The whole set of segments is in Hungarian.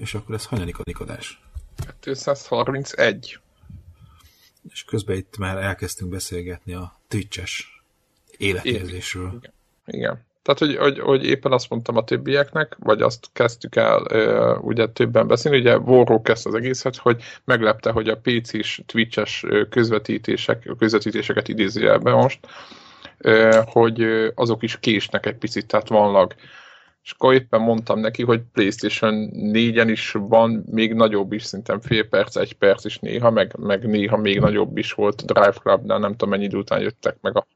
és akkor ez hanyadik adás? 231. És közben itt már elkezdtünk beszélgetni a Twitch-es életérzésről. Igen. Igen. Tehát, hogy, hogy, hogy éppen azt mondtam a többieknek, vagy azt kezdtük el uh, ugye többen beszélni, ugye Vorró kezdte az egészet, hogy meglepte, hogy a PC-s Twitch-es közvetítések, közvetítéseket idézi be most, uh, hogy azok is késnek egy picit, tehát vannak és akkor éppen mondtam neki, hogy PlayStation 4-en is van még nagyobb is, szintem fél perc, egy perc is néha, meg, meg néha még nagyobb is volt Drive Clubnál, nem tudom mennyi idő után jöttek meg a,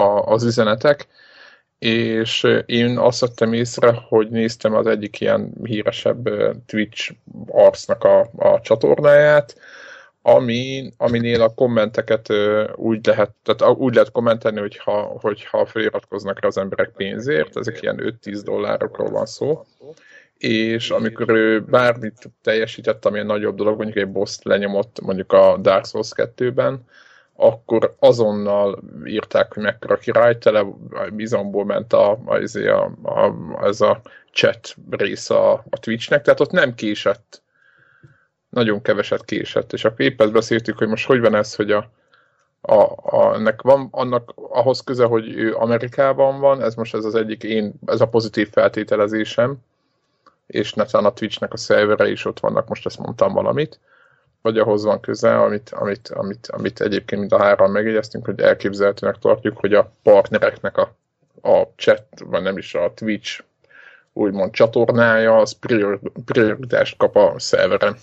a, az üzenetek, és én azt vettem észre, hogy néztem az egyik ilyen híresebb Twitch arcnak a, a csatornáját, ami, aminél a kommenteket úgy lehet, tehát úgy lehet kommentelni, hogyha, hogyha feliratkoznak rá az emberek pénzért, ezek ilyen 5-10 dollárokról van szó, és amikor ő bármit teljesített, ami egy nagyobb dolog, mondjuk egy boss lenyomott mondjuk a Dark Souls 2-ben, akkor azonnal írták, hogy mekkora király, tele bizomból ment a, a, izé, a, a, ez a chat rész a, a Twitchnek, tehát ott nem késett nagyon keveset késett, és akkor épp ezt beszéltük, hogy most hogy van ez, hogy a, a, a, ennek van annak ahhoz köze, hogy ő Amerikában van, ez most ez az egyik én, ez a pozitív feltételezésem, és netán a Twitchnek a szervere is ott vannak, most ezt mondtam valamit, vagy ahhoz van köze, amit, amit, amit, amit egyébként mind a három megjegyeztünk, hogy elképzelhetőnek tartjuk, hogy a partnereknek a, a chat, vagy nem is a Twitch úgymond csatornája, az prioritást kap a szerveren.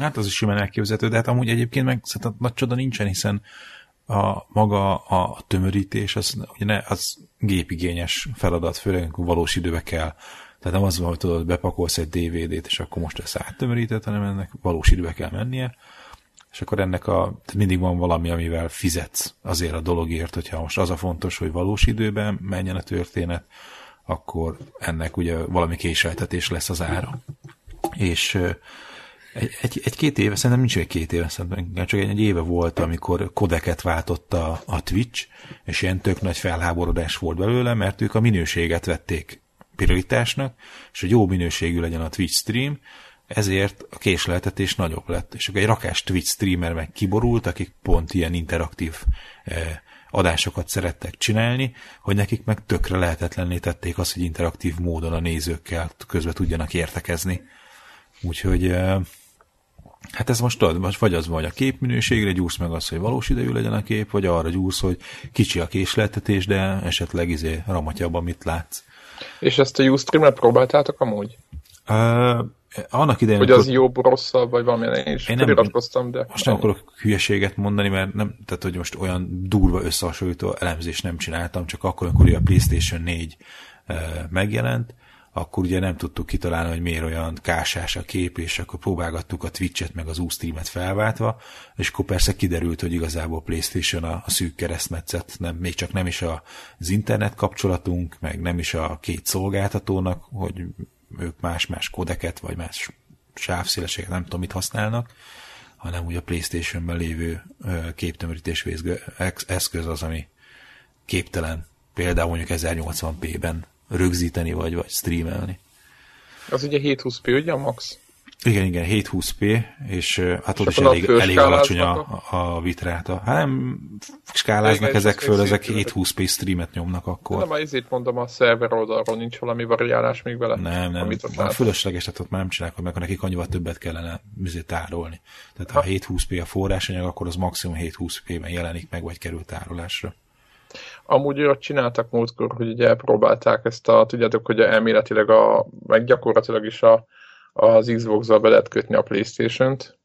Hát az is simán elképzelhető, de hát amúgy egyébként meg szerintem nagy csoda nincsen, hiszen a maga a tömörítés az, ugye ne, az gépigényes feladat, főleg amikor valós időbe kell. Tehát nem az van, hogy tudod, bepakolsz egy DVD-t, és akkor most ezt áttömörített, hanem ennek valós időbe kell mennie. És akkor ennek a, mindig van valami, amivel fizetsz azért a dologért, hogyha most az a fontos, hogy valós időben menjen a történet, akkor ennek ugye valami késeltetés lesz az ára. És egy, egy, két éve, szerintem nincs egy két éve, szerintem csak egy, egy éve volt, amikor kodeket váltott a, a Twitch, és ilyen tök nagy felháborodás volt belőle, mert ők a minőséget vették prioritásnak, és hogy jó minőségű legyen a Twitch stream, ezért a késleltetés nagyobb lett. És akkor egy rakás Twitch streamer meg kiborult, akik pont ilyen interaktív eh, adásokat szerettek csinálni, hogy nekik meg tökre lehetetlenné tették azt, hogy interaktív módon a nézőkkel közbe tudjanak értekezni. Úgyhogy eh, Hát ez most tudod, most vagy az vagy a képminőségre gyúrsz meg az, hogy valós idejű legyen a kép, vagy arra gyúrsz, hogy kicsi a késleltetés, de esetleg izé ramatjabb, amit látsz. És ezt a Ustream-re próbáltátok amúgy? Uh, annak idején... Hogy az akkor... jobb, rosszabb, vagy valami, én is én nem, de... Most nem akarok hülyeséget mondani, mert nem, tehát hogy most olyan durva összehasonlító elemzést nem csináltam, csak akkor, amikor a PlayStation 4 uh, megjelent, akkor ugye nem tudtuk kitalálni, hogy miért olyan kásás a kép, és akkor próbálgattuk a Twitch-et meg az Ustream-et felváltva, és akkor persze kiderült, hogy igazából PlayStation a, a szűk keresztmetszet, nem, még csak nem is az internet kapcsolatunk, meg nem is a két szolgáltatónak, hogy ők más-más kodeket, vagy más sávszélességet, nem tudom, mit használnak, hanem ugye a PlayStation-ben lévő képtömörítés eszköz az, ami képtelen. Például mondjuk 1080p-ben rögzíteni, vagy, vagy streamelni. Az ugye 720p, ugye a max? Igen, igen, 720p, és hát ott is elég, elég alacsony a, a vitráta. Hát nem skáláznak ezek föl, ezek 720p streamet nyomnak akkor. Nem, már ezért mondom, a szerver oldalról nincs valami variálás még vele. Nem, nem, már fölösleges, tehát ott már nem csinálják meg, ha nekik annyival többet kellene műzét tárolni. Tehát ha, ha 720p a forrásanyag, akkor az maximum 720p-ben jelenik meg, vagy kerül tárolásra. Amúgy olyat csináltak múltkor, hogy ugye elpróbálták ezt a, tudjátok, hogy elméletileg a, meg gyakorlatilag is a, az Xbox-zal be lehet kötni a Playstation-t,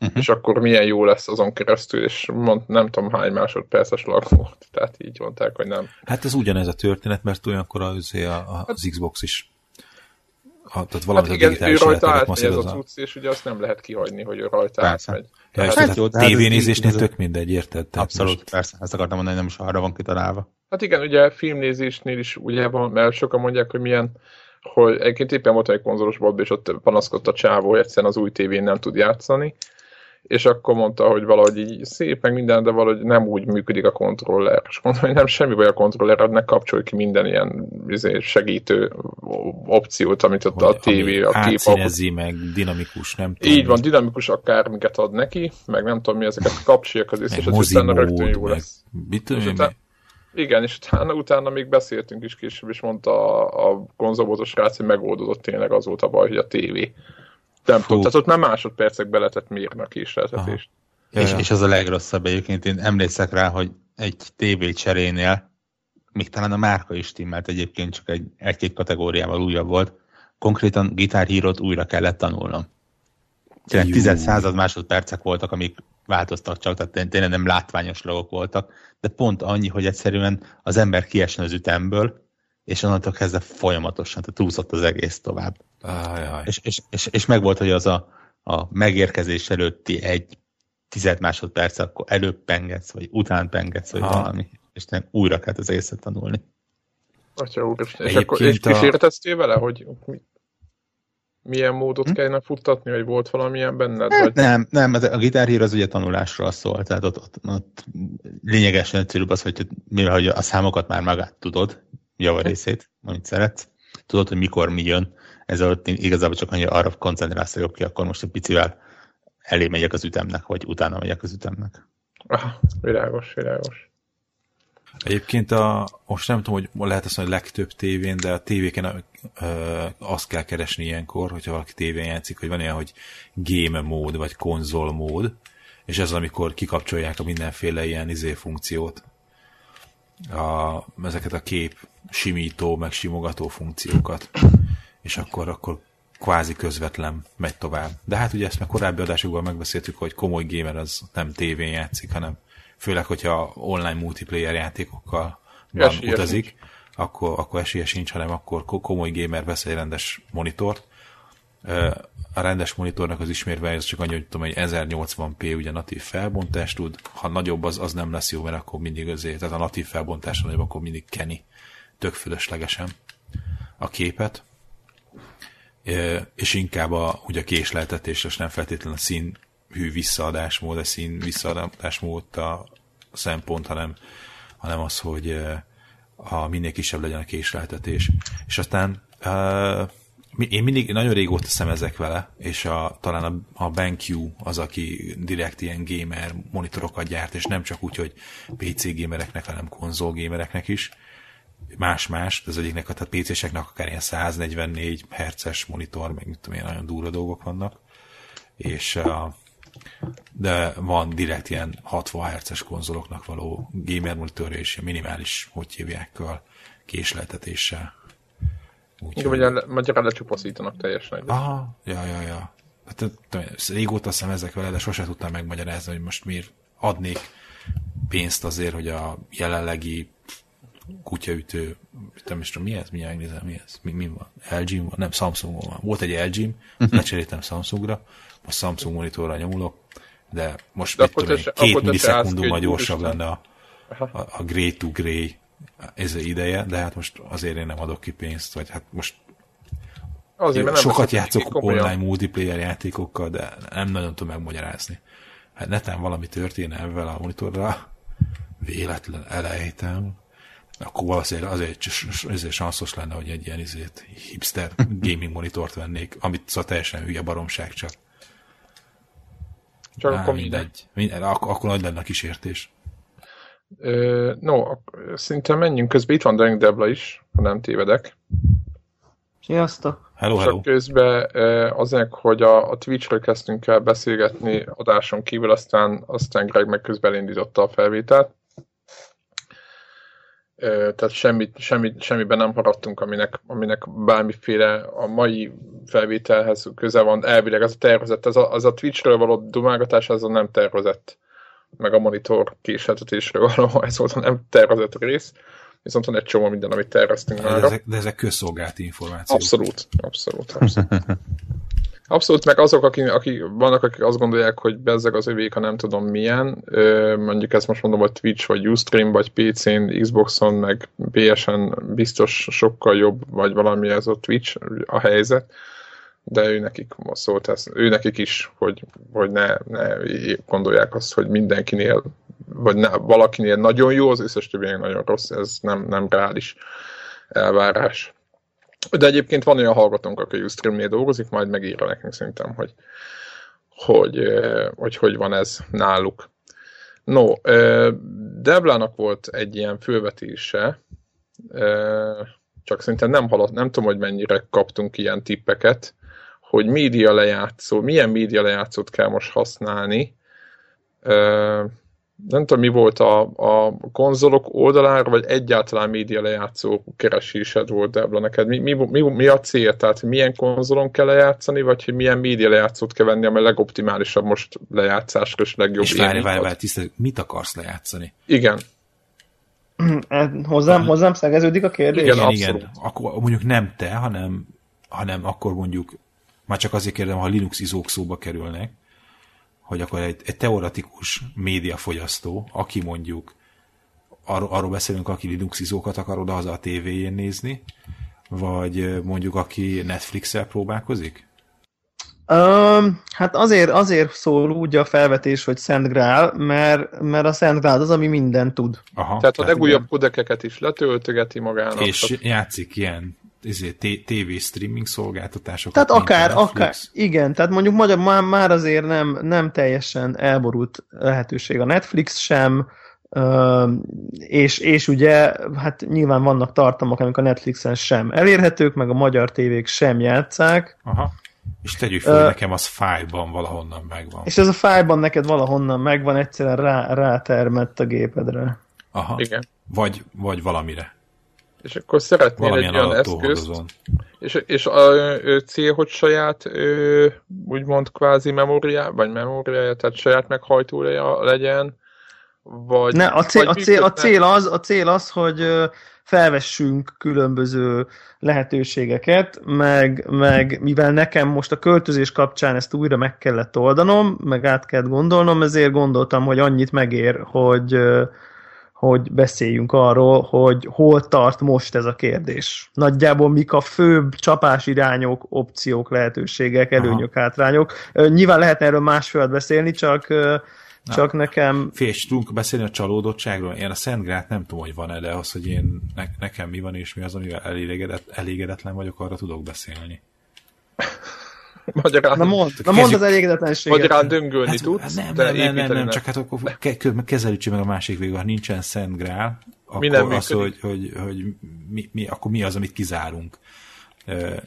uh-huh. és akkor milyen jó lesz azon keresztül, és mond, nem tudom hány másodperces lag volt, tehát így mondták, hogy nem. Hát ez ugyanez a történet, mert olyankor az, a, az Xbox is a, tehát valamit hát igen, a digitális ő rajta átmegy ez a cucc, és ugye azt nem lehet kihagyni, hogy ő rajta persze. átmegy. Ja, hát, hát, jó, hát tévénézésnél tök mindegy, érted? Tehát abszolút, most... persze, ezt akartam mondani, nem is arra van kitalálva. Hát igen, ugye filmnézésnél is ugye van, mert sokan mondják, hogy milyen hogy egyébként éppen volt egy konzolos boltban, és ott panaszkodott a csávó, hogy egyszerűen az új tévén nem tud játszani, és akkor mondta, hogy valahogy így szép, meg minden, de valahogy nem úgy működik a kontroller. És mondta, hogy nem semmi baj a kontroller, ne kapcsolj ki minden ilyen izé, segítő opciót, amit ott a tévé, a kép meg dinamikus, nem tudom. Így van, dinamikus akármiket ad neki, meg nem tudom mi ezeket kapcsolja az és ez utána rögtön jó lesz. Mit és utána, igen, és utána, utána még beszéltünk is később, és mondta a, a konzolbozos rác, hogy megoldódott tényleg az volt a baj, hogy a tévé. Nem tudom, tehát ott már másodpercekbe lehetett mérni a kísérletezést. És, és az a legrosszabb egyébként, én emlékszek rá, hogy egy TV cserénél, még talán a márka is timmelt egyébként, csak egy, egy-két kategóriával újabb volt, konkrétan gitárhírot újra kellett tanulnom. Tényleg tized század másodpercek voltak, amik változtak csak, tehát tényleg nem látványos logok voltak, de pont annyi, hogy egyszerűen az ember kiesne az ütemből, és onnantól kezdve folyamatosan, tehát úszott az egész tovább. Ajaj. És, és, és, és meg volt, hogy az a, a megérkezés előtti egy tized másodperc, akkor előbb pengetsz, vagy után pengetsz, vagy Aha. valami, és nem újra kell az egészet tanulni. Atya úr, és, akkor és kísérleteztél vele, hogy milyen módot hm? kellene futtatni, vagy volt valamilyen benned? Hát vagy? Nem, nem, a gitárhír az ugye tanulásról szól, tehát ott, ott, ott lényegesen egyszerűbb az, hogy mivel hogy a számokat már magát tudod, javarészét, amit szeretsz, tudod, hogy mikor mi jön, ez ott igazából csak annyira arra koncentrálsz, hogy oké, akkor most egy picivel elé megyek az ütemnek, vagy utána megyek az ütemnek. Ah, világos, világos. Egyébként a, most nem tudom, hogy lehet azt mondani, hogy legtöbb tévén, de a tévéken ö, azt kell keresni ilyenkor, hogyha valaki tévén játszik, hogy van ilyen, hogy game mód, vagy konzol mód, és ez amikor kikapcsolják a mindenféle ilyen izé funkciót. A, ezeket a kép simító, meg simogató funkciókat. És akkor, akkor kvázi közvetlen megy tovább. De hát ugye ezt már korábbi adásokban megbeszéltük, hogy komoly gamer az nem tévén játszik, hanem főleg, hogyha online multiplayer játékokkal van, utazik, akkor, akkor esélye sincs, hanem akkor komoly gamer vesz egy rendes monitort. A rendes monitornak az ismérve, ez csak annyi, hogy tudom, hogy 1080p ugye natív felbontást tud, ha nagyobb az, az nem lesz jó, mert akkor mindig azért, tehát a natív felbontás nagyobb, akkor mindig keni tök fölöslegesen a képet és inkább a, ugye a késleltetés, és nem feltétlenül a színhű visszaadásmód, a szín visszaadásmód a szempont, hanem, hanem az, hogy a minél kisebb legyen a késleltetés. És aztán én mindig nagyon régóta szemezek vele, és a, talán a, a BenQ az, aki direkt ilyen gamer monitorokat gyárt, és nem csak úgy, hogy PC gamereknek, hanem konzol gamereknek is más-más, az egyiknek, tehát PC-seknek akár ilyen 144 herces monitor, meg mit tudom én, nagyon durva dolgok vannak, és de van direkt ilyen 60 herces konzoloknak való gamer monitor és minimális, hogy hívják, késleltetéssel. Igen, vagy magyarán lecsupaszítanak teljesen. Aha, ja, ja, ja. Hát, régóta szemezek vele, de sose tudtam megmagyarázni, hogy most miért adnék pénzt azért, hogy a jelenlegi kutyaütő, nem is tudom, mi ez, mi megnézem, mi ez, mi, mi van, lg van, nem, Samsung van. Volt egy lg uh-huh. Mhm. lecseréltem Samsungra, most Samsung monitorra nyomulok, de most de mit tudom én, két millisekundummal gyorsabb lenne a, a, a Grey to Grey ez ideje, de hát most azért én nem adok ki pénzt, vagy hát most azért, jó, sokat játszok online multiplayer játékokkal, de nem nagyon tudom megmagyarázni. Hát netán valami történne ebben a monitorra, véletlen elejtem, akkor valószínűleg azért, azért sanszos lenne, hogy egy ilyen izét, hipster gaming monitort vennék, amit szóval teljesen hülye baromság csak. Csak Á, akkor mindegy. mindegy. Akkor, akkor nagy lenne a kísértés. Ö, no, szinte menjünk közben. Itt van Dank Debla is, ha nem tévedek. Sziasztok! Hello, hello. Csak közben azért, hogy a, a Twitch-ről kezdtünk el beszélgetni adáson kívül, aztán, aztán Greg meg közben elindította a felvételt tehát semmit, semmit, semmiben nem haradtunk, aminek, aminek bármiféle a mai felvételhez köze van. Elvileg az a tervezett, az a, az a Twitch-ről való dumálgatás, az a nem tervezett, meg a monitor késeltetésről való, ez volt a nem tervezett rész. Viszont van egy csomó minden, amit terveztünk már. De ezek, de ezek közszolgálati információk. Abszolút, abszolút, abszolút. Abszolút, meg azok, akik, akik, vannak, akik azt gondolják, hogy bezzeg az övék, ha nem tudom milyen, mondjuk ezt most mondom, hogy Twitch, vagy Ustream, vagy PC-n, Xboxon, meg PS-en biztos sokkal jobb, vagy valami ez a Twitch a helyzet, de ő nekik szólt ez, ő nekik is, hogy, hogy ne, ne gondolják azt, hogy mindenkinél, vagy ne, valakinél nagyon jó, az összes többinek nagyon rossz, ez nem, nem reális elvárás. De egyébként van olyan hallgatónk, aki Ustream-nél dolgozik, majd megírja nekünk szerintem, hogy hogy, hogy hogy van ez náluk. No, Deblának volt egy ilyen fölvetése, csak szerintem nem haladt, nem tudom, hogy mennyire kaptunk ilyen tippeket, hogy média lejátszó, milyen média lejátszót kell most használni, nem tudom, mi volt a, a konzolok oldalára, vagy egyáltalán média lejátszó keresésed volt, Debla, neked mi, mi, mi, mi a cél? Tehát milyen konzolon kell lejátszani, vagy hogy milyen média lejátszót kell venni, ami a legoptimálisabb most lejátszásra és legjobb És várj, várj, várj, tisztel, mit akarsz lejátszani? Igen. hozzám, hozzám szegeződik a kérdés? Igen, igen, igen. Akkor mondjuk nem te, hanem, hanem akkor mondjuk, már csak azért kérdem, ha Linux izók szóba kerülnek, hogy akkor egy, egy teoretikus médiafogyasztó, aki mondjuk arról, arról beszélünk, aki Linux izókat akar oda a tévéjén nézni, vagy mondjuk aki Netflix-el próbálkozik? Um, hát azért, azért szól úgy a felvetés, hogy Szent Grál, mert, mert a Szent Grál az, ami mindent tud. Aha, tehát a legújabb kudekeket is letöltögeti magának. És tehát... játszik ilyen izé, TV streaming szolgáltatásokat. Tehát akár, akár, igen, tehát mondjuk magyar már, már azért nem, nem teljesen elborult lehetőség a Netflix sem, és, és ugye, hát nyilván vannak tartalmak, amik a Netflixen sem elérhetők, meg a magyar tévék sem játszák. Aha. És tegyük fel, uh, nekem az fájban valahonnan megvan. És ez a fájban neked valahonnan megvan, egyszerűen rá, rátermett a gépedre. Aha. Igen. Vagy, vagy valamire. És akkor szeretnél Valamilyen egy olyan eszközt, és, és a, a cél, hogy saját ö, úgymond kvázi memóriá, vagy memóriája, tehát saját meghajtója legyen, vagy... Ne, a cél, vagy a cél, a cél, az, a cél az, hogy felvessünk különböző lehetőségeket, meg, meg mivel nekem most a költözés kapcsán ezt újra meg kellett oldanom, meg át kellett gondolnom, ezért gondoltam, hogy annyit megér, hogy hogy beszéljünk arról, hogy hol tart most ez a kérdés. Nagyjából mik a főbb csapásirányok, opciók, lehetőségek, előnyök, Aha. hátrányok. Nyilván lehetne erről másfél beszélni, csak Na, csak nekem... Félsz, tudunk beszélni a csalódottságról? Én a Szentgrát nem tudom, hogy van-e, de az, hogy én, ne, nekem mi van és mi az, amivel elégedett, elégedetlen vagyok, arra tudok beszélni. Magyarán, na mond, na mond az elégedetlenséget. Magyarán döngölni hát, tudsz, nem, nem, nem, nem, nem, csak hát akkor kezelítsük meg a másik végül, ha nincsen Szent Grál, akkor mi az, hogy, hogy, hogy mi, mi, akkor mi az, amit kizárunk.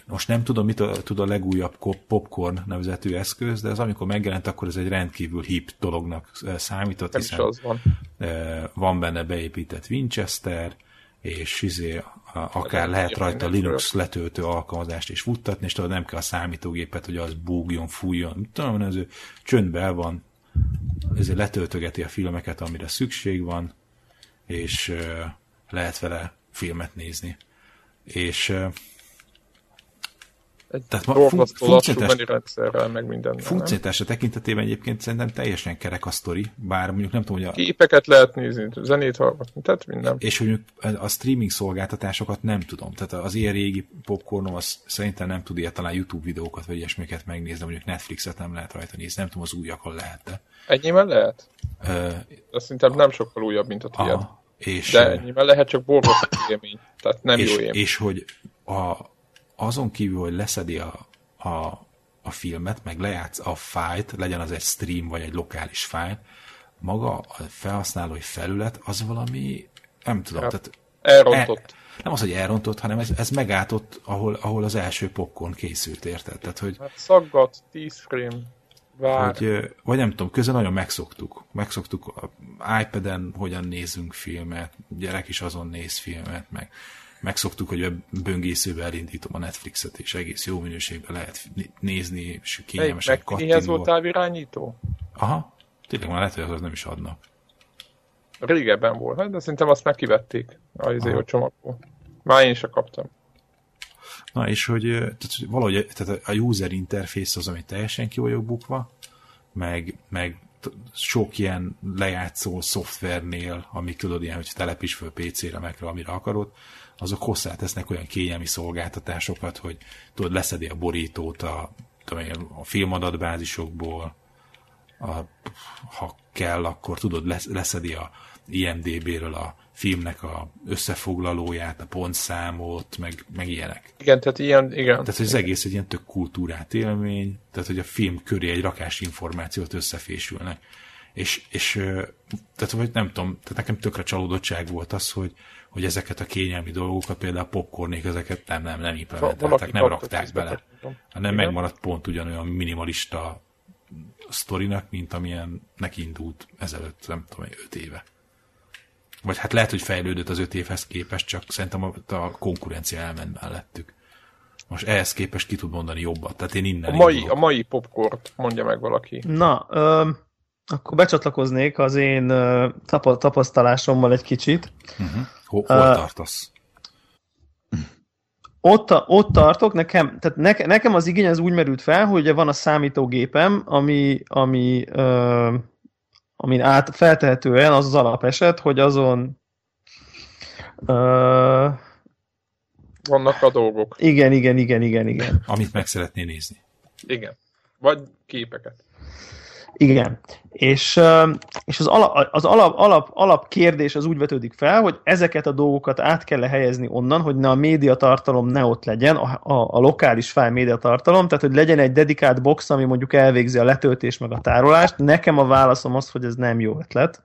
Most nem tudom, mit a, tud a legújabb popcorn nevezetű eszköz, de az amikor megjelent, akkor ez egy rendkívül hip dolognak számított, hiszen az van. van benne beépített Winchester, és izé, akár lehet rajta Linux letöltő alkalmazást is futtatni, és tudod, nem kell a számítógépet, hogy az búgjon, fújjon. Tudom, ez csöndben van, ezért letöltögeti a filmeket, amire szükség van, és lehet vele filmet nézni. És egy Tehát ma fun- funkcionalitás, rendszerrel, meg minden. Funkcionalitása tekintetében egyébként szerintem teljesen kerek a sztori, bár mondjuk nem tudom, hogy a... Képeket lehet nézni, zenét hallgatni, tehát minden. És hogy a streaming szolgáltatásokat nem tudom. Tehát az ilyen régi popcornom az szerintem nem tud ilyet, talán YouTube videókat vagy ilyesmiket megnézni, mondjuk Netflixet nem lehet rajta nézni, nem tudom az újakon lehet, de... Ennyiben lehet? Uh, Azt szerintem nem sokkal újabb, mint a tiéd. És, de ennyiben lehet, csak borzasztó élmény. Tehát nem és, jó élmény. És hogy a, azon kívül, hogy leszedi a, a, a filmet, meg lejátsz a fájt, legyen az egy stream vagy egy lokális fájl, maga a felhasználói felület az valami, nem tudom, ja, tehát elrontott. El, nem az, hogy elrontott, hanem ez, ez megálltott, ahol, ahol az első popcorn készült, érted? Tehát, hogy, hát szaggat, 10 frame, vár. Hogy, vagy nem tudom, közben nagyon megszoktuk. Megszoktuk iPad-en, hogyan nézünk filmet, gyerek is azon néz filmet, meg megszoktuk, hogy a böngészővel elindítom a Netflixet, és egész jó minőségben lehet nézni, és kényelmesen kattintva. Mihez volt távirányító? Aha, tényleg már lehet, hogy az nem is adnak. Régebben volt, hát, de szerintem azt már kivették a izé csomagból. Már én sem kaptam. Na és hogy tehát, valahogy tehát a user interface az, ami teljesen ki vagyok bukva, meg, meg sok ilyen lejátszó szoftvernél, amik tudod ilyen, hogy telepíts föl PC-re, meg amire akarod, azok hozzátesznek olyan kényelmi szolgáltatásokat, hogy tudod, leszedi a borítót a, én, a filmadatbázisokból, a, ha kell, akkor tudod, leszedi a IMDB-ről a filmnek a összefoglalóját, a pontszámot, meg, meg ilyenek. Igen, tehát ilyen, igen. Tehát, hogy az egész egy ilyen tök kultúrát élmény, tehát, hogy a film köré egy rakás információt összefésülnek. És, és tehát, vagy nem tudom, tehát nekem tökre csalódottság volt az, hogy, hogy ezeket a kényelmi dolgokat, például a popcornék, ezeket nem, nem, nem implementálták, nem rakták bele. Hanem megmaradt pont ugyanolyan minimalista sztorinak, mint amilyen neki indult ezelőtt, nem tudom, öt éve. Vagy hát lehet, hogy fejlődött az öt évhez képest, csak szerintem a, a konkurencia elment mellettük. Most ehhez képest ki tud mondani jobbat. Tehát én innen a mai, a mai popcornt mondja meg valaki. Na, ö, akkor becsatlakoznék az én tapasztalásommal egy kicsit. Uh-huh. Hol, hol uh, tartasz? ott, ott tartok, nekem, tehát ne, nekem az igény az úgy merült fel, hogy van a számítógépem, ami, ami ö, amin át feltehetően az az alapeset, hogy azon ö, vannak a dolgok. Igen, igen, igen, igen, igen. Amit meg szeretné nézni. Igen. Vagy képeket. Igen. És, és az, alap, az alap, alap, alap kérdés az úgy vetődik fel, hogy ezeket a dolgokat át kell helyezni onnan, hogy ne a médiatartalom ne ott legyen, a, a, a lokális fáj médiatartalom, tehát hogy legyen egy dedikált box, ami mondjuk elvégzi a letöltés meg a tárolást. Nekem a válaszom az, hogy ez nem jó ötlet.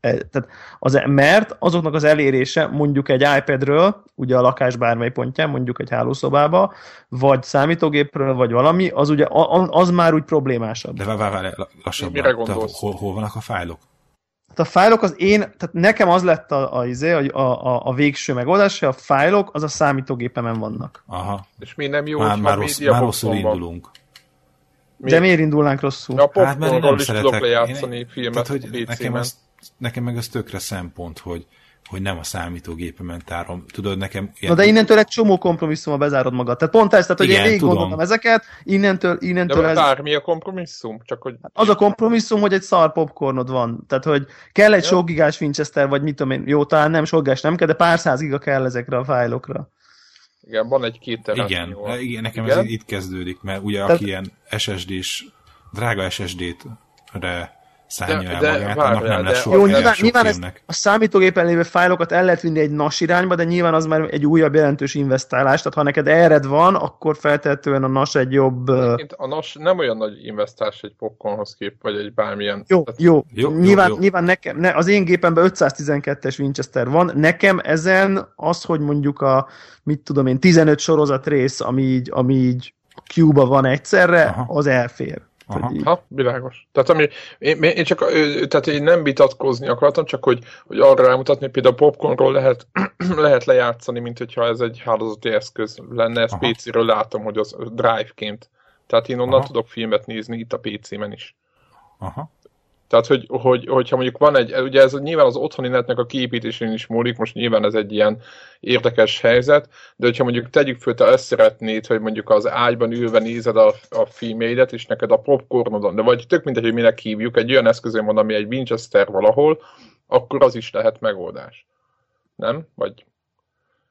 E, tehát az, mert azoknak az elérése mondjuk egy iPadről, ugye a lakás bármely pontján, mondjuk egy hálószobába, vagy számítógépről, vagy valami, az ugye az már úgy problémásabb. De várj, várj, lassabban. Hol, hol vannak a fájlok? Hát a fájlok az én, tehát nekem az lett a, a, izé, a, a, a végső megoldás, hogy a fájlok az a számítógépemen vannak. Aha. És mi nem jó, már, már, rossz, már rosszul indulunk. Mi? De miért indulnánk rosszul? Ja, hát, mert én nem is szeretek. tudok lejátszani én, filmet tehát, hogy nekem az, nekem meg az tökre szempont, hogy, hogy nem a számítógépemen tárom. Tudod, nekem... Ilyen... Na de innentől egy csomó kompromisszummal bezárod magad. Tehát pont ezt, tehát, hogy Igen, én végig gondoltam ezeket, innentől, innentől de ez... bármi a kompromisszum? Csak hogy... Hát az a kompromisszum, hogy egy szar popcornod van. Tehát, hogy kell egy ja. sok gigás Winchester, vagy mit tudom én, jó, talán nem sok gigás nem kell, de pár száz giga kell ezekre a fájlokra. Igen, van egy két Igen, igen, nekem Igen? ez itt kezdődik, mert ugye Tehát... aki ilyen SSD-s, drága SSD-t re szállja el de, magát, annak nem lesz Jó, nyilván, nyilván a számítógépen lévő fájlokat el lehet vinni egy NAS irányba, de nyilván az már egy újabb jelentős investálás, tehát ha neked erred van, akkor feltehetően a NAS egy jobb... A NAS nem olyan nagy investálás egy popcornhoz kép, vagy egy bármilyen... Jó, tehát... jó. jó, nyilván, jó, jó. nyilván nekem, ne, az én gépemben 512-es Winchester van, nekem ezen az, hogy mondjuk a, mit tudom én, 15 sorozat rész, ami így, ami így Q-ba van egyszerre, Aha. az elfér. Aha. Ha, világos. Tehát ami, én, én, csak tehát én nem vitatkozni akartam, csak hogy, hogy arra rámutatni, hogy például a popcornról lehet, lehet lejátszani, mint hogyha ez egy hálózati eszköz lenne, ezt PC-ről látom, hogy az drive-ként. Tehát én onnan Aha. tudok filmet nézni itt a PC-men is. Aha. Tehát, hogy, hogy, hogyha mondjuk van egy, ugye ez nyilván az otthoni netnek a kiépítésén is múlik, most nyilván ez egy ilyen érdekes helyzet, de hogyha mondjuk tegyük föl, te ezt szeretnéd, hogy mondjuk az ágyban ülve nézed a, a filmédet, és neked a popcornodon, de vagy tök mindegy, hogy minek hívjuk, egy olyan eszközön van, ami egy Winchester valahol, akkor az is lehet megoldás. Nem? Vagy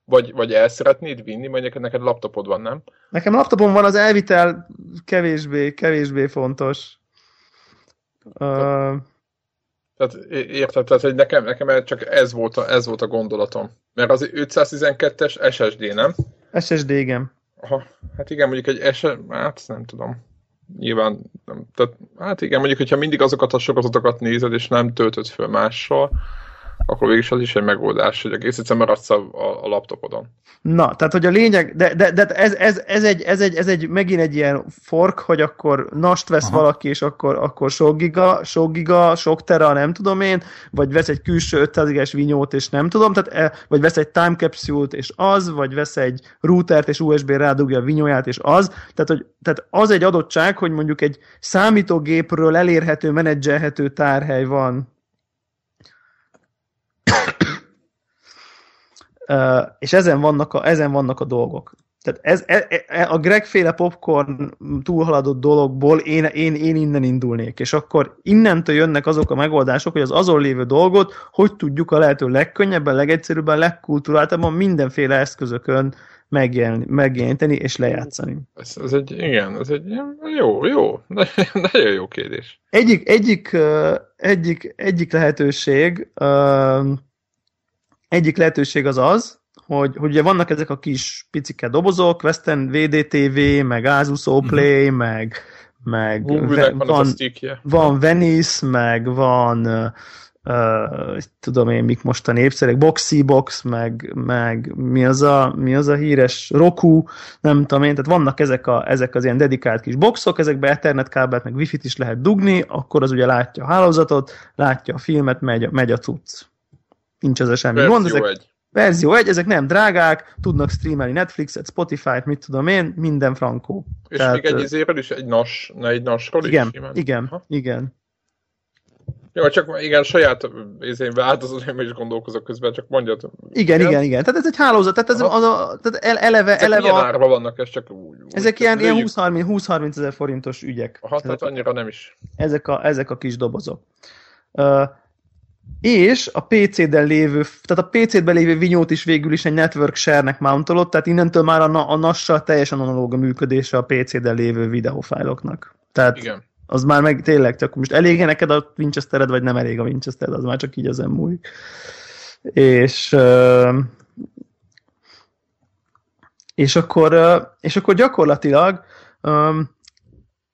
vagy, vagy el szeretnéd vinni, vagy neked, neked laptopod van, nem? Nekem laptopom van, az elvitel kevésbé, kevésbé fontos. Uh... Tehát érted, tehát hogy nekem, nekem csak ez volt, a, ez volt a gondolatom. Mert az 512-es SSD, nem? SSD, igen. Aha, hát igen, mondjuk egy SSD, hát nem tudom. Nyilván, nem, tehát, hát igen, mondjuk, hogyha mindig azokat a sorozatokat nézed, és nem töltöd föl mással, akkor végig az is egy megoldás, hogy egész egyszerűen maradsz a, a, a laptopodon. Na, tehát hogy a lényeg, de, de, de ez, ez, ez, egy, ez, egy, ez egy megint egy ilyen fork, hogy akkor nast vesz Aha. valaki, és akkor, akkor sok giga, sok giga, sok tera, nem tudom én, vagy vesz egy külső 500 gigas vinyót, és nem tudom, tehát, e, vagy vesz egy time capsule-t, és az, vagy vesz egy routert, és USB rádugja a vinyóját, és az. Tehát, hogy, tehát az egy adottság, hogy mondjuk egy számítógépről elérhető, menedzselhető tárhely van és ezen vannak a, ezen vannak a dolgok. Tehát ez, e, e, e, a Greg-féle popcorn túlhaladott dologból én, én, én innen indulnék, és akkor innentől jönnek azok a megoldások, hogy az azon lévő dolgot hogy tudjuk a lehető legkönnyebben, legegyszerűbben, legkulturáltabban mindenféle eszközökön megjeleníteni és lejátszani. Ez, ez egy, igen, ez egy jó, jó, nagyon jó kérdés. Egyik, egyik, egyik, egyik lehetőség, egyik lehetőség az az, hogy, hogy ugye vannak ezek a kis picike dobozok, Western VDTV, meg Asus Play, mm-hmm. meg, meg ve, van, van, Venice, meg van uh, tudom én, mik most a népszerek, Boxy Box, meg, meg mi, az a, mi az a híres Roku, nem tudom én, tehát vannak ezek, a, ezek az ilyen dedikált kis boxok, ezekbe Ethernet kábelt, meg Wi-Fi-t is lehet dugni, akkor az ugye látja a hálózatot, látja a filmet, megy, megy a cucc. Nincs ez semmi Verzió gond. Ezek, egy. Verzió egy, ezek nem drágák, tudnak streamelni Netflixet, Spotify-t, mit tudom én, minden frankó. És Tehát, még egy izéről is, egy nas, egy nasról igen, is? Igen, igen, Aha. igen. Jó, csak igen, saját én változóim is gondolkozok közben, csak mondjad. Igen, igen, igen, igen. Tehát ez egy hálózat, tehát, ez az a, tehát eleve... Ezek eleve milyen árban vannak, ez csak úgy, Ezek ilyen, ilyen 20-30 ezer forintos ügyek. Aha, tehát annyira nem is. Ezek a, ezek a kis dobozok. Uh, és a PC-del lévő, tehát a PC-ben lévő vinyót is végül is egy network share-nek mountolott, tehát innentől már a, a NAS-sal teljesen analóg a működése a PC-del lévő videófájloknak. Tehát Igen. az már meg tényleg csak most elég -e neked a Winchestered, vagy nem elég a Winchestered, az már csak így ezen múlik. És és akkor, és akkor gyakorlatilag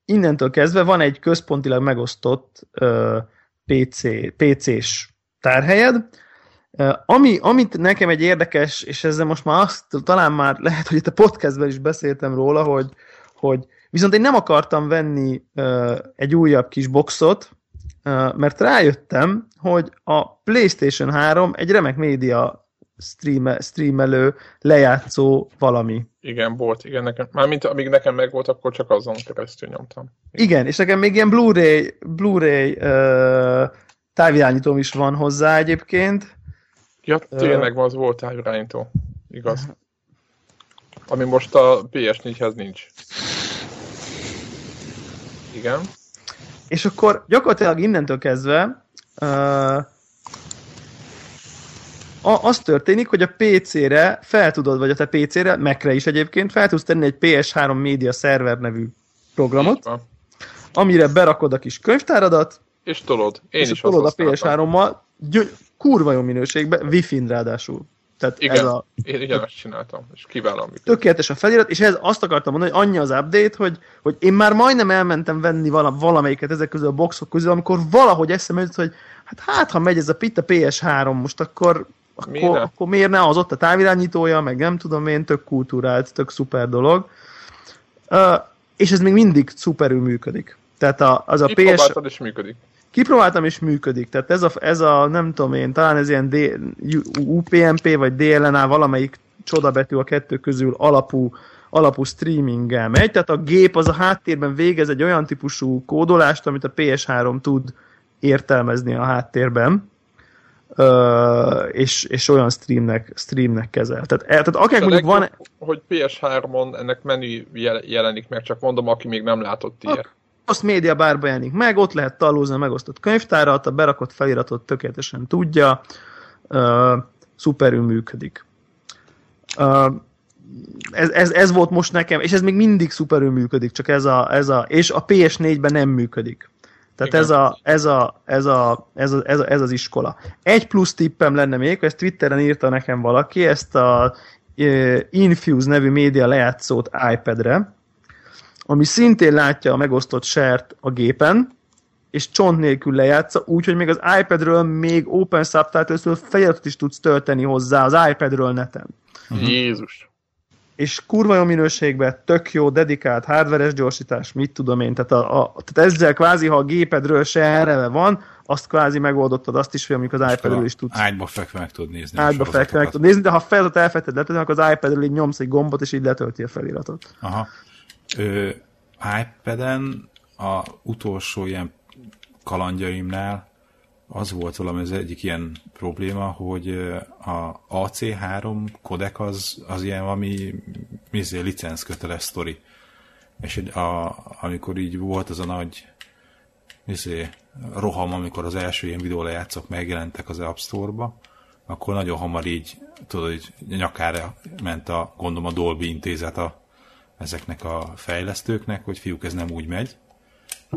innentől kezdve van egy központilag megosztott PC, PC-s tárhelyed, ami, amit nekem egy érdekes, és ezzel most már azt, talán már lehet, hogy itt a podcastben is beszéltem róla, hogy, hogy viszont én nem akartam venni egy újabb kis boxot, mert rájöttem, hogy a PlayStation 3 egy remek média streame, streamelő, lejátszó valami. Igen, volt, igen, nekem. Mármint amíg nekem meg volt, akkor csak azon keresztül nyomtam. Igen, igen és nekem még ilyen Blu-ray, Blu-ray uh, távirányítóm is van hozzá egyébként. Ja, tényleg az volt távirányító. Igaz. Ami most a PS4-hez nincs. Igen. És akkor gyakorlatilag innentől kezdve uh, az történik, hogy a PC-re fel tudod, vagy a te PC-re, Mac-re is egyébként, fel tudsz tenni egy PS3 Media Server nevű programot, amire berakod a kis könyvtáradat, és tolod. Én és is tolod a PS3-mal, kurva jó minőségben, Wi-Fi-n ráadásul. Tehát igen, ez a, én igen, ezt csináltam, és kiválom. Tökéletes a felirat, és ez azt akartam mondani, hogy annyi az update, hogy, hogy én már majdnem elmentem venni vala, valamelyiket ezek közül a boxok közül, amikor valahogy eszembe jutott, hogy hát, hát ha megy ez a pitta PS3 most, akkor akkor, miért akkor miért ne az ott a távirányítója, meg nem tudom én, tök kultúrált, tök szuper dolog. Uh, és ez még mindig szuperül működik. Tehát a, az a PS... és működik. Kipróbáltam és működik. Tehát ez a, ez a nem tudom én, talán ez ilyen D, UPnP vagy DLNA valamelyik csodabetű a kettő közül alapú, alapú streaminggel megy. Tehát a gép az a háttérben végez egy olyan típusú kódolást, amit a PS3 tud értelmezni a háttérben Uh, és, és olyan streamnek, streamnek kezel. Tehát, e, tehát akinek mondjuk van... Hogy PS3-on ennek menü jelenik meg, csak mondom, aki még nem látott ilyet. Azt média bárba jelenik meg, ott lehet talózni a megosztott könyvtárat, a berakott feliratot tökéletesen tudja, uh, szuperül működik. Uh, ez, ez, ez volt most nekem, és ez még mindig szuperül működik, csak ez a, ez a és a PS4-ben nem működik. Tehát ez, a, ez, a, ez, a, ez, a, ez, a, ez az iskola. Egy plusz tippem lenne még, ezt Twitteren írta nekem valaki, ezt a Infuse nevű média lejátszót iPad-re, ami szintén látja a megosztott sert a gépen, és csont nélkül lejátsza, úgyhogy még az iPad-ről még Open Subtitles-ről feliratot is tudsz tölteni hozzá az iPad-ről neten. Jézus! és kurva jó minőségben, tök jó, dedikált hardveres gyorsítás, mit tudom én, tehát, a, a, tehát ezzel kvázi, ha a gépedről se erre van, azt kvázi megoldottad azt is, hogy amikor az iPad-ről is tudsz. Ágyba fekve meg tudod nézni. Ágyba fekve meg tudod nézni, de ha feladatot elfetted letölteni, akkor az iPad-ről így nyomsz egy gombot, és így letölti a feliratot. Aha. Ö, iPad-en a utolsó ilyen kalandjaimnál az volt valami az egyik ilyen probléma, hogy a AC3 kodek az, az ilyen valami mizé, licenszköteles sztori. És a, amikor így volt az a nagy mizé, roham, amikor az első ilyen videólejátszók megjelentek az App Store-ba, akkor nagyon hamar így, tudod, hogy nyakára ment a, gondolom a Dolby intézet a, ezeknek a fejlesztőknek, hogy fiúk, ez nem úgy megy,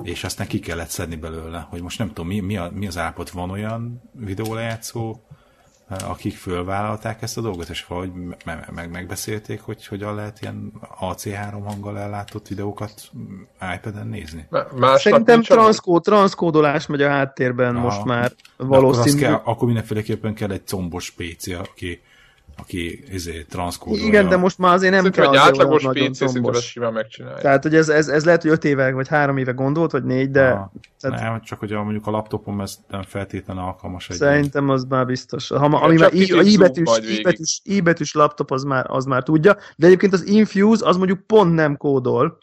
és aztán ki kellett szedni belőle, hogy most nem tudom, mi, mi, a, mi az állapot, van olyan videólejátszó, akik fölvállalták ezt a dolgot, és valahogy me- meg megbeszélték, hogy hogyan lehet ilyen AC3 hanggal ellátott videókat iPad-en nézni? Másnak Szerintem transzkó, transzkódolás megy a háttérben Aha. most már valószínű. Akkor, kell, akkor mindenféleképpen kell egy combos PC, aki aki izé, transzkódolja. Igen, de most már azért nem Szerintem kell egy átlagos PC simán megcsinálja. Tehát, hogy ez, ez, ez lehet, hogy öt éve, vagy három éve gondolt, vagy négy, de... Ah, tehát... Nem, csak hogy a, mondjuk a laptopom ez nem feltétlenül alkalmas egy... Szerintem az már biztos. Ha, ma, ami már i, a i-betűs, i-betűs laptop az már, az már tudja, de egyébként az Infuse az mondjuk pont nem kódol,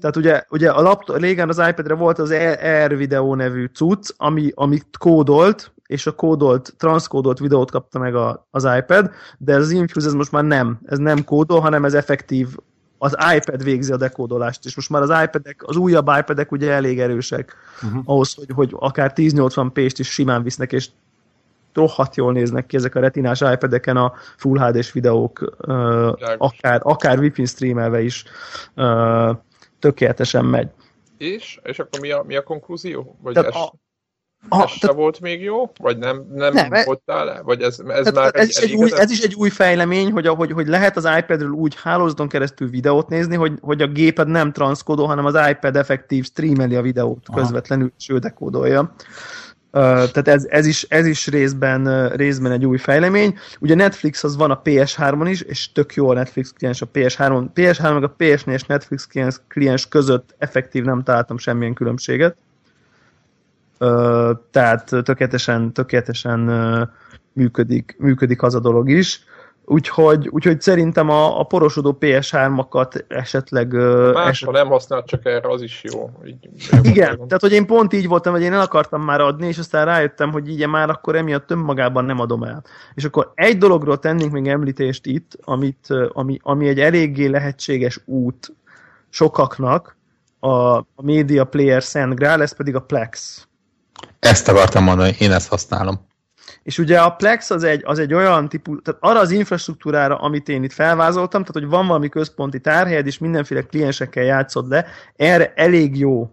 tehát ugye, ugye a laptop, régen az iPad-re volt az Air Video nevű cucc, ami, amit kódolt, és a kódolt, transzkódolt videót kapta meg a, az iPad, de az Infuse ez most már nem, ez nem kódol, hanem ez effektív, az iPad végzi a dekódolást, és most már az iPad-ek, az újabb iPad-ek ugye elég erősek uh-huh. ahhoz, hogy, hogy akár 1080p-st is simán visznek, és rohadt jól néznek ki ezek a retinás iPad-eken a Full HD-s videók, uh, akár, akár Wi-Fi streamelve is uh, tökéletesen megy. És? És akkor mi a, mi a konklúzió? Vagy Tehát a, a, ez se volt még jó? Vagy nem, nem, nem e- voltál le? Vagy ez, ez már ez, egy, is egy új, ez is egy új fejlemény, hogy, hogy, hogy lehet az iPad-ről úgy hálózaton keresztül videót nézni, hogy, hogy a géped nem transzkodó, hanem az iPad effektív streameli a videót Aha. közvetlenül, és ő dekódolja. Uh, tehát ez, ez, is, ez is részben, uh, részben egy új fejlemény. Ugye Netflix az van a PS3-on is, és tök jó a Netflix kliens a PS3-on. PS3 meg a PS4 és Netflix kliens, kliens között effektív nem találtam semmilyen különbséget tehát tökéletesen, tökéletesen működik, működik az a dolog is. Úgyhogy, úgyhogy szerintem a, a porosodó PS3-akat esetleg... Máshol eset... nem használt, csak erre az is jó. Így, Igen, tehát hogy én pont így voltam, hogy én el akartam már adni, és aztán rájöttem, hogy így már akkor emiatt önmagában nem adom el. És akkor egy dologról tennénk még említést itt, amit, ami, ami egy eléggé lehetséges út sokaknak, a, a Media Player Szent Grál, ez pedig a Plex. Ezt akartam mondani, én ezt használom. És ugye a Plex az egy, az egy olyan típus, tehát arra az infrastruktúrára, amit én itt felvázoltam, tehát hogy van valami központi tárhelyed, és mindenféle kliensekkel játszod le, erre elég jó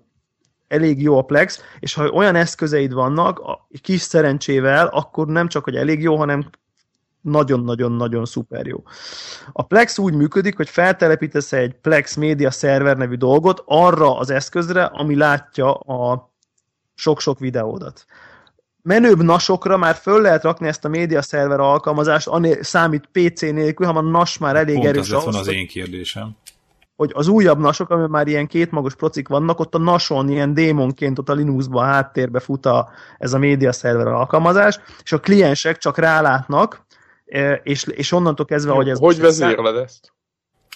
elég jó a Plex, és ha olyan eszközeid vannak, a kis szerencsével, akkor nem csak, hogy elég jó, hanem nagyon-nagyon-nagyon szuper jó. A Plex úgy működik, hogy feltelepítesz egy Plex Media Server nevű dolgot arra az eszközre, ami látja a sok-sok videódat. Menőbb nasokra már föl lehet rakni ezt a média szerver alkalmazást, ané, számít PC nélkül, ha a NAS már elég Pont erős. Pont van az én kérdésem. Hogy az újabb nasok, ami már ilyen kétmagos procik vannak, ott a nason ilyen démonként ott a Linuxban a háttérbe fut a, ez a média szerver alkalmazás, és a kliensek csak rálátnak, e, és, és onnantól kezdve, hogy ez... Hogy vezérled ezt?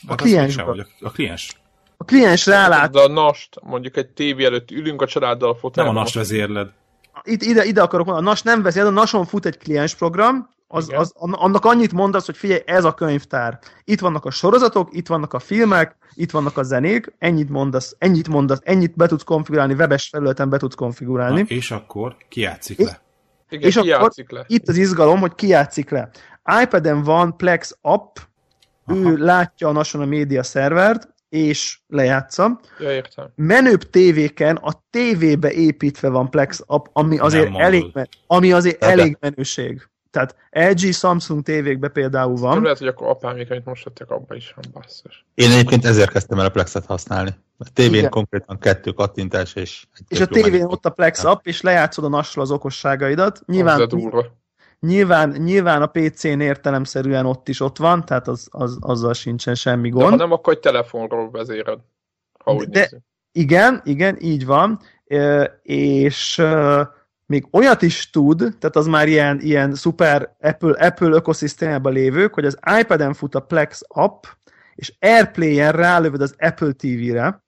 A, a kliens. A kliens. A kliens rálát. De a nast, mondjuk egy tévé előtt ülünk a családdal a fotelben. Nem a nast vezérled. Itt, ide, ide akarok mondani, a NAS nem veszi, a NAS-on fut egy kliens program, az, az, annak annyit mondasz, hogy figyelj, ez a könyvtár. Itt vannak a sorozatok, itt vannak a filmek, itt vannak a zenék, ennyit mondasz, ennyit mondasz, ennyit be tudsz konfigurálni, webes felületen be tudsz konfigurálni. Na, és akkor kijátszik le. Igen, és akkor le. itt az izgalom, hogy kijátszik le. iPad-en van Plex app, Aha. ő látja a National Media szervert, és lejátsza. Ja, értem. Menőbb tévéken a tévébe építve van Plex app, ami azért, elég, ami azért elég menőség. Tehát LG, Samsung tévékbe például van. Nem lehet, hogy akkor apámék, amit most tettek, abban is van basszus. Én egyébként ezért kezdtem el a Plexet használni. A tévén Igen. konkrétan kettő kattintás, és... És a tévén ott a Plex app, és lejátszod a nasra az okosságaidat. Nyilván, Nyilván, nyilván a PC-n értelemszerűen ott is ott van, tehát az, az, azzal sincsen semmi gond. De ha nem, akkor egy telefonról vezéred, ha úgy De, Igen, igen, így van, és még olyat is tud, tehát az már ilyen, ilyen szuper Apple, Apple ökoszisztémában lévők, hogy az iPad-en fut a Plex app, és Airplay-en rálövöd az Apple TV-re,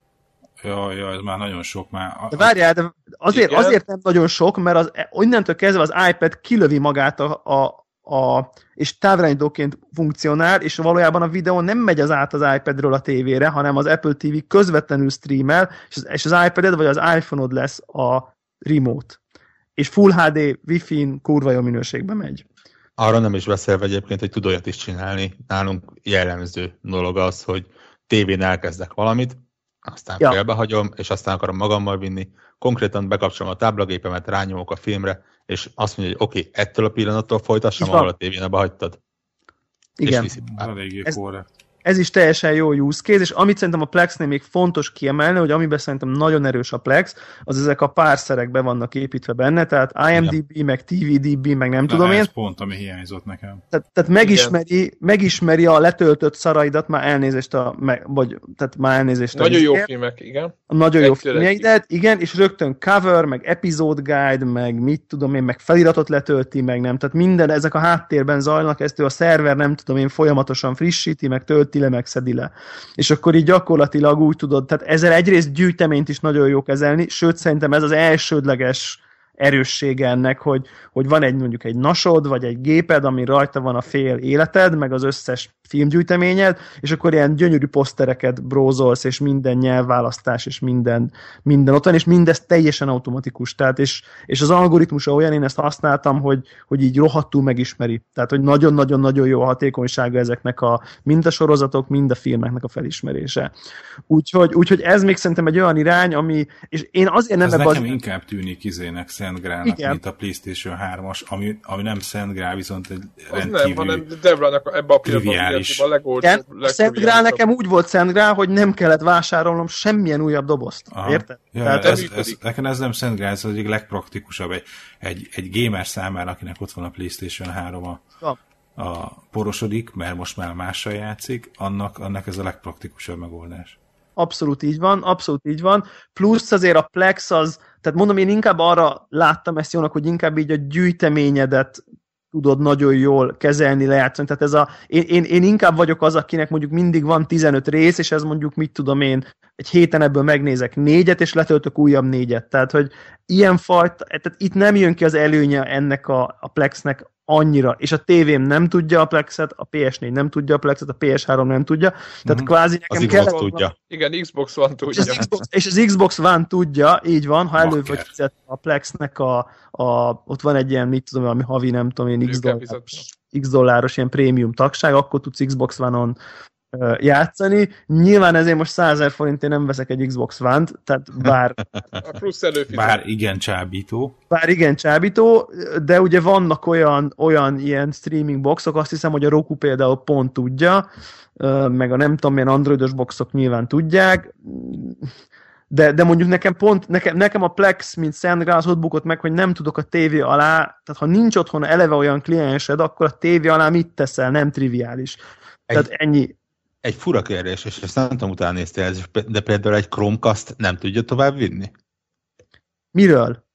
Ja, ja, ez már nagyon sok már. De várjál, de azért, azért nem nagyon sok, mert az, onnantól kezdve az iPad kilövi magát a, a, a és távirányítóként funkcionál, és valójában a videó nem megy az át az iPadről a tévére, hanem az Apple TV közvetlenül streamel, és az, és az iPad-ed vagy az iPhone-od lesz a remote. És Full HD Wi-Fi-n kurva jó minőségben megy. Arra nem is beszélve egyébként, hogy tud olyat is csinálni. Nálunk jellemző dolog az, hogy tévén elkezdek valamit, aztán ja. félbehagyom, és aztán akarom magammal vinni. Konkrétan bekapcsolom a táblagépemet, rányomok a filmre, és azt mondja, hogy oké, okay, ettől a pillanattól folytassam, ahol a tévén abba hagytad. Igen. Ez, ez is teljesen jó use case, és amit szerintem a Plexnél még fontos kiemelni, hogy amiben szerintem nagyon erős a Plex, az ezek a párszerek be vannak építve benne, tehát IMDB, Igen. meg TVDB, meg nem De tudom ez én. pont, ami hiányzott nekem. Tehát, tehát megismeri, megismeri a letöltött szaraidat, már elnézést a, meg, vagy, tehát már elnézést Nagyon a jó filmek, igen. A nagyon jó Egy filmjeidet, igen, és rögtön cover, meg episode guide, meg mit tudom én, meg feliratot letölti, meg nem. Tehát minden, ezek a háttérben zajlanak, ezt ő a szerver nem tudom én folyamatosan frissíti, meg tölti le, meg szedi le. És akkor így gyakorlatilag úgy tudod, tehát ezzel egyrészt gyűjteményt is nagyon jó kezelni, sőt szerintem ez az elsődleges erőssége ennek, hogy, hogy van egy mondjuk egy nasod, vagy egy géped, ami rajta van a fél életed, meg az összes filmgyűjteményed, és akkor ilyen gyönyörű posztereket brózolsz, és minden nyelvválasztás, és minden, minden ott van, és mindez teljesen automatikus. Tehát, és, és az algoritmusa olyan, én ezt használtam, hogy, hogy így rohadtul megismeri. Tehát, hogy nagyon-nagyon-nagyon jó a hatékonysága ezeknek a mind a sorozatok, mind a filmeknek a felismerése. Úgyhogy, úgyhogy ez még szerintem egy olyan irány, ami, és én azért nem Ez nekem az... inkább tűnik izének Szent Grálnak, Igen. mint a PlayStation 3-as, ami, ami nem Szent Grál, viszont egy Az nem, rendkívül... hanem Debrának ebbe a triviális. a legolcsóbb, Igen, a Szent Grál nekem úgy volt Szent Grál, hogy nem kellett vásárolnom semmilyen újabb dobozt. Aha. Érted? Ja, Tehát ez, ez, nekem ez nem Szent Grál, ez az egyik legpraktikusabb. Egy, egy, egy gamer számára, akinek ott van a PlayStation 3 a, Ja. a porosodik, mert most már mással játszik, annak, annak ez a legpraktikusabb megoldás. Abszolút így van, abszolút így van. Plusz azért a Plex az, tehát mondom, én inkább arra láttam ezt jónak, hogy inkább így a gyűjteményedet tudod nagyon jól kezelni, lejátszani. Tehát ez a, én, én, én inkább vagyok az, akinek mondjuk mindig van 15 rész, és ez mondjuk mit tudom én, egy héten ebből megnézek négyet, és letöltök újabb négyet. Tehát, hogy ilyen fajta, tehát itt nem jön ki az előnye ennek a, a Plexnek annyira, és a tévém nem tudja a Plexet, a PS4 nem tudja a Plexet, a PS3 nem tudja, tehát Mhm. kvázi Az nekem Xbox kell... tudja. Igen, Xbox One És tudja. az, Xbox, és az Xbox One tudja, így van, ha elő vagy fizet a Plexnek a, a, ott van egy ilyen, mit tudom, ami havi, nem tudom én, X dolláros. X dolláros ilyen prémium tagság, akkor tudsz Xbox One-on játszani. Nyilván ezért most 100 000 forintért nem veszek egy Xbox One-t, tehát bár, A plusz előfizet. Bár igen csábító, bár igen csábító, de ugye vannak olyan, olyan ilyen streaming boxok, azt hiszem, hogy a Roku például pont tudja, meg a nem tudom milyen androidos boxok nyilván tudják, de, de mondjuk nekem pont, nekem, nekem a Plex, mint az ott bukott meg, hogy nem tudok a tévé alá, tehát ha nincs otthon eleve olyan kliensed, akkor a tévé alá mit teszel, nem triviális. Egy- Tehát ennyi. Egy fura kérdés, és ezt nem tudom, utána néztél, de például egy Chromecast nem tudja tovább vinni? Miről?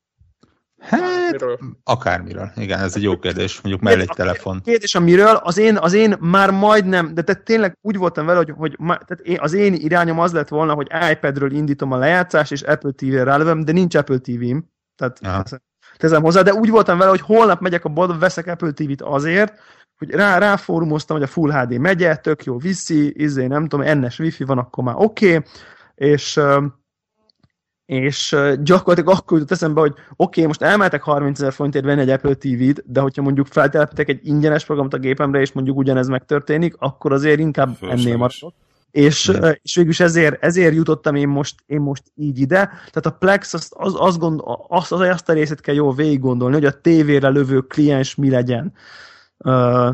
Hát, Miről? akármiről. Igen, ez egy jó kérdés. Mondjuk mellé egy telefon. Kérdés a miről, az én, az én már majdnem, de tehát tényleg úgy voltam vele, hogy, hogy tehát én, az én irányom az lett volna, hogy iPadről indítom a lejátszást, és Apple TV-re rálövöm, de nincs Apple TV-m. Tehát teszem hozzá, de úgy voltam vele, hogy holnap megyek a boltba, veszek Apple TV-t azért, hogy rá, ráfórumoztam, hogy a Full HD megye, tök jó viszi, izé, nem tudom, NS Wi-Fi van, akkor már oké, okay, és és gyakorlatilag akkor jutott eszembe, hogy oké, okay, most elmehetek 30 ezer forintért venni egy Apple TV-t, de hogyha mondjuk feltelepítek egy ingyenes programot a gépemre, és mondjuk ugyanez megtörténik, akkor azért inkább Fölösleges. ennél maradok. És, és végülis ezért, ezért jutottam én most, én most így ide. Tehát a Plex azt, az, az gond, azt, az, azt a részét kell jól végig gondolni, hogy a tévére lövő kliens mi legyen. Uh,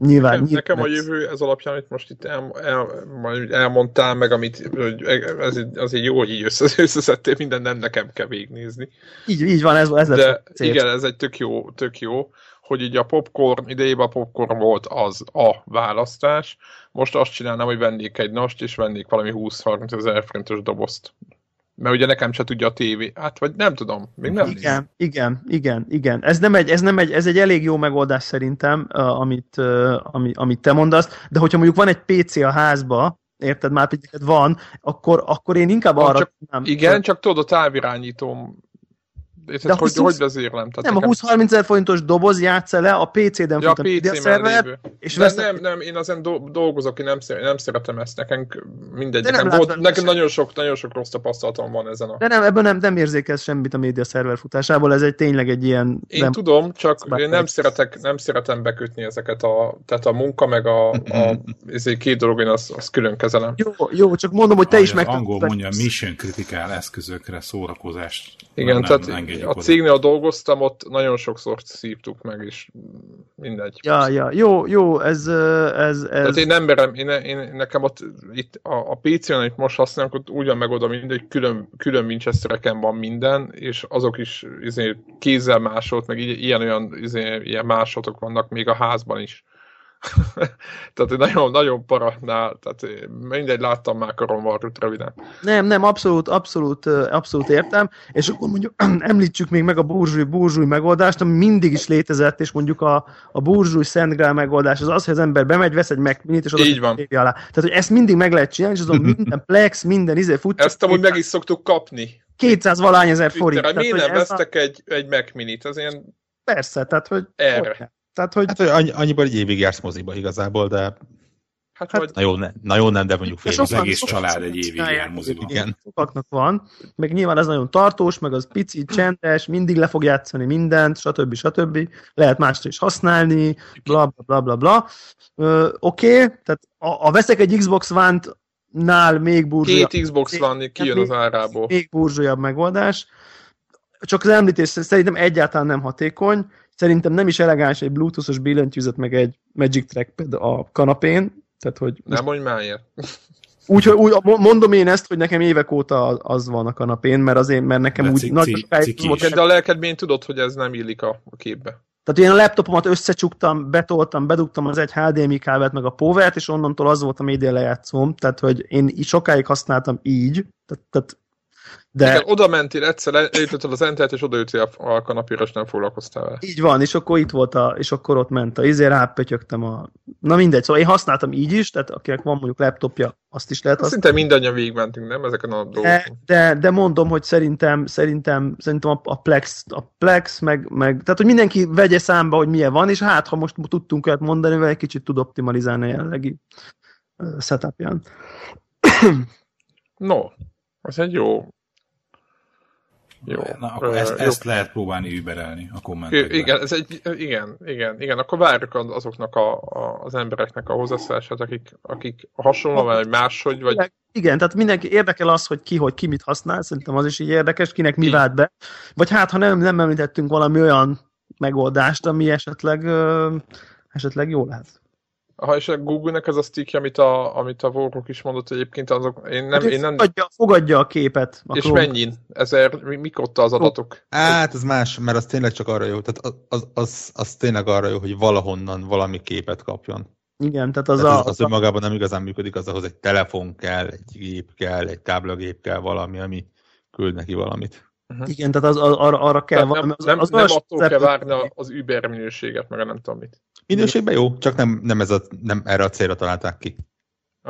nyilván, Nekem, nyilván nekem a jövő ez alapján, amit most itt el, el, majd elmondtál, meg amit hogy ez, azért jó, hogy így össze, összeszedtél, minden nem nekem kell végignézni. Így, így van, ez, ez De cél. igen, ez egy tök jó, tök jó, hogy így a popcorn, idejében a popcorn volt az a választás. Most azt csinálnám, hogy vennék egy nost, és vennék valami 20-30 ezer forintos dobozt. Mert ugye nekem se tudja a tévé. Hát, vagy nem tudom, még nem nézem. Igen, igen, igen, igen. Ez nem egy, ez nem egy, ez egy elég jó megoldás szerintem, amit, ami, amit te mondasz, de hogyha mondjuk van egy PC a házba, érted, már pedig van, akkor, akkor én inkább Van, arra csak- nem, Igen, csak tudod, a távirányítóm Érted, De hogy, 20 hogy vezérlem? Tehát nem, a nekem- 20-30 ezer forintos doboz játsz le, a PC-den Ja, a a PC-ben szerver, és De veszek- nem, nem, én ezen do- dolgozok, én nem, szer- nem szeretem ezt, nekem mindegy. De nem Nekem, volt, nekem nagyon sok, nagyon sok rossz tapasztalatom van ezen a... De nem, ebből nem, nem érzékelsz semmit a média szerver futásából, ez egy tényleg egy ilyen... Én nem, tudom, csak Bár- én nem szeretek, nem szeretem bekötni ezeket a, tehát a munka meg a, a ezért két dolog, én azt, azt külön kezelem. Jó, jó, csak mondom, hogy te Ahogy is meg... angol mondja, mission kritikál eszközökre szórakozást Igen, nem tehát a cégnél dolgoztam, ott nagyon sokszor szívtuk meg, és mindegy. Ja, ja, jó, jó, ez... ez, ez... Tehát én nem merem, én, én, nekem ott itt a, a PC-n, amit most használok, ott ugyan megoldom mindegy, külön, külön Winchestereken van minden, és azok is izé, kézzel másolt, meg ilyen-olyan izé, ilyen másotok vannak még a házban is. tehát nagyon, nagyon para, tehát mindegy, láttam már karomvarrut röviden. Nem, nem, abszolút, abszolút, abszolút értem, és akkor mondjuk említsük még meg a burzsúj, burzsúj megoldást, ami mindig is létezett, és mondjuk a, a burzsúj Szentgrál megoldás az az, hogy az ember bemegy, vesz egy Mac Minit, és oda Így van. alá. Tehát, hogy ezt mindig meg lehet csinálni, és azon minden Plex, minden izé fut. Ezt amúgy meg is szoktuk kapni. 200 valány ezer forint. Miért nem vesztek a... egy, egy Mac Minit? Az ilyen... Persze, tehát, hogy... Erre. Tehát, hogy... Hát, hogy annyi, annyiban egy évig jársz moziba igazából, de... Hát, hát, na, jó, ne, na jó, nem, de mondjuk fél Az egész család egy évig jár moziba. Igen. Sokaknak van, meg nyilván ez nagyon tartós, meg az pici, csendes, mindig le fog játszani mindent, stb. stb. Lehet mást is használni, bla bla bla bla bla. Oké, okay, tehát a, a veszek egy Xbox One-t nál még burzsójabb. Két Xbox van kijön az árából. Még burzsójabb megoldás. Csak az említés szerintem egyáltalán nem hatékony, Szerintem nem is elegáns egy bluetoothos billentyűzet meg egy Magic Trackpad a kanapén. Tehát, hogy nem mondj már ilyet. Úgy, úgy, mondom én ezt, hogy nekem évek óta az van a kanapén, mert azért, mert nekem de úgy cik, nagy cik De a lelkedben tudod, hogy ez nem illik a, a képbe. Tehát én a laptopomat összecsuktam, betoltam, bedugtam az egy HDMI kábelt meg a povert, és onnantól az volt a média lejátszóm, tehát hogy én sokáig használtam így, tehát, tehát de... Igen, oda mentél egyszer, eljutottad az entert, és odaütél a kanapira, és nem foglalkoztál vele. Így van, és akkor itt volt a, és akkor ott ment a izé, rápötyögtem a... Na mindegy, szóval én használtam így is, tehát akinek van mondjuk laptopja, azt is lehet használni. Szinte mindannyian végigmentünk, nem? Ezeken a dolgokon. De, de, de, mondom, hogy szerintem, szerintem, szerintem a, a, Plex, a Plex, meg, meg, tehát hogy mindenki vegye számba, hogy milyen van, és hát, ha most tudtunk olyat mondani, vagy egy kicsit tud optimalizálni a jelenlegi setupján. No, az egy jó, jó. Na, akkor ezt, jó. ezt lehet próbálni überelni a kommentekben. Igen, ez egy, igen, igen, igen. Akkor várjuk azoknak a, a, az embereknek a hozzászólását, akik, akik hasonló, vagy máshogy, vagy... Igen, tehát mindenki érdekel az, hogy ki, hogy ki mit használ, szerintem az is így érdekes, kinek mi vált be. Vagy hát, ha nem, nem említettünk valami olyan megoldást, ami esetleg, ö, esetleg jó lehet. Ha és a Google-nek ez a stickje, amit a, amit a Warrock is mondott egyébként, azok, én nem... Hát én nem... Fogadja, fogadja a képet. A és Chrome. mennyin? Ezer, mik ott az adatok? Hát, ez más, mert az tényleg csak arra jó. Tehát az, az, az, az tényleg arra jó, hogy valahonnan valami képet kapjon. Igen, tehát az tehát a... Az, az önmagában nem igazán működik, az ahhoz egy telefon kell, egy gép kell, egy táblagép kell, valami, ami küld neki valamit. Uh-huh. Igen, tehát az, az, arra, arra kell valami. Nem, az, nem, az nem attól kell várni az Uber minőséget, meg nem tudom mit. Minőségben jó, csak nem, nem, ez a, nem erre a célra találták ki.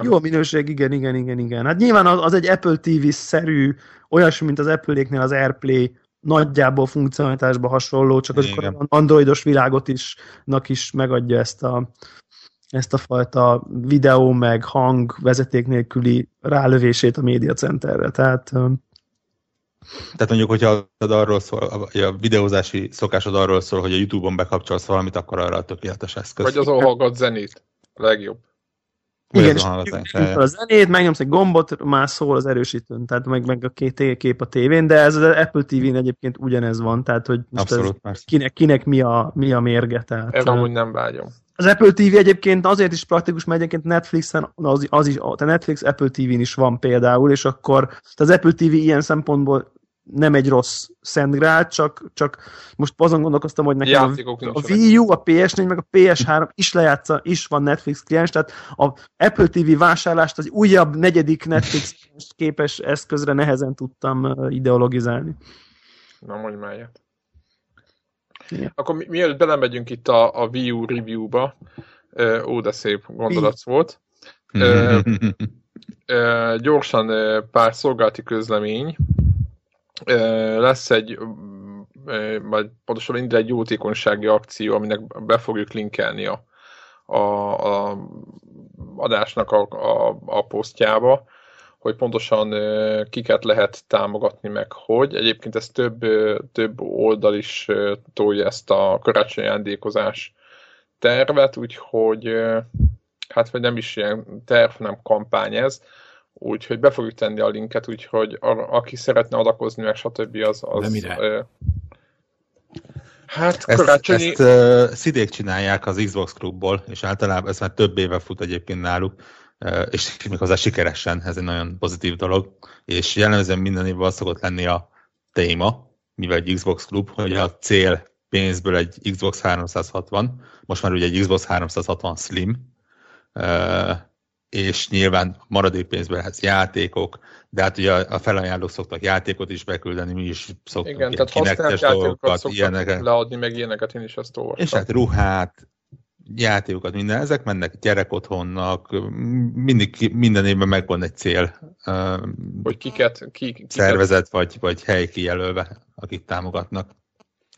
Jó a minőség, igen, igen, igen, igen. Hát nyilván az, az egy Apple TV-szerű, olyasmi, mint az Apple-éknél az AirPlay, nagyjából funkcionalitásban hasonló, csak az androidos világot is, is megadja ezt a, ezt a fajta videó meg hang vezeték nélküli rálövését a médiacenterre. Tehát tehát mondjuk, hogyha arról szól, a videózási szokásod arról szól, hogy a YouTube-on bekapcsolsz valamit, akkor arra a tökéletes eszköz. Vagy azon hallgat zenét. A legjobb. Igen, és a zenét, megnyomsz egy gombot, már szól az erősítőn, tehát meg, meg a két kép a tévén, de ez az Apple TV-n egyébként ugyanez van, tehát hogy most Abszolút, ez kinek, kinek mi, a, mi a mérge. Tehát, Erre amúgy nem vágyom. Az Apple TV egyébként azért is praktikus, mert egyébként Netflixen az, az is, a Netflix Apple TV-n is van például, és akkor az Apple TV ilyen szempontból nem egy rossz Szentgrál, csak, csak most azon gondolkoztam, hogy nekem a, a Wii U, a PS4, meg a PS3 is lejátsza, is van Netflix kliens, tehát a Apple TV vásárlást az újabb negyedik Netflix képes eszközre nehezen tudtam ideologizálni. Na, mondj már ilyet. Ja. Akkor mi, mielőtt belemegyünk itt a, a Wii U review-ba, ó, de szép gondolat volt. gyorsan pár szolgálati közlemény lesz egy, vagy pontosan indul egy jótékonysági akció, aminek be fogjuk linkelni a, a, a adásnak a, a, a posztjába, hogy pontosan kiket lehet támogatni meg, hogy. Egyébként ez több, több oldal is tolja ezt a karácsonyi ajándékozás tervet, úgyhogy hát vagy nem is ilyen terv, nem kampány ez, úgyhogy be fogjuk tenni a linket, úgyhogy a, aki szeretne adakozni, meg stb. az... az De mire? Hát Ezt, karácsonyi... ezt uh, szidék csinálják az Xbox klubból, és általában ez már több éve fut egyébként náluk, uh, és méghozzá sikeresen, ez egy nagyon pozitív dolog, és jellemzően minden évben az szokott lenni a téma, mivel egy Xbox klub, hogy a cél pénzből egy Xbox 360, most már ugye egy Xbox 360 Slim, uh, és nyilván maradék pénzből ez játékok, de hát ugye a felajánlók szoktak játékot is beküldeni, mi is szoktunk Igen, tehát játékokat szoktak ilyeneket. leadni, meg ilyeneket én is ezt olvastam. És hát ruhát, játékokat, minden, ezek mennek gyerekotthonnak, mindig, minden évben megvan egy cél. Hogy kiket, ki, kiket szervezet vagy, vagy hely kijelölve, akik támogatnak.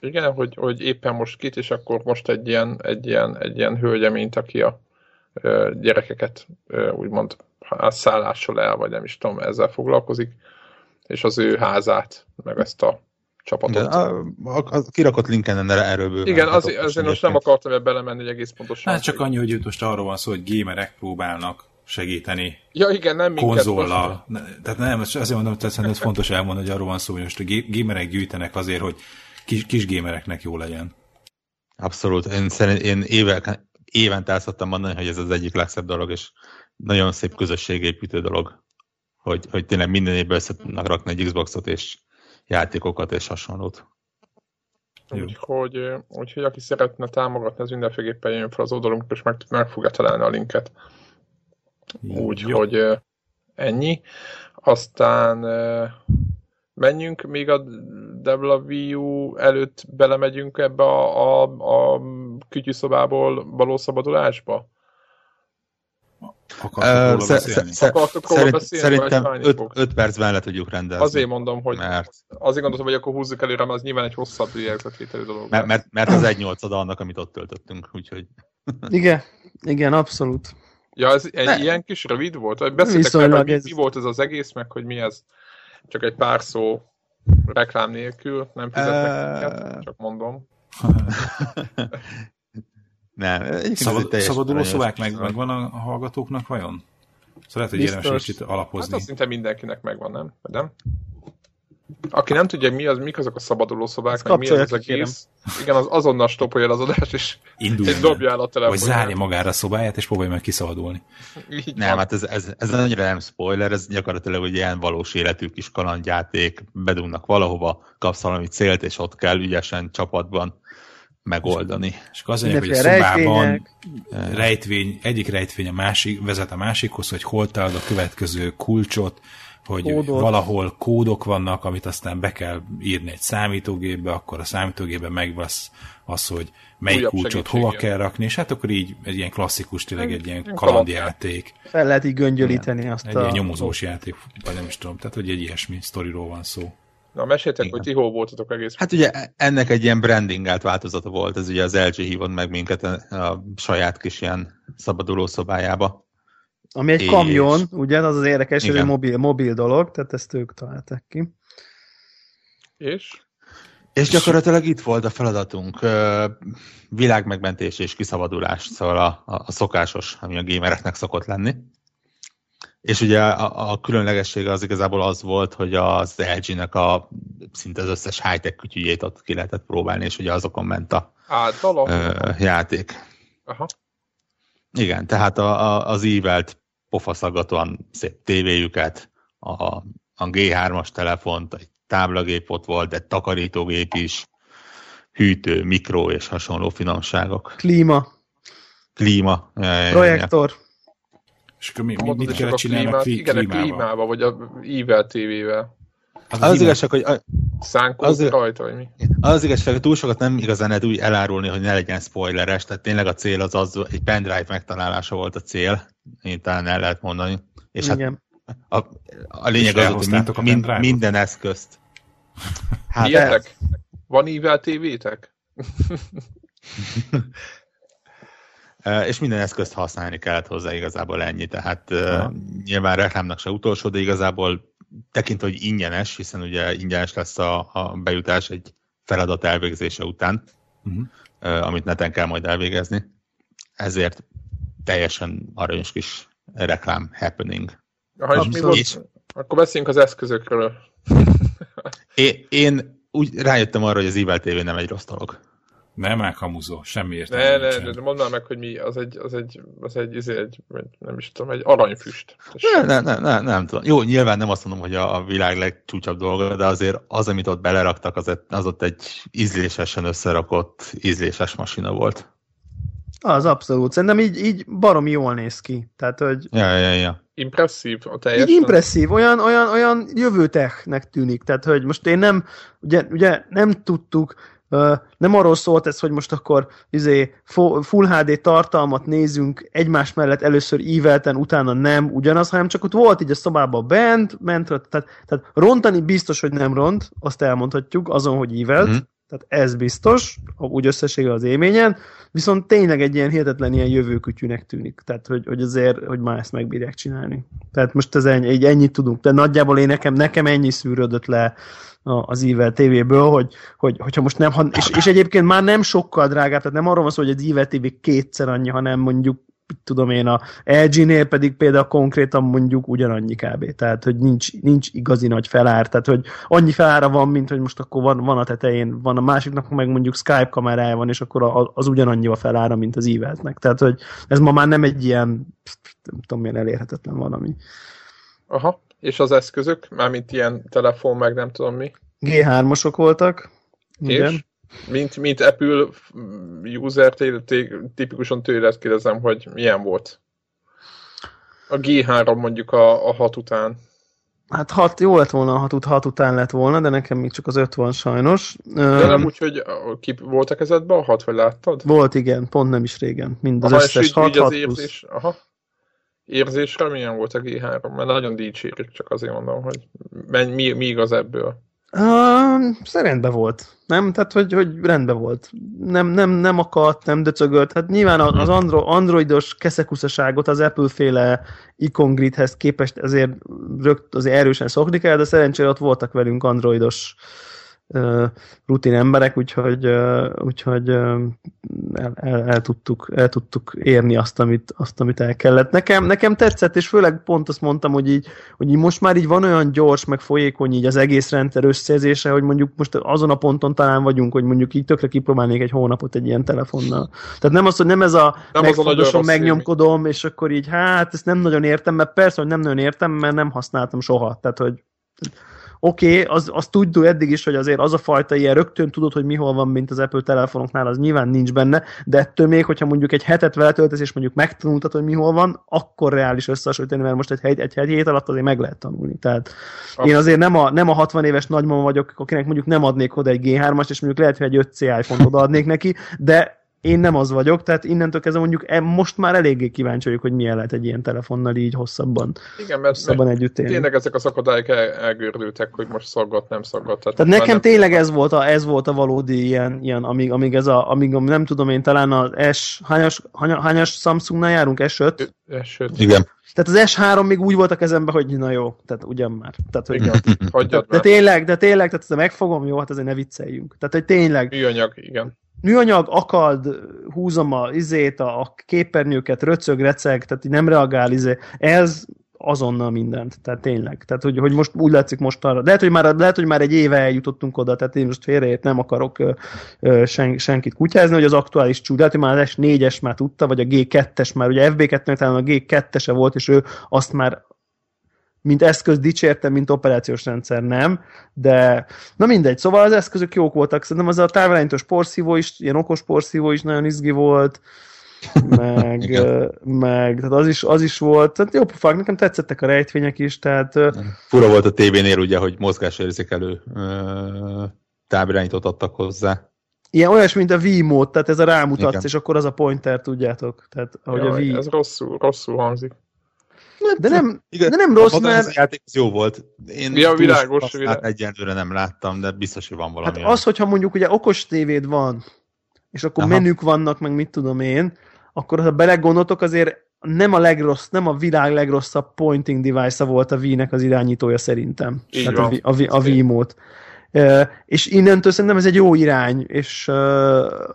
Igen, hogy, hogy éppen most kit, és akkor most egy ilyen, egy ilyen, egy ilyen hölgye, mint aki a gyerekeket úgymond szállással el, vagy nem is tudom, ezzel foglalkozik, és az ő házát, meg ezt a csapatot. De a, a, a kirakott linken erről bőven. Igen, az, azért most nem akartam ebbe belemenni, hogy egész pontosan. Hát csak annyi, hogy itt most arról van szó, hogy gamerek próbálnak segíteni ja, igen, nem konzollal. Tehát nem, azért mondom, hogy ez fontos elmondani, hogy arról van szó, hogy most a gamerek gyűjtenek azért, hogy kis, kis gamereknek jó legyen. Abszolút. Én, szerint, én évek, évente el szoktam mondani, hogy ez az egyik legszebb dolog, és nagyon szép közösségépítő dolog, hogy, hogy tényleg minden évben össze tudnak rakni egy Xboxot, és játékokat és hasonlót. Úgyhogy, úgyhogy aki szeretne támogatni, az mindenféleképpen jön fel az oldalunkra, és meg, meg fogja találni a linket. Úgyhogy ennyi. Aztán menjünk még a Devla Wii U előtt belemegyünk ebbe a, a, a kütyűszobából való szabadulásba? Akartok róla beszélni? Szerintem 5 percben le tudjuk rendezni. Azért mondom, hogy mert... azért gondoltam, hogy akkor húzzuk előre, mert az nyilván egy hosszabb lélegzetvételű dolog. Mert, mert, mert az egy nyolcad annak, amit ott töltöttünk, úgyhogy... Igen, igen, abszolút. Ja, ez egy ne. ilyen kis rövid volt? Beszéltek hogy mi, ez... mi volt ez az egész, meg hogy mi ez? Csak egy pár szó reklám nélkül, nem fizetnek uh... csak mondom. Nem. Szabad, szabaduló szobák meg, megvan a hallgatóknak vajon? Szóval lehet, hogy érdemes itt alapozni. Hát szinte mindenkinek megvan, nem? nem? Aki nem tudja, mi az, mik azok a szabaduló szobák, meg mi az az egész, igen, az azonnal stopolja az adást, és Induljon dobja el a telefonját. Vagy zárja magára a szobáját, és próbálja meg kiszabadulni. Így nem, van. hát ez, ez, ez annyira nem spoiler, ez gyakorlatilag egy ilyen valós életű kis kalandjáték, bedugnak valahova, kapsz valami célt, és ott kell ügyesen csapatban megoldani. És, akkor az hogy a szobában rejtvény, egyik rejtvény a másik, vezet a másikhoz, hogy hol találod a következő kulcsot, hogy Kódot. valahol kódok vannak, amit aztán be kell írni egy számítógépbe, akkor a számítógépben megvasz az, hogy melyik Újabb kulcsot hova kell rakni, és hát akkor így egy ilyen klasszikus, tényleg egy ilyen kalandjáték. Fel lehet így göngyölíteni azt egy a... ilyen nyomozós játék, vagy nem is tudom, tehát hogy egy ilyesmi sztoriról van szó. Na, meséltek, Igen. hogy ti hol voltatok egész. Hát ugye ennek egy ilyen brandingált változata volt, ez ugye az LG hívott meg minket a, a saját kis ilyen szabaduló szobájába. Ami egy és... kamion, ugye, az az érdekes, hogy egy mobil, mobil dolog, tehát ezt ők találták ki. És? És gyakorlatilag itt volt a feladatunk, világmegmentés és kiszabadulás, szóval a, a, a szokásos, ami a gamereknek szokott lenni. És ugye a, a különlegessége az igazából az volt, hogy az LG-nek a szinte az összes high-tech kütyüjét ott ki lehetett próbálni, és ugye azokon ment a ö, játék. Aha. Igen, tehát a, a, az ívelt pofaszaggatóan szép tévéjüket, a, a G3-as telefont, egy táblagép ott volt, de takarítógép is, hűtő, mikro és hasonló finomságok. Klíma. Klíma. Projektor. És akkor mi, mi, mit kell csinálni a Igen, a klímával, vagy a ível tévével. Az, az, az igazság, hogy... Szánkóz az, rajta, vagy mi? Az igazság, hogy túl sokat nem igazán lehet úgy elárulni, hogy ne legyen spoileres, tehát tényleg a cél az az, egy pendrive megtalálása volt a cél, én talán el lehet mondani. És hát Igen. hát a, a lényeg az, hogy mind, mind, minden eszközt. Hát Ilyetek? Van ível tévétek? és minden eszközt használni kellett hozzá igazából ennyi, tehát uh, nyilván reklámnak se utolsó, de igazából tekintve, hogy ingyenes, hiszen ugye ingyenes lesz a, a bejutás egy feladat elvégzése után, uh-huh. uh, amit neten kell majd elvégezni, ezért teljesen aranyos kis reklám happening. Aha, és mi volt? Akkor beszéljünk az eszközökről. én, én úgy rájöttem arra, hogy az Evil TV nem egy rossz dolog. Nem elkamuzó, semmi értelme Ne, ne, ne, de mondd már meg, hogy mi, az egy, az egy, az egy, az egy, egy nem is tudom, egy aranyfüst. Ne, ne, ne, ne, nem tudom. Jó, nyilván nem azt mondom, hogy a, a világ legcsúcsabb dolga, de azért az, amit ott beleraktak, az, az ott egy ízlésesen összerakott ízléses masina volt. Az abszolút. Szerintem így, így baromi jól néz ki. Tehát, hogy... Ja, ja, ja. Impresszív a teljesen? Így impresszív, olyan, olyan, olyan jövőtechnek tűnik. Tehát, hogy most én nem, ugye, ugye nem tudtuk, nem arról szólt ez, hogy most akkor izé, Full HD tartalmat nézünk egymás mellett először ívelten, utána nem ugyanaz, hanem csak ott volt így a szobában bent, ment, tehát, tehát rontani biztos, hogy nem ront, azt elmondhatjuk, azon, hogy ívelt, mm-hmm. Tehát ez biztos, úgy összessége az élményen, viszont tényleg egy ilyen hihetetlen ilyen jövőkütyűnek tűnik, tehát hogy, hogy azért, hogy már ezt megbírják csinálni. Tehát most ez ennyi, egy ennyit tudunk, de nagyjából én nekem, nekem ennyi szűrődött le az Evil TV-ből, hogy, hogy, hogyha most nem, és, és egyébként már nem sokkal drágább, tehát nem arról van szó, hogy az Evil TV kétszer annyi, hanem mondjuk tudom én, a LG-nél pedig például konkrétan mondjuk ugyanannyi kb. Tehát, hogy nincs, nincs igazi nagy felár, tehát, hogy annyi felára van, mint hogy most akkor van, van a tetején, van a másiknak meg mondjuk Skype kamerája van, és akkor az ugyanannyi a felára, mint az evetnek. Tehát, hogy ez ma már nem egy ilyen, nem tudom milyen elérhetetlen valami. Aha. És az eszközök? Mármint ilyen telefon, meg nem tudom mi. G3-osok voltak. És? Igen. Mint, mint Apple user, tipikusan tőled kérdezem, hogy milyen volt? A G3 mondjuk a, a 6 után. Hát hat, jó lett volna, hat, hat után lett volna, de nekem még csak az öt van sajnos. De nem úgy, hogy ki volt a kezedben a hat, vagy láttad? Volt, igen, pont nem is régen. Mind az aha, összes hat, hat érzés, Aha érzésre milyen volt a G3? Mert nagyon dicsérik, csak azért mondom, hogy mi, mi igaz ebből? Uh, rendben volt. Nem? Tehát, hogy, hogy rendben volt. Nem, nem, nem akadt, nem döcögölt. Hát nyilván az andro, androidos keszekuszaságot az Apple-féle ikongridhez képest ezért rögt, azért erősen szokni kell, de szerencsére ott voltak velünk androidos rutin emberek, úgyhogy, úgyhogy el, el, el, tudtuk, el tudtuk érni azt amit, azt, amit el kellett. Nekem, nekem tetszett, és főleg pont azt mondtam, hogy így, hogy így most már így van olyan gyors, meg folyékony így az egész rendszer összeérzése, hogy mondjuk most azon a ponton talán vagyunk, hogy mondjuk így tökre kipróbálnék egy hónapot egy ilyen telefonnal. Tehát nem az, hogy nem ez a nem megfontosom, megnyomkodom, és akkor így, hát ezt nem nagyon értem, mert persze, hogy nem nagyon értem, mert nem használtam soha. Tehát, hogy Oké, okay, az, az tudjuk eddig is, hogy azért az a fajta ilyen rögtön tudod, hogy mihol van, mint az Apple telefonoknál, az nyilván nincs benne, de ettől még, hogyha mondjuk egy hetet vele töltesz, és mondjuk megtanultad, hogy mihol van, akkor reális összehasonlítani, mert most egy, egy, egy, egy hét alatt azért meg lehet tanulni. Tehát Abszett. én azért nem a, nem a 60 éves nagymama vagyok, akinek mondjuk nem adnék oda egy G3-as, és mondjuk lehet, hogy egy 5C iPhone odaadnék neki, de én nem az vagyok, tehát innentől kezdve mondjuk e, most már eléggé kíváncsi vagyok, hogy milyen lehet egy ilyen telefonnal így hosszabban, Igen, mert, hosszabban mert együtt élni. Tényleg ezek az akadályok el, elgördültek, hogy most szaggat, nem szaggat. Tehát, tehát nekem nem... tényleg ez volt, a, ez volt a valódi ilyen, ilyen amíg, amíg ez a, amíg nem tudom én, talán az S, hányas, hányas Samsungnál járunk? S5? S5. Igen. Tehát az S3 még úgy volt a kezemben, hogy na jó, tehát ugyan már. Tehát, hogy Hagyjad de, de tényleg, de tényleg, tehát ezt megfogom, jó, hát azért ne vicceljünk. Tehát, hogy tényleg. Műanyag, igen műanyag, akad, húzom a izét, a képernyőket, röcög, receg, tehát így nem reagál, izé. Ez azonnal mindent, tehát tényleg. Tehát, hogy, hogy most úgy látszik most arra. Lehet, hogy már, lehet, hogy már egy éve eljutottunk oda, tehát én most félreért nem akarok ö, ö, sen, senkit kutyázni, hogy az aktuális csúcs, lehet, hogy már az S4-es már tudta, vagy a G2-es már, ugye FB2-nek talán a G2-ese volt, és ő azt már mint eszköz dicsértem, mint operációs rendszer nem, de na mindegy, szóval az eszközök jók voltak, szerintem az a távirányítós porszívó is, ilyen okos porszívó is nagyon izgi volt, meg, meg tehát az is, az is volt, tehát jó pofák, nekem tetszettek a rejtvények is, tehát... Fura volt a tévénél ugye, hogy mozgásérzékelő távirányítót adtak hozzá. Ilyen olyas, mint a V-mód, tehát ez a rámutatsz, Igen. és akkor az a pointer, tudjátok. Tehát, ahogy Jaj, a v... ez rosszul, rosszul hangzik. De nem, Igen, de nem rossz, a mert... A játék az jó volt. Én ja, világos, világos. egyelőre nem láttam, de biztos, hogy van valami. Hát az, hogyha mondjuk ugye okos tévéd van, és akkor Aha. menük vannak, meg mit tudom én, akkor ha belegondoltok, azért nem a legrossz, nem a világ legrosszabb pointing device-a volt a Wii-nek az irányítója szerintem. Így van. a, a, a, a Wii-mód. És innentől szerintem ez egy jó irány, és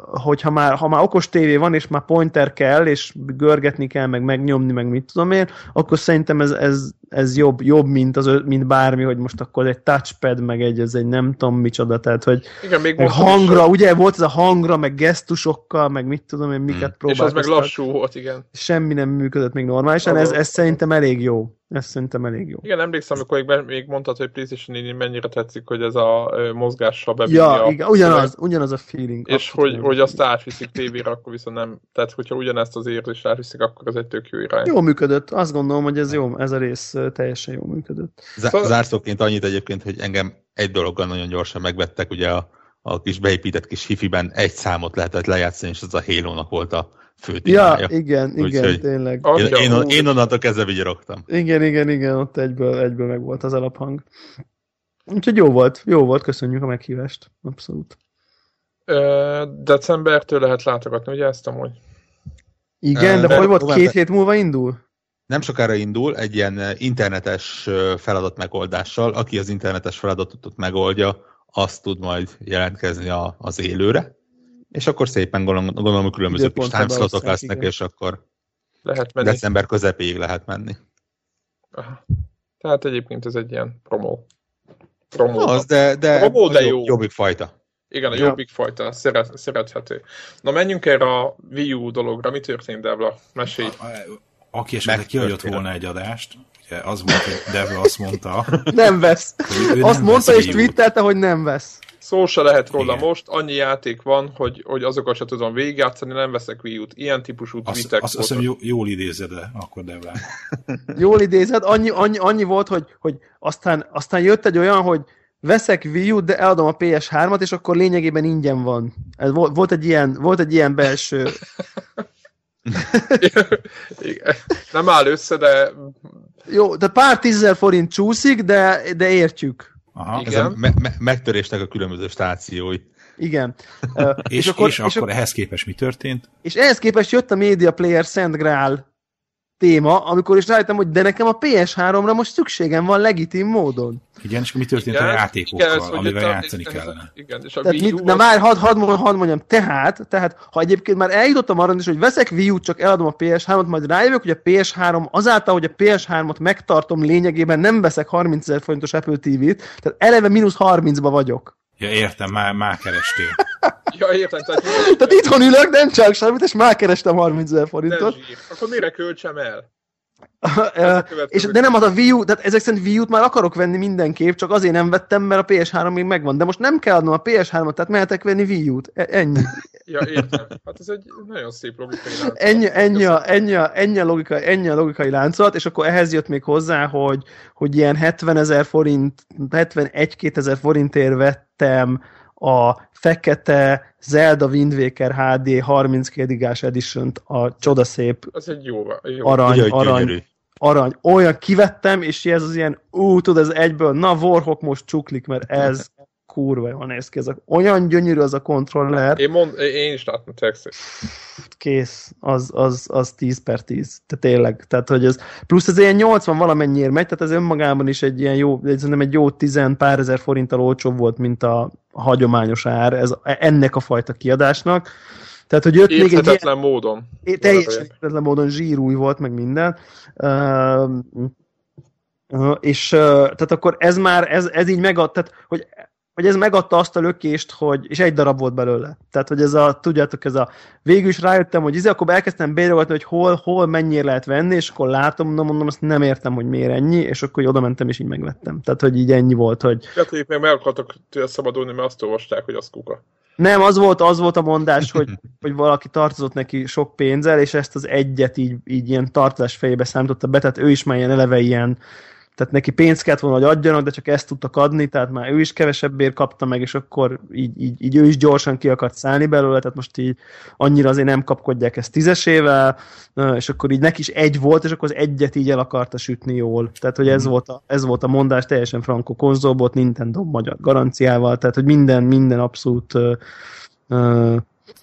hogyha már, ha már okos tévé van, és már pointer kell, és görgetni kell, meg megnyomni, meg mit tudom én, akkor szerintem ez, ez, ez jobb, jobb mint, az, mint bármi, hogy most akkor egy touchpad, meg egy, ez egy nem tudom micsoda, tehát hogy Igen, még meg hangra, is, ugye volt ez a hangra, meg gesztusokkal, meg mit tudom én, miket hmm. próbálkoztak. És az meg lassú volt, igen. Semmi nem működött még normálisan, ez, ez szerintem elég jó. Ez szerintem elég jó. Igen, emlékszem, amikor még, még mondtad, hogy PlayStation 4 mennyire tetszik, hogy ez a mozgással bevinni ja, a... igen, ugyanaz, ugyanaz a feeling. És hogy, hogy azt átviszik tévére, akkor viszont nem. Tehát, hogyha ugyanezt az érzést átviszik, akkor ez egy tök jó irány. Jó működött. Azt gondolom, hogy ez jó, ez a rész teljesen jó működött. Z- szóval- Zárszóként annyit egyébként, hogy engem egy dologgal nagyon gyorsan megvettek, ugye a, a kis beépített kis hifiben egy számot lehetett lejátszani, és az a halo volt a fő Ja, igen, Úgy, igen, tényleg. Én, én, én onnantól kezdve vigyorogtam. Igen, igen, igen, ott egyből, egyből meg volt az alaphang. Úgyhogy jó volt, jó volt, köszönjük a meghívást, abszolút. Ö, decembertől lehet látogatni, ugye ezt amúgy? Igen, de, de hogy volt, két hét múlva indul? Nem sokára indul egy ilyen internetes feladat megoldással. Aki az internetes feladatot megoldja, azt tud majd jelentkezni a, az élőre. És akkor szépen gondolom, gondolom különböző kis timeslotok lesznek, igen. és akkor lehet menni. december közepéig lehet menni. Aha. Tehát egyébként ez egy ilyen promó. promó az, de, de, promó, de jó. jobbik fajta. Igen, a jobbik ja. fajta, szeret, szerethető. Na menjünk erre a Wii U dologra. Mi történt, Devla? Mesélj. A, a, aki esetleg kiadott volna egy adást, ugye az volt, hogy Devla azt mondta. Nem vesz. Azt nem mondta és twittelte, hogy nem vesz. Szó se lehet róla Igen. most, annyi játék van, hogy, hogy azokat se tudom végigjátszani, nem veszek Wii U-t. Ilyen típusú tweetek Azt, azt hiszem jó, jól idézed -e, akkor Devlán. jól idézed, annyi, annyi, annyi volt, hogy, hogy aztán, aztán jött egy olyan, hogy veszek Wii U-t, de eladom a PS3-at, és akkor lényegében ingyen van. Ez volt, volt, egy, ilyen, volt egy ilyen belső... Igen. Nem áll össze, de... Jó, de pár tízezer forint csúszik, de, de értjük. Aha. Igen. Ez a me- me- megtörésnek a különböző stációi. Igen. Uh, és, és, akkor, és, és akkor ehhez képest mi történt? És ehhez képest jött a Media Player Szent Grál téma, amikor is rájöttem, hogy de nekem a PS3-ra most szükségem van legitim módon. Igen, és mi történt igen, a játékokkal, igen, amivel a, játszani igen, kellene? Igen, és a tehát mit, na már hadd had, had, had mondjam, tehát, tehát, ha egyébként már eljutottam arra is, hogy veszek Wii U-t, csak eladom a PS3-ot, majd rájövök, hogy a PS3 azáltal, hogy a PS3-ot megtartom lényegében, nem veszek 30 ezer forintos Apple TV-t, tehát eleve mínusz 30-ba vagyok. Ja, értem, már, már kerestél. ja, értem. Tehát, tehát itthon ülök, nem csak semmit, és már kerestem 30 ezer forintot. Akkor mire költsem el? és de nem az a Wii U, tehát ezek szerint Wii U-t már akarok venni mindenképp, csak azért nem vettem, mert a PS3 még megvan. De most nem kell adnom a PS3-ot, tehát mehetek venni Wii U-t. E- ennyi. Ja, értem. Hát ez egy nagyon szép logikai láncolat. Ennyi, ennyi, a, ennyi, a, ennyi, a logikai, ennyi a logikai láncolat, és akkor ehhez jött még hozzá, hogy, hogy ilyen 70 ezer forint, 71-2 ezer forintért vettem a fekete Zelda Wind Waker HD 32 gigás edition a csodaszép az egy jó, jó. arany, Ugye, arany, arany. Olyan kivettem, és ez az ilyen, ú, tudod, ez egyből, na Warhawk most csuklik, mert ez kurva jól néz ki. Ez a, olyan gyönyörű az a kontroller. Én, mond, én is láttam textet. Kész, az, az, az 10 per 10. Tehát tényleg. Tehát, hogy ez, plusz ez ilyen 80 valamennyiért megy, tehát ez önmagában is egy ilyen jó, szerintem egy jó 10 pár ezer forinttal olcsóbb volt, mint a, hagyományos ár ez, ennek a fajta kiadásnak. Tehát, hogy jött még egy ilyen, módon. Teljesen érthetetlen módon zsírúj volt, meg minden. Uh, és uh, tehát akkor ez már, ez, ez így megad, tehát, hogy hogy ez megadta azt a lökést, hogy, és egy darab volt belőle. Tehát, hogy ez a, tudjátok, ez a, végül is rájöttem, hogy izé, akkor elkezdtem bérogatni, hogy hol, hol mennyire lehet venni, és akkor látom, na mondom, azt nem értem, hogy miért ennyi, és akkor oda mentem, és így megvettem. Tehát, hogy így ennyi volt, hogy... Hát, hogy meg akartak tőle szabadulni, mert azt olvasták, hogy az kuka. Nem, az volt, az volt a mondás, hogy, hogy valaki tartozott neki sok pénzzel, és ezt az egyet így, így ilyen tartozás fejébe számította be, tehát ő is már ilyen eleve ilyen tehát neki pénzt kellett volna, hogy adjanak, de csak ezt tudtak adni, tehát már ő is kevesebbért kapta meg, és akkor így, így, így ő is gyorsan ki akart szállni belőle, tehát most így annyira azért nem kapkodják ezt tízesével, és akkor így neki is egy volt, és akkor az egyet így el akarta sütni jól. Tehát, hogy ez, mm. volt, a, ez volt a mondás, teljesen frankó konzolbot, Nintendo magyar garanciával, tehát, hogy minden, minden abszolút uh, uh,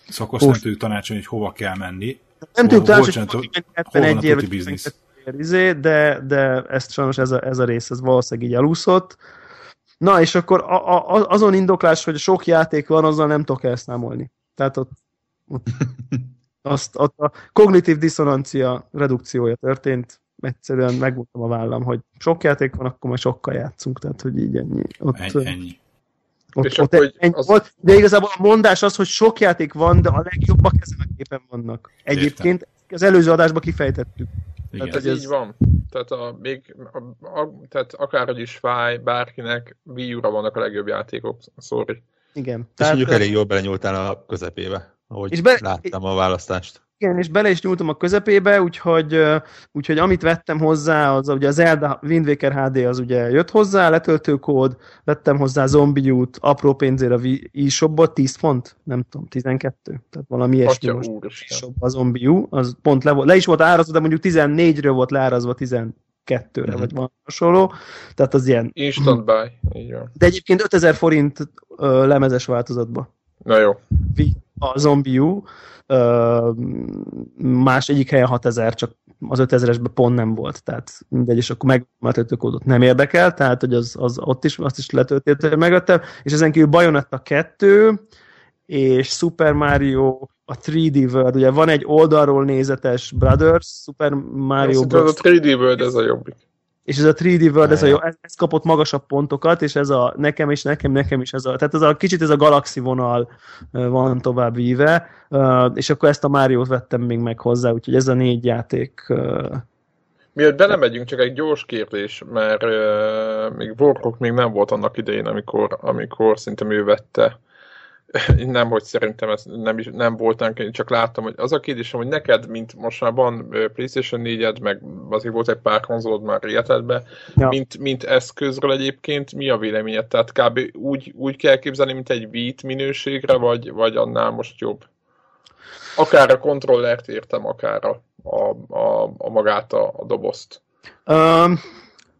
Szóval nem tanácsolni, hogy hova kell menni. Nem tudjuk tanácsolni, hogy 71 év izé, de, de ezt sajnos ez a, ez a rész, ez valószínűleg így elúszott. Na, és akkor a, a, azon indoklás, hogy sok játék van, azzal nem tudok elszámolni. Tehát ott, ott, azt, ott a kognitív diszonancia redukciója történt, egyszerűen megmondtam a vállam, hogy sok játék van, akkor majd sokkal játszunk, tehát hogy így ennyi. Ott, Ennyi. ennyi. Ott, És ott akkor, ennyi az- volt, de igazából a mondás az, hogy sok játék van, de a legjobbak ezen a képen vannak. Egyébként az előző adásban kifejtettük. Igen. Ez, hogy ez ez- így van. Tehát, a, még, a, a, tehát akárhogy is fáj bárkinek, Wii U-ra vannak a legjobb játékok, sorry. Igen. És Tehát, mondjuk elég jól belenyúltál a közepébe, ahogy És be- láttam a választást. Igen, és bele is nyúltam a közepébe, úgyhogy, úgyhogy amit vettem hozzá, az ugye az Zelda Wind Waker HD az ugye jött hozzá, letöltőkód, vettem hozzá Zombie U-t, apró pénzért a e-shopból, 10 font, nem tudom, 12, tehát valami ilyesmi Atya most e-shop a Zombie U, az pont le, volt, le is volt árazva, de mondjuk 14-ről volt leárazva 12-re, Mhm. vagy van hasonló, tehát az ilyen. Instant buy. Így van. De egyébként 5000 forint ö, lemezes változatba. Na jó. A ö, más egyik helyen 6000, csak az 5000-esben pont nem volt, tehát mindegy, és akkor meg a kódot nem érdekel, tehát hogy az, az ott is, azt is letöltöttem, megvettem, és ezen kívül Bayonetta 2, és Super Mario a 3D World, ugye van egy oldalról nézetes Brothers, Super Mario Bros. a 3D World ez a jobbik. És ez a 3D World, ez, a jó, ez, ez kapott magasabb pontokat, és ez a nekem is, nekem, nekem is ez a, tehát ez a kicsit ez a galaxi vonal van tovább víve, ö, és akkor ezt a Máriót vettem még meg hozzá, úgyhogy ez a négy játék. Miért belemegyünk, csak egy gyors kérdés, mert uh, még Warhawk még nem volt annak idején, amikor, amikor szerintem ő vette. Nem, hogy szerintem ez nem, is, nem voltánk, én csak láttam, hogy az a kérdésem, hogy neked, mint most már van PlayStation 4-ed, meg azért volt egy pár konzolod már életedbe, Ja. mint, mint eszközről egyébként, mi a véleményed? Tehát kb. úgy, úgy kell képzelni, mint egy Wii-t minőségre, vagy, vagy annál most jobb? Akár a kontrollert értem, akár a, a, a, a magát a, a dobozt. Ö,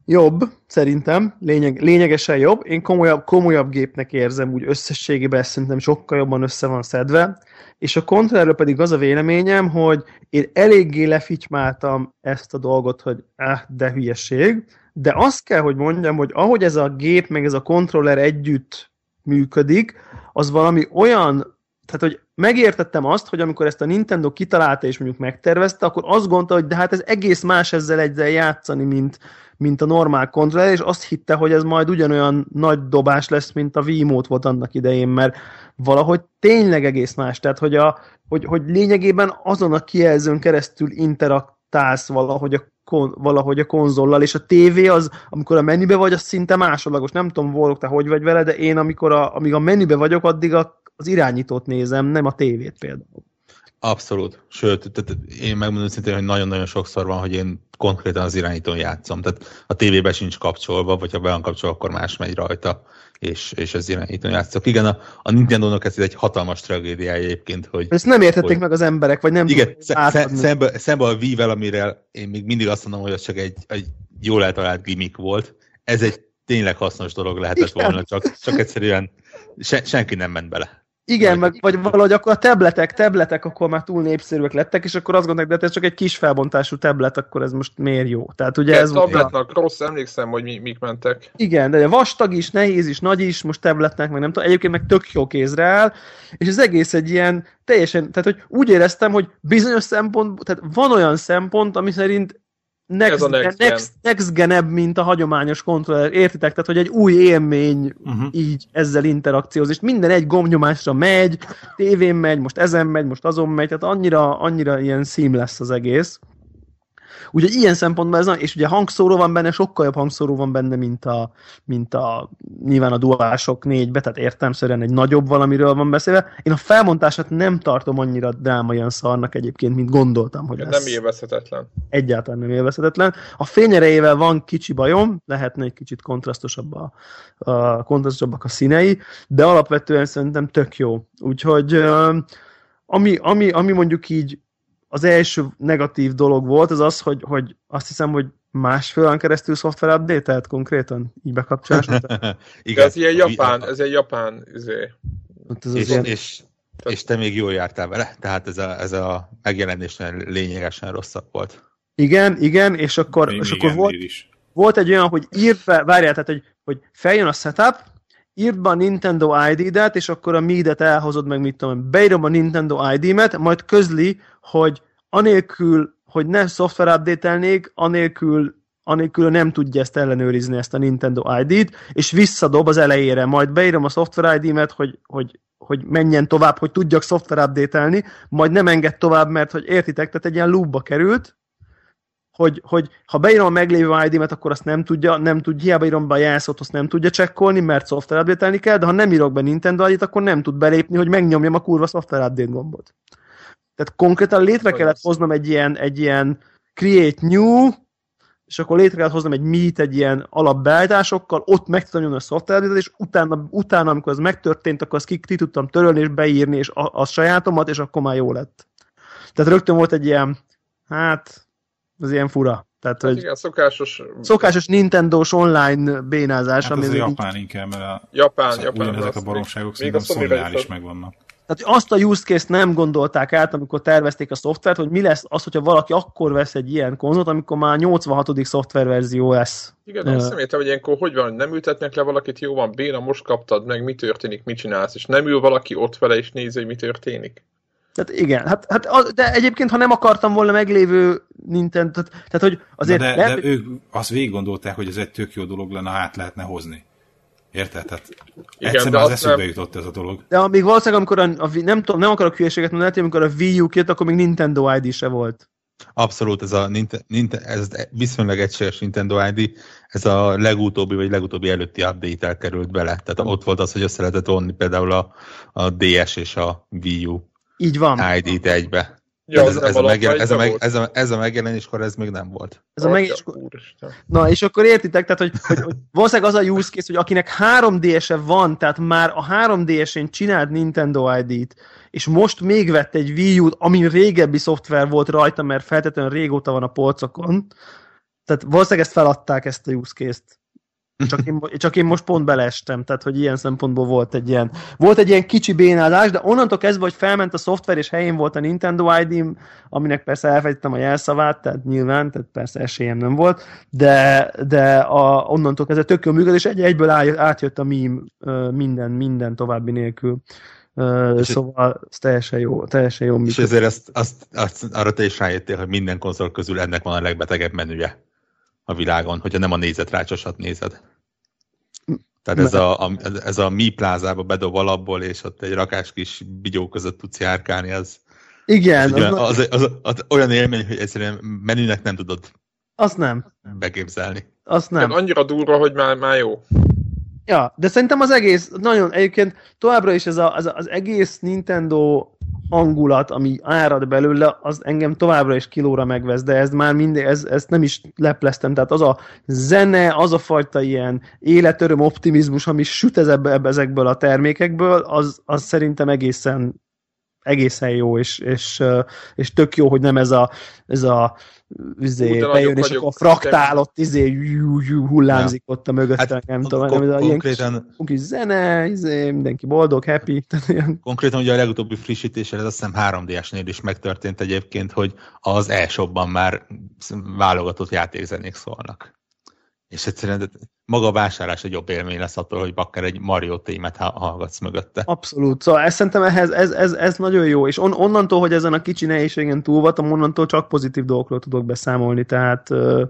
jobb, szerintem, lényeg, lényegesen jobb. Én komolyabb, komolyabb gépnek érzem, úgy összességében ezt szerintem sokkal jobban össze van szedve. És a kontrárról pedig az a véleményem, hogy én eléggé lefitymáltam ezt a dolgot, hogy eh, de hülyeség, de azt kell, hogy mondjam, hogy ahogy ez a gép meg ez a kontroller együtt működik, az valami olyan, tehát hogy megértettem azt, hogy amikor ezt a Nintendo kitalálta és mondjuk megtervezte, akkor azt gondolta, hogy de hát ez egész más ezzel egyzel játszani, mint, mint a normál kontroller, és azt hitte, hogy ez majd ugyanolyan nagy dobás lesz, mint a Wiimote volt annak idején, mert valahogy tényleg egész más. Tehát, hogy, a, hogy, hogy lényegében azon a kijelzőn keresztül interaktálsz valahogy a, kon, valahogy a konzollal, és a tévé az, amikor a menübe vagy, az szinte másodlagos. Nem tudom, volok te hogy vagy vele, de én amikor a, amíg a menübe vagyok, addig a, az irányítót nézem, nem a tévét például. Abszolút. Sőt, tehát én megmondom szintén, hogy nagyon-nagyon sokszor van, hogy én konkrétan az irányítón játszom. Tehát a tévébe sincs kapcsolva, vagy ha be van kapcsolva, akkor más megy rajta, és, és az irányítón játszok. Igen, a, a Nintendo-nak ez egy hatalmas tragédiája egyébként, hogy Ezt nem értették Hogy- meg az emberek, vagy nem igen, szembe, szembe a Wii-vel, amire én még mindig azt mondom, hogy az csak egy, egy jól eltalált gimmick volt. Ez egy tényleg hasznos dolog lehetett volna, csak, csak egyszerűen se, senki nem ment bele. Igen, meg, vagy valahogy akkor a tabletek, tabletek akkor már túl népszerűek lettek, és akkor azt gondolják, de hát ez csak egy kis felbontású tablet, akkor ez most miért jó? Tehát ugye ez Ez volt a, tabletnak rossz, emlékszem, hogy mi, mik mentek. igen, de vastag is, nehéz is, nagy is, most tabletnek, meg nem tudom, egyébként meg tök jó kézre áll, és az egész egy ilyen teljesen, tehát hogy úgy éreztem, hogy bizonyos szempont, tehát van olyan szempont, ami szerint next, Ez a next gen, next, next genebb, mint a hagyományos kontroller, értitek? Tehát, hogy egy új élmény Uh-huh. így ezzel interakcióz, és minden egy gombnyomásra megy, tévén megy, most ezen megy, most azon megy, tehát annyira, annyira ilyen seamless az egész. Úgyhogy ilyen szempontból ez, és ugye hangszóró van benne, sokkal jobb hangszóró van benne, mint a, mint a nyilván a duálsok négybe, tehát értelmszerűen egy nagyobb valamiről van beszélve. Én a felmontását nem tartom annyira drámaian szarnak egyébként, mint gondoltam, hogy Nem lesz élvezhetetlen. egyáltalán nem élvezhetetlen. A fényerejével van kicsi bajom, lehetne egy kicsit kontrasztosabb a, a, kontrasztosabbak a színei, de alapvetően szerintem tök jó. Úgyhogy ami, ami, ami mondjuk így az első negatív dolog volt, az az, hogy, hogy azt hiszem, hogy másfél órán keresztül szoftver update konkrétan, így bekapcsolás. után. De Igen, ez ilyen japán, ez egy japán izé. Hát ez és, azért, és, és te még jól jártál vele, tehát ez a, ez a megjelenésnél lényegesen rosszabb volt. igen, igen, és akkor, Még és akkor volt, is. volt egy olyan, hogy írt be, várjál, tehát, hogy hogy feljön a setup, írd be a Nintendo ID-det, és akkor a Miidet elhozod meg, mit tudom, beírom a Nintendo ID-met, majd közli, hogy anélkül, hogy ne szoftver update anélkül anélkül nem tudja ezt ellenőrizni, ezt a Nintendo ID-t, és visszadob az elejére, majd beírom a szoftver ID-met, hogy, hogy, hogy menjen tovább, hogy tudjak szoftver update majd nem enged tovább, mert hogy értitek, tehát egy ilyen loopba került, hogy, hogy ha beírom a meglévő ID-met, akkor azt nem tudja, nem tudja, hiába írom be a jelszót, azt nem tudja csekkolni, mert szoftver update kell, de ha nem írok be Nintendo ID-t, akkor nem tud belépni, hogy megnyomjam a kurva szoftver update gombot. Tehát konkrétan létre kellett hoznom egy ilyen, egy ilyen create new, és akkor létre kellett hoznom egy meet, egy ilyen alapbeállításokkal, ott meg tudtam nyomni a szoftverét, és utána, utána, amikor ez megtörtént, akkor azt ki, ki tudtam törölni és beírni, és a, a sajátomat, és akkor már jó lett. Tehát rögtön volt egy ilyen, hát, az ilyen fura. Tehát, hát hogy igen, szokásos... Szokásos Nintendo-s online bénázás. Hát ami az a japán inkább, mert a, Japán, szóval Japán. ugyanezek a baromságok szerintem sony is megvannak. Tehát azt a use case nem gondolták át, amikor tervezték a szoftvert, hogy mi lesz az, hogyha valaki akkor vesz egy ilyen konzolt, amikor már 86. szoftververzió lesz. Igen, azt nem értem, hogy ilyenkor hogy van, nem ültetnek le valakit, jó van, béna, most kaptad meg, mi történik, mit csinálsz, és nem ül valaki ott vele, és nézi, hogy mi történik. Tehát igen, hát, hát de egyébként, ha nem akartam volna meglévő Nintendo, tehát, tehát hogy azért... de, lehet, de ők azt végig gondolták, hogy ez egy tök jó dolog lenne, ha át lehetne hozni. Érted? Tehát Igen, egyszer az eszükbe nem... jutott ez a dolog. De amíg valószínűleg, amikor a, a nem, tudom, nem akarok hülyeséget mondani, amikor a Wii U kijött, akkor még Nintendo ID se volt. Abszolút, ez a Nintendo, ez viszonylag egységes Nintendo ID, ez a legutóbbi vagy legutóbbi előtti update elkerült bele. Tehát ott volt az, hogy össze lehetett vonni például a, a DS és a Wii U Így van. ID-t egybe. Ja, ez, ez, a megjel, ez, a meg, ez, a, ez a megjelenéskor ez még nem volt. Ez a megjelenéskor... Na, és akkor értitek, tehát, hogy, hogy, hogy valószínűleg az a use case, hogy akinek 3DS-e van, tehát már a 3DS-én csinált Nintendo ID-t, és most még vett egy Wii U-t, amin régebbi szoftver volt rajta, mert feltétlenül régóta van a polcokon, tehát valószínűleg ezt feladták, ezt a use case-t. Csak én, csak én most pont beleestem, tehát hogy ilyen szempontból volt egy ilyen, volt egy ilyen kicsi bénázás, de onnantól kezdve, hogy felment a szoftver, és helyén volt a Nintendo id aminek persze elfejtettem a jelszavát, tehát nyilván, tehát persze esélyem nem volt, de, de a, onnantól kezdve tök jól működött, és egy, egyből átjött a meme minden, minden további nélkül. Uh, szóval ez teljesen jó, teljesen jó. És ezért ezt, azt, azt, arra te is rájöttél, hogy minden konzol közül ennek van a legbetegebb menüje a világon, hogyha nem a nézetrácsosat nézed. Tehát ez a, a, ez a Mi plázába bedob alapból, és ott egy rakás kis bigyó között tudsz járkálni, az, igen, az, az, az, az, az, az olyan élmény, hogy egyszerűen menünek nem tudod azt nem. Beképzelni. Azt nem. Hát annyira durva, hogy már, már jó. Ja, de szerintem az egész, nagyon egyébként továbbra is ez a, az, az egész Nintendo hangulat, ami árad belőle, az engem továbbra is kilóra megvesz, de ez már minden, ez, ezt nem is lepleztem, tehát az a zene, az a fajta ilyen életöröm, optimizmus, ami süt ezekből a termékekből, az, az szerintem egészen egészen jó, és, és, és tök jó, hogy nem ez a, ez a izé, bejön, és akkor a fraktál ott izé, jú, jú, hullámzik ja. ott a mögöttem, hát, nem tudom, nem, konkrétan, ilyen kis, kis zene, izé, mindenki boldog, happy. Konkrétan ugye a legutóbbi frissítéssel, ez azt hiszem 3D-esnél is megtörtént egyébként, hogy az e már válogatott játékzenék szólnak. És egyszerűen maga a vásárlás egy jobb élmény lesz attól, hogy bakker egy Mario témát hallgatsz mögötte. Abszolút. Szóval ezt szerintem ehhez, ez, ez, ez nagyon jó, és on, onnantól, hogy ezen a kicsi nehézségen túl voltam, onnantól csak pozitív dolgokról tudok beszámolni, tehát uh,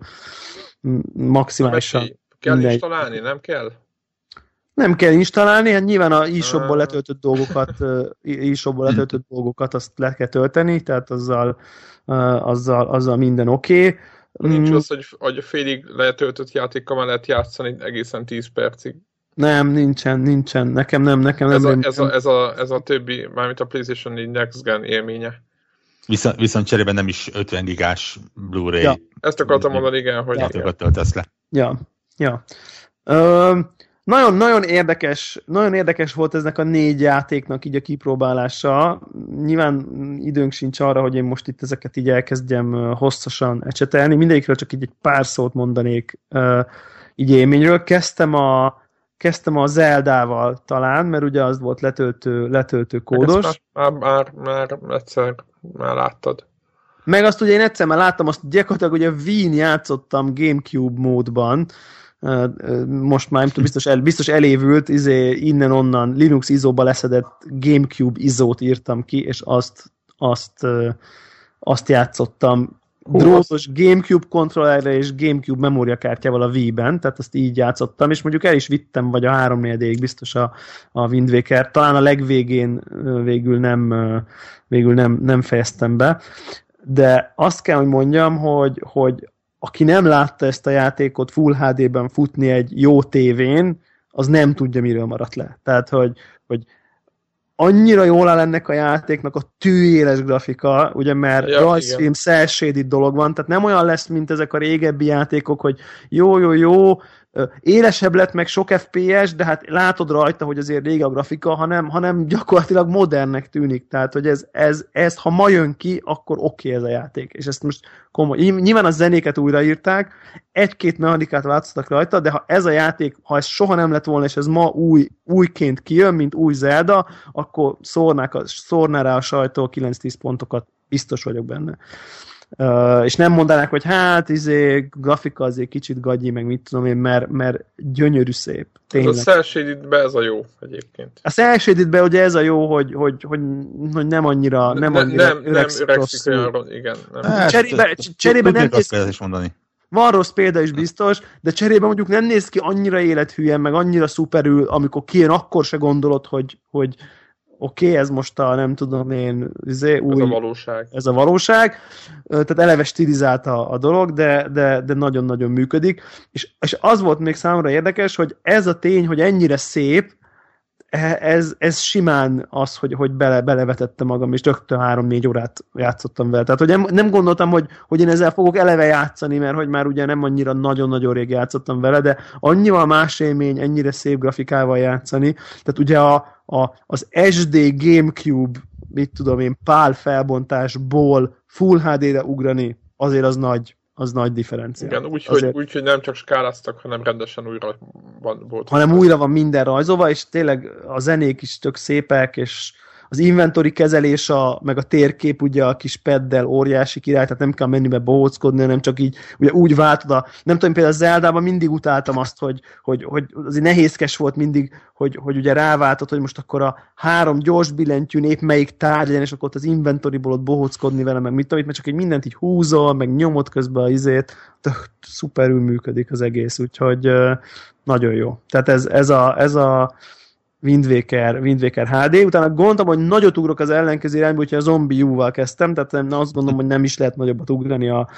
maximálisan. Kell minden. installálni, nem kell? Nem kell installálni, hát nyilván a e letöltött dolgokat, e letöltött dolgokat azt le kell tölteni, tehát azzal, azzal, azzal minden oké. Okay Nincs mm. az, hogy, hogy a félig letöltött játékkal már lehet játszani egészen 10 percig. Nem, nincsen, nincsen. Nekem nem, nekem ez nem. A, ez, a, ez, a, ez a többi, mármint a PlayStation 4 Next Gen élménye. Viszont, viszont cserében nem is 50 gigás Blu-ray. Ja. Ezt akartam mondani, igen, hogy... Játékokat töltesz le. Ja, ja. Ö, nagyon, nagyon érdekes, nagyon érdekes volt eznek a négy játéknak így a kipróbálása. Nyilván időnk sincs arra, hogy én most itt ezeket így elkezdjem hosszasan ecsetelni. Mindegyikről csak így egy pár szót mondanék így élményről. Kezdtem a, kezdtem a Zeldával talán, mert ugye az volt letöltő, letöltő kódos. Már, már, már, már egyszer már láttad. Meg azt ugye én egyszer már láttam, azt gyakorlatilag ugye Wien játszottam Gamecube módban, most már nem tudom, biztos, el, biztos elévült, izé, innen-onnan Linux izóba leszedett Gamecube izót írtam ki, és azt, azt, azt játszottam drótos Gamecube kontrollerre és Gamecube memóriakártyával a Wii-ben, tehát azt így játszottam, és mondjuk el is vittem, vagy a három négyedéig biztos a, a Wind Waker. Talán a legvégén végül nem, végül nem, nem fejeztem be, de azt kell, hogy mondjam, hogy, hogy aki nem látta ezt a játékot Full HD-ben futni egy jó tévén, az nem tudja, miről maradt le. Tehát, hogy, hogy annyira jól áll ennek a játéknak a tűéles grafika, ugye, mert ja, rajzfilm, cel dolog van, tehát nem olyan lesz, mint ezek a régebbi játékok, hogy jó, jó, jó, élesebb lett meg sok FPS, de hát látod rajta, hogy azért régi a grafika, hanem, hanem gyakorlatilag modernnek tűnik. Tehát, hogy ez, ez, ez ha ma jön ki, akkor oké okay ez a játék. És ezt most komoly. Nyilván a zenéket újraírták, egy-két mechanikát változtak rajta, de ha ez a játék, ha ez soha nem lett volna, és ez ma új, újként kijön, mint új Zelda, akkor szórnák a, szórná rá a sajtó 9-10 pontokat, biztos vagyok benne. Uh, és nem mondanák, hogy hát, izé, grafika azért kicsit gagyi, meg mit tudom én, mert, mert gyönyörű szép. Tényleg. A cel ez a jó egyébként. A cel be ugye ez a jó, hogy, hogy, hogy, hogy nem annyira nem, ne, annyira nem, öregszik, nem öregszik olyan, igen. Nem. Hát, cserébe, cserébe nem néz ki, is mondani. Van rossz példa is biztos, de cserébe mondjuk nem néz ki annyira élethűen, meg annyira szuperül, amikor kijön, akkor se gondolod, hogy, hogy, oké, okay, ez most a nem tudom én, izé, új, ez a valóság. Ez a valóság, tehát eleve stilizált a, a dolog, de, de, de nagyon-nagyon működik, és, és az volt még számomra érdekes, hogy ez a tény, hogy ennyire szép, E, ez, ez simán az, hogy, hogy bele, belevetette magam, és rögtön három-négy órát játszottam vele. Tehát, hogy nem, nem gondoltam, hogy, hogy én ezzel fogok eleve játszani, mert hogy már ugye nem annyira nagyon-nagyon rég játszottam vele, de annyival más élmény, ennyire szép grafikával játszani. Tehát ugye a, a, az SD Gamecube, mit tudom én, pál felbontásból Full HD-re ugrani, azért az nagy, az nagy differencia. Igen, úgyhogy Azért... úgy, hogy nem csak skáláztak, hanem rendesen újra van, volt. Hanem újra van minden rajzolva, és tényleg a zenék is tök szépek, és az inventory kezelés, a, meg a térkép ugye a kis peddel óriási király, tehát nem kell menni bohóckodni, hanem csak így ugye úgy váltod a, nem tudom, például Zeldában mindig utáltam azt, hogy, hogy, hogy azért nehézkes volt mindig, hogy, hogy ugye ráváltod, hogy most akkor a három gyors billentyű nép melyik tárgy legyen, és akkor ott az inventoryból ott bohóckodni vele, meg mit tudom, mert csak egy mindent így húzol, meg nyomod közben a izét, szuperül működik az egész, úgyhogy nagyon jó. Tehát ez, ez a, ez a Wind Waker, Wind Waker HD, utána gondoltam, hogy nagyot ugrok az ellenkező irányba, úgyhogy a Zombie U-val kezdtem, tehát nem, azt gondolom, hogy nem is lehet nagyobbat ugrani a,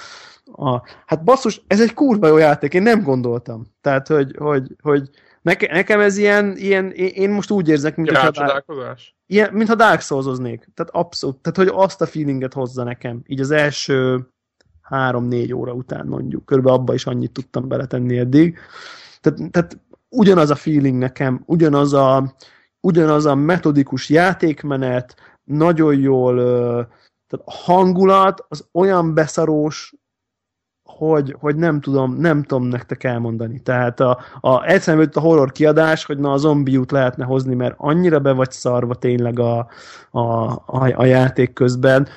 a... Hát basszus, ez egy kurva jó játék, én nem gondoltam. Tehát, hogy, hogy, hogy neke, nekem ez ilyen, ilyen, én most úgy érzek, mint ha Dark, ilyen, mintha Dark souls Tehát abszolút, tehát hogy azt a feelinget hozza nekem, így az első három-négy óra után mondjuk, körülbelül abba is annyit tudtam beletenni eddig. Tehát, tehát ugyanaz a feeling nekem, ugyanaz a, ugyanaz a metodikus játékmenet, nagyon jól tehát a hangulat az olyan beszarós, hogy, hogy nem tudom, nem tudom nektek elmondani. Tehát a, a egyszerűen a horror kiadás, hogy na a zombiút lehetne hozni, mert annyira be vagy szarva tényleg a, a, a, a játék közben,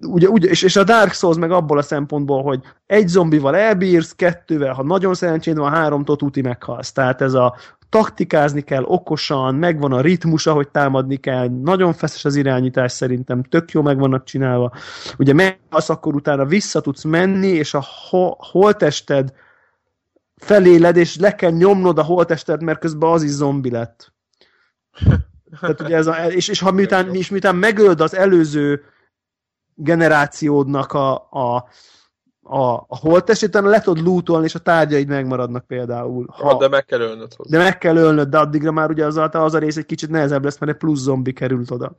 ugye, ugye, és, és a Dark Souls meg abból a szempontból, hogy egy zombival elbírsz, kettővel, ha nagyon szerencséd van, háromtól tuti meghalsz. Tehát ez a taktikázni kell okosan, megvan a ritmus, ahogy támadni kell, nagyon feszes az irányítás szerintem, tök jó meg vannak csinálva. Ugye meghalsz, akkor utána vissza tudsz menni, és a ho- holtested feléled, és le kell nyomnod a holtested, mert közben az is zombi lett. Tehát ugye ez a, és, és ha miután, és miután megöld az előző generációdnak a, a, a, a holtest, utána le tudod lootolni, és a tárgyaid megmaradnak például. Ha, ha de meg kell ölnöd hozzá. De meg kell ölnöd, de addigra már ugye az, az a rész egy kicsit nehezebb lesz, mert egy plusz zombi került oda.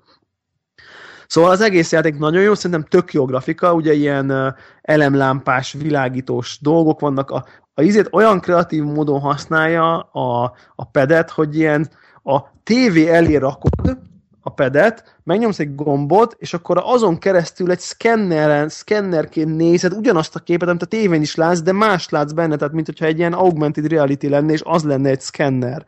Szóval az egész játék nagyon jó, szerintem tök jó grafika, ugye ilyen elemlámpás, világítós dolgok vannak. A, a izét olyan kreatív módon használja a, a pedet, hogy ilyen a tévé elé rakod, a pedet, megnyomsz egy gombot, és akkor azon keresztül egy szkenneren, szkennerként nézed ugyanazt a képet, amit a tévén is látsz, de más látsz benne, tehát mint hogyha egy ilyen augmented reality lenne, és az lenne egy szkenner.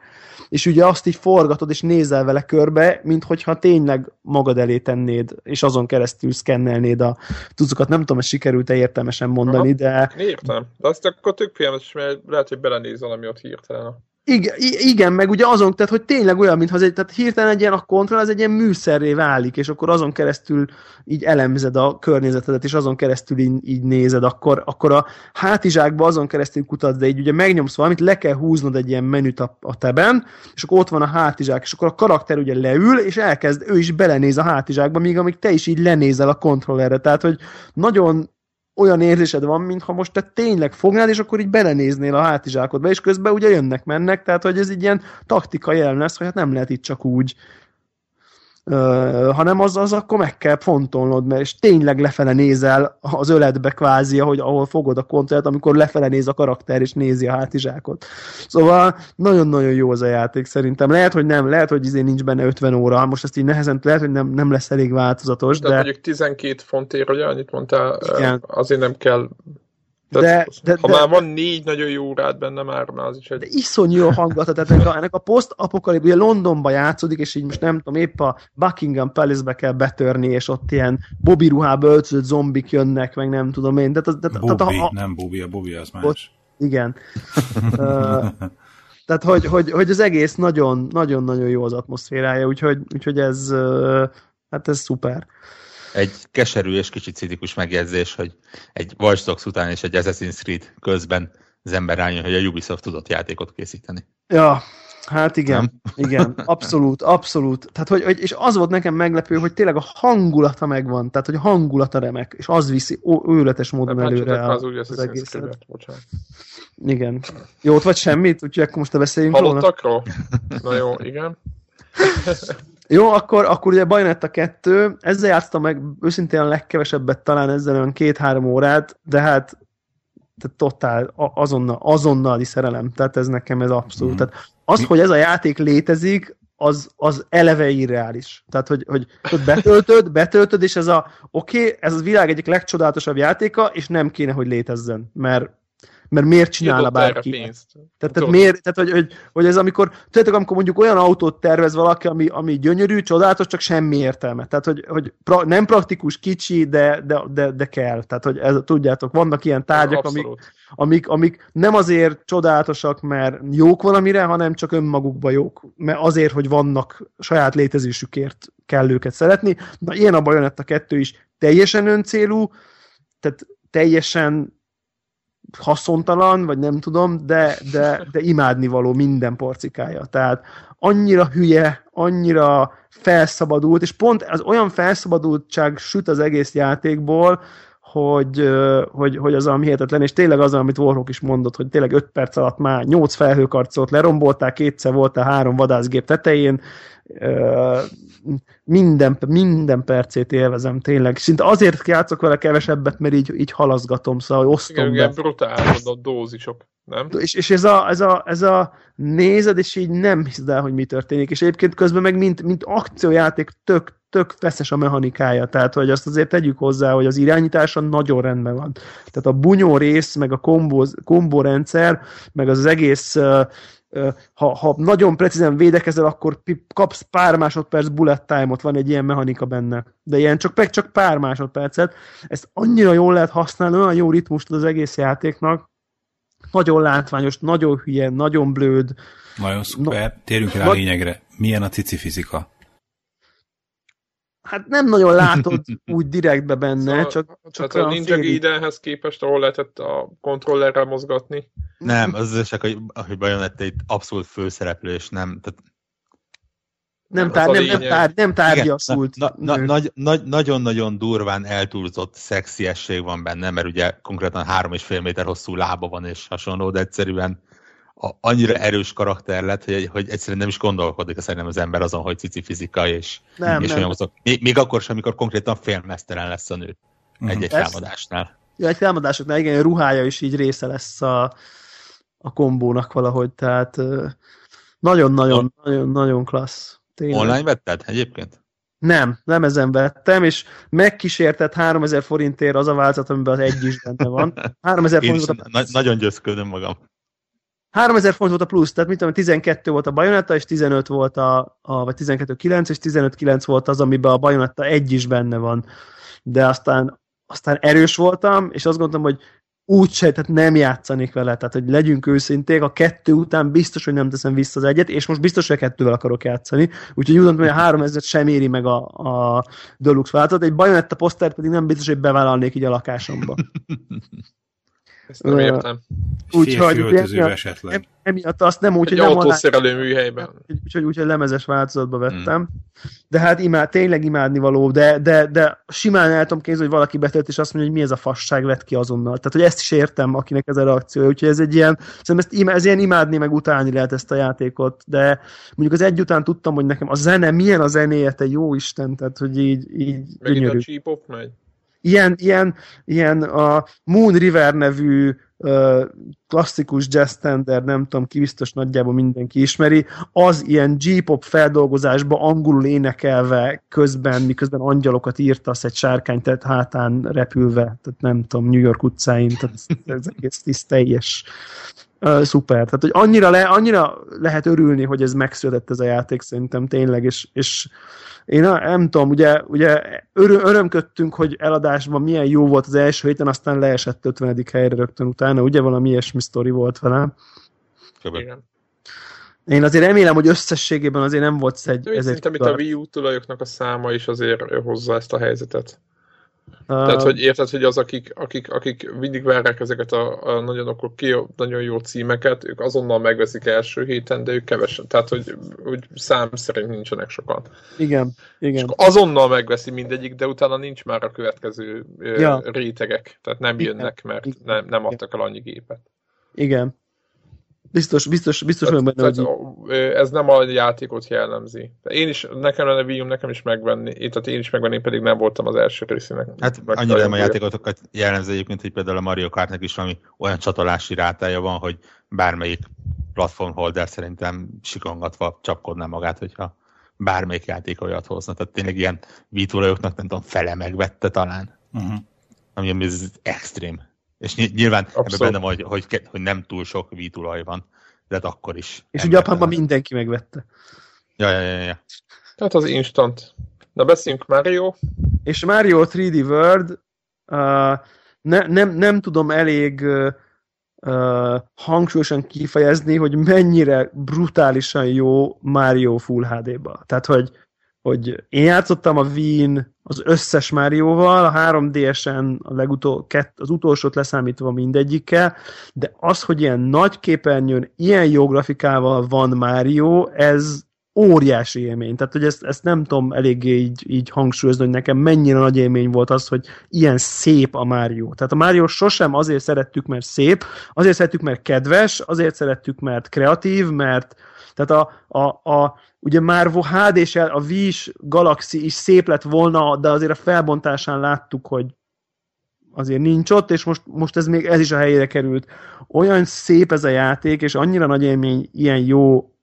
És ugye azt így forgatod, és nézel vele körbe, mint hogyha tényleg magad elé tennéd, és azon keresztül szkennelnéd a tudokat. Nem tudom, hogy sikerült-e értelmesen mondani, Aha. de... Értem. De azt akkor tök filmes, mert lehet, hogy belenéz valami ott hirtelen. Igen, igen, meg ugye azon, tehát hogy tényleg olyan, mintha egy, tehát hirtelen egy ilyen a kontroll, az egy ilyen műszerré válik, és akkor azon keresztül így elemzed a környezetedet, és azon keresztül így, így nézed, akkor, akkor a hátizsákba azon keresztül kutatsz, de így ugye megnyomsz valamit, le kell húznod egy ilyen menüt a, a teben, és akkor ott van a hátizsák, és akkor a karakter ugye leül, és elkezd, ő is belenéz a hátizsákba, míg amíg te is így lenézel a kontrollerre, tehát hogy nagyon olyan érzésed van, mintha most te tényleg fognád, és akkor így belenéznél a hátizsákodba, és közben ugye jönnek-mennek, tehát hogy ez egy ilyen taktika jelen lesz, hogy hát nem lehet itt csak úgy Hanem az, az akkor meg kell fontolnod, mert és tényleg lefele nézel az öletbe kvázi, ahogy, ahol fogod a kontrollt, amikor lefele néz a karakter, és nézi a hátizsákot. Szóval nagyon-nagyon jó az a játék szerintem. Lehet, hogy nem, lehet, hogy izé nincs benne 50 óra, most ezt így nehezen, lehet, hogy nem, nem lesz elég változatos, de... de... mondjuk 12 fontért, hogy annyit mondtál, Igen. azért nem kell De, de, de, ha de, már van négy nagyon jó órád benne, már, már az is de egy... iszonyú jó hangulata, tehát ennek a, ennek a post-apokalip, ugye Londonba játszódik, és így most nem tudom, épp a Buckingham Palace-be kell betörni, és ott ilyen Bobby ruhába öltözött zombik jönnek, meg nem tudom én. Tehát, az- tehát, tehát, Bobby, a, a, nem Bobby, a Bobby az Ott- más. igen. Ö, tehát, hogy, hogy, hogy az egész nagyon, nagyon-nagyon jó az atmoszférája, úgyhogy, úgyhogy ez, ö, hát ez szuper. Egy keserű és kicsit cinikus megjegyzés, hogy egy Watch Dogs után és egy Assassin's Creed közben az ember rájön, hogy a Ubisoft tudott játékot készíteni. Ja, hát igen, Nem? igen, abszolút, abszolút. Tehát, hogy, hogy, és az volt nekem meglepő, hogy tényleg a hangulata megvan, tehát, hogy a hangulata remek, és az viszi ó, őrületes módon Nem előre az úgy az Assassin's egészet. Creed-et, bocsánat. Igen. Jót vagy semmit? Úgyhogy akkor most te beszéljünk. Halottakról? Na jó, igen. Jó, akkor, akkor ugye Bayonetta 2, ezzel játsztam meg őszintén a legkevesebbet, talán ezzel olyan két-három órát, de hát tehát totál, azonnal, azonnali szerelem, tehát ez nekem ez abszolút. Mhm. Tehát az, hogy ez a játék létezik, az, az eleve irreális. Tehát, hogy, hogy hogy betöltöd, betöltöd, és ez a, oké, okay, ez a világ egyik legcsodálatosabb játéka, és nem kéne, hogy létezzen, mert mert miért csinálna bárki? pénzt. Tehát, tehát miért, tehát hogy, hogy, hogy ez amikor, tudjátok, amikor mondjuk olyan autót tervez valaki, ami, ami gyönyörű, csodálatos, csak semmi értelme. Tehát, hogy, hogy pra, nem praktikus, kicsi, de, de, de, de kell. Tehát, hogy ez, tudjátok, vannak ilyen tárgyak, amik, amik, amik nem azért csodálatosak, mert jók valamire, hanem csak önmagukban jók. Mert azért, hogy vannak saját létezésükért kell őket szeretni. Na, ilyen a Bayonetta 2 is teljesen öncélú, tehát teljesen haszontalan, vagy nem tudom, de, de, de imádnivaló minden porcikája. Tehát annyira hülye, annyira felszabadult, és pont az olyan felszabadultság süt az egész játékból, hogy, hogy, hogy az valami hihetetlen, és tényleg az, amit Warhawk is mondott, hogy tényleg 5 perc alatt már 8 felhőkarcot lerombolták, kétszer voltál három vadászgép tetején, minden, minden percét élvezem tényleg. Szinte azért játszok vele kevesebbet, mert így, így halaszgatom, szóval hogy osztom Igen, be. igen, brutál a dózisok, nem? És, és ez, a, ez, a, ez a nézed, és így nem hiszed el, hogy mi történik. És egyébként közben meg mint, mint akciójáték tök, tök feszes a mechanikája. Tehát, hogy azt azért tegyük hozzá, hogy az irányítása nagyon rendben van. Tehát a bunyó rész, meg a kombó, kombó rendszer, meg az, egész ö, ha, ha nagyon precízen védekezel, akkor kapsz pár másodperc bullet time-ot, van egy ilyen mechanika benne. De ilyen csak, meg csak pár másodpercet. Ezt annyira jól lehet használni, olyan jó ritmust az egész játéknak, nagyon látványos, nagyon hülye, nagyon blőd. Nagyon szuper. Térjünk rá a Na- lényegre. Milyen a cici fizika? Hát nem nagyon látod úgy direktbe benne, Szóval, csak, csak Tehát a Ninja. Gaidenhez képest, ahol lehetett a kontrollerrel mozgatni. Nem, az csak, hogy, hogy Bayonetta itt abszolút főszereplő, és nem, tehát nem, tár, a nem, nem, tár, nem tárgyasult. Na, na, nő. nagy, nagy, nagyon-nagyon durván eltúlzott szexiesség van benne, mert ugye konkrétan három és fél méter hosszú lába van és hasonló, de egyszerűen a, annyira erős karakter lett, hogy, hogy egyszerűen nem is gondolkodik szerintem az ember azon, hogy cici fizika, és, nem, és nem. olyan mozog. Még, még akkor sem, amikor konkrétan félmeztelen lesz a nő Mhm. egy-egy támadásnál. Ja, egy támadásoknál igen, a ruhája is így része lesz a, a kombónak valahogy, tehát nagyon-nagyon, nagyon-nagyon klassz. Tényleg. Online vetted egyébként? Nem, nem ezen vettem, és megkísértett 3000 forintért az a változat, amiben az egy is benne van. 3000 Én forint is volt a, na- nagyon győzködöm magam. 3000 forint volt a plusz, tehát mit tudom, 12 volt a Bayonetta, és 15 volt a, a vagy 12 9, és 15 9 volt az, amiben a Bayonetta egy is benne van. De aztán, aztán erős voltam, és azt gondoltam, hogy úgyse, tehát nem játszanék vele, tehát hogy legyünk őszinték, a kettő után biztos, hogy nem teszem vissza az egyet, és most biztos, hogy a kettővel akarok játszani, úgyhogy úgy gondolom, hogy a 3000 sem éri meg a, a Deluxe változat, egy Bayonetta posztert pedig nem biztos, hogy bevállalnék így a lakásomba. Ezt nem értem. Úgyhogy esetleg. Emiatt azt nem úgy, Egy hogy nem autószerelő műhelyben. úgyhogy úgy, lemezes változatba vettem. De hát imád, tényleg imádni való, de, de, de simán el tudom képzelni, hogy valaki betört, és azt mondja, hogy mi ez a fasság vett ki azonnal. Tehát, hogy ezt is értem, akinek ez a reakció. Úgyhogy ez egy ilyen, szerintem ezt, ima- ez ilyen imádni, meg utálni lehet ezt a játékot, de mondjuk az egy után tudtam, hogy nekem a zene, milyen a zenéje, te jó Isten, tehát, hogy így, így Megint gyönyörű a cheap megy. Ilyen, ilyen, ilyen a Moon River nevű klasszikus jazz standard, nem tudom, ki biztos nagyjából mindenki ismeri, az ilyen G-pop feldolgozásba angolul énekelve közben, miközben angyalokat írtasz egy sárkány tehát hátán repülve, tehát nem tudom, New York utcáin, tehát ez egész ez teljes szuper. Tehát, hogy annyira, le, annyira lehet örülni, hogy ez megszületett ez a játék szerintem tényleg, és, és én nem tudom, ugye, ugye örö, örömködtünk, hogy eladásban milyen jó volt az első héten, aztán leesett 50. helyre rögtön utána, ugye valami ilyesmi sztori volt vele. Köbben. Igen. Én azért remélem, hogy összességében azért nem volt egy... De úgy Ez egy szerintem itt a Wii U tulajoknak a száma is azért hozza ezt a helyzetet. Tehát, hogy érted, hogy az, akik, akik, akik mindig várják ezeket a, a nagyon, akkor ki, nagyon jó címeket, ők azonnal megveszik első héten, de ők kevesen. Tehát, hogy, hogy szám szerint nincsenek sokan. Igen, És igen. akkor azonnal megveszi mindegyik, de utána nincs már a következő ja. rétegek. Tehát nem Igen. jönnek, mert Igen. nem, nem adtak el annyi gépet. Igen. Biztos, biztos, biztos Tehát, benne, tehát, hogy... ez nem a játékot jellemzi. Én is, nekem lenne Wii U, nekem is megvenni, én- tehát én is megvenni, pedig nem voltam az első részének. Hát annyira nem a játékotokat jellemző egyébként, hogy például a Mario Kartnak is valami olyan csatolási rátája van, hogy bármelyik platform holder szerintem sikongatva csapkodná magát, hogyha bármelyik játék olyat hozna. Tehát tényleg ilyen vítulajoknak nem tudom, fele megvette talán, Uh-huh. ami, ami ez extrém. És ny- nyilván ebben benne van, hogy, hogy, hogy nem túl sok vítulaj van, de hát akkor is. És ugye Japánban mindenki megvette. Ja, ja, ja, ja. Tehát az instant. Na beszéljünk Mario. És Mario 3D World uh, ne, nem, nem tudom elég uh, uh, hangsúlyosan kifejezni, hogy mennyire brutálisan jó Mario Full HD-ba. Tehát, hogy, hogy én játszottam a Wien az összes Márióval, a 3DS-en a legutol, kett, az utolsót leszámítva mindegyikkel, de az, hogy ilyen nagy képernyőn, ilyen jó grafikával van Mario, ez óriási élmény. Tehát, hogy ezt, ezt nem tudom eléggé így, így hangsúlyozni, hogy nekem mennyire nagy élmény volt az, hogy ilyen szép a Mario. Tehát a Mario sosem azért szerettük, mert szép, azért szerettük, mert kedves, azért szerettük, mert kreatív, mert tehát a, a, a ugye már HD és a Wii is, Galaxy is szép lett volna, de azért a felbontásán láttuk, hogy azért nincs ott, és most, most ez még ez is a helyére került. Olyan szép ez a játék, és annyira nagy élmény ilyen jó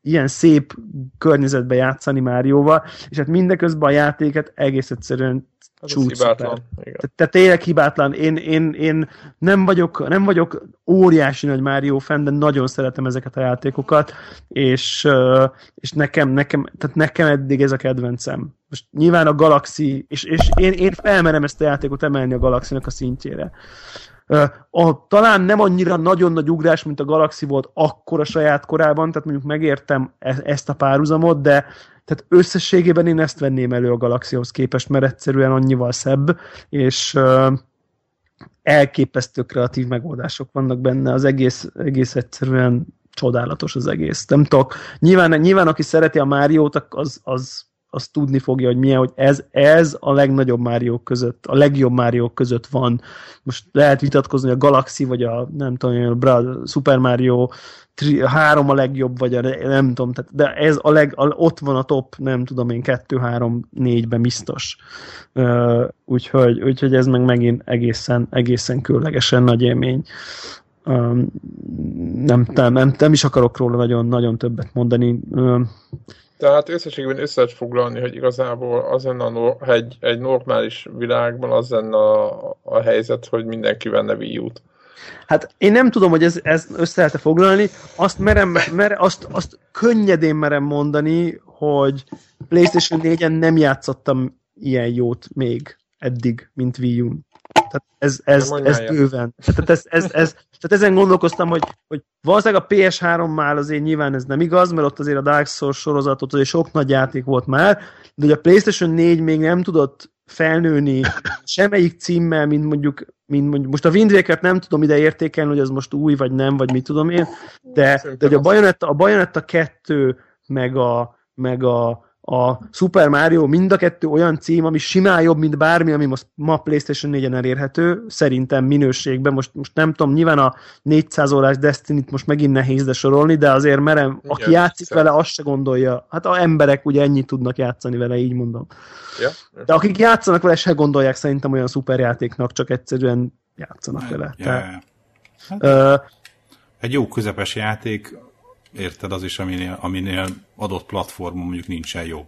ilyen szép környezetbe játszani Márióval, és hát mindeközben a játéket egész egyszerűen Az Csúcs az hibátlan. Te, te tényleg hibátlan. Én, én, én nem, vagyok, nem vagyok óriási nagy Mario fan, de nagyon szeretem ezeket a játékokat, és, és nekem, nekem, tehát nekem eddig ez a kedvencem. Most nyilván a Galaxy, és, és én, én felmerem ezt a játékot emelni a Galaxy-nak a szintjére. A, talán nem annyira nagyon nagy ugrás, mint a Galaxy volt akkor a saját korában, tehát mondjuk megértem e- ezt a párhuzamot, de tehát összességében én ezt venném elő a Galaxyhoz képest, mert egyszerűen annyival szebb, és elképesztő kreatív megoldások vannak benne, az egész, egész egyszerűen csodálatos az egész. Nem tudok, nyilván, nyilván aki szereti a Máriót, az, az, az tudni fogja, hogy milyen, hogy ez, ez a legnagyobb Márió között, a legjobb Márió között van. Most lehet vitatkozni, a Galaxy, vagy a nem tudom, a Bra- Super Mario három a legjobb, vagy a nem tudom, tehát, de ez a leg, a, ott van a top, nem tudom én, kettő, három, négyben biztos. Úgyhogy, úgyhogy ez meg megint egészen, egészen különlegesen nagy élmény. Um, nem, nem, nem, nem is akarok róla nagyon, nagyon többet mondani. Um, tehát összességében össze lehet foglalni, hogy igazából az lenne a, egy, egy normális világban az lenne a, a helyzet, hogy mindenki venne Wii U-t. Hát én nem tudom, hogy ez, ez össze lehet foglalni. Azt, merem, mere, azt, azt könnyedén merem mondani, hogy PlayStation 4-en nem játszottam ilyen jót még eddig, mint Wii U. Tehát ez, ez, ez bőven. Tehát, ez, ez, ez, tehát ezen gondolkoztam, hogy, hogy valószínűleg a PS3-mál azért nyilván ez nem igaz, mert ott azért a Dark Souls sorozatot azért sok nagy játék volt már, de hogy a PlayStation 4 még nem tudott felnőni semmelyik címmel, mint mondjuk, mint mondjuk most a Wind Waker-t nem tudom ide értékelni, hogy az most új vagy nem, vagy mit tudom én, de, de hogy a Bayonetta, a Bayonetta 2 meg a, meg a, a Super Mario mind a kettő olyan cím, ami simán jobb, mint bármi, ami most ma PlayStation 4-en elérhető, szerintem minőségben. Most, most nem tudom, nyilván a 400 órás Destiny-t most megint nehéz de sorolni, de azért merem, aki Igen, játszik szerint. vele, azt se gondolja. Hát a emberek ugye ennyit tudnak játszani vele, így mondom. Ja, de akik játszanak vele, se gondolják szerintem olyan szuperjátéknak, csak egyszerűen játszanak vele. Ja, Tehát, hát, uh, egy jó közepes játék érted, az is, aminél, aminél adott platformon mondjuk nincsen jobb.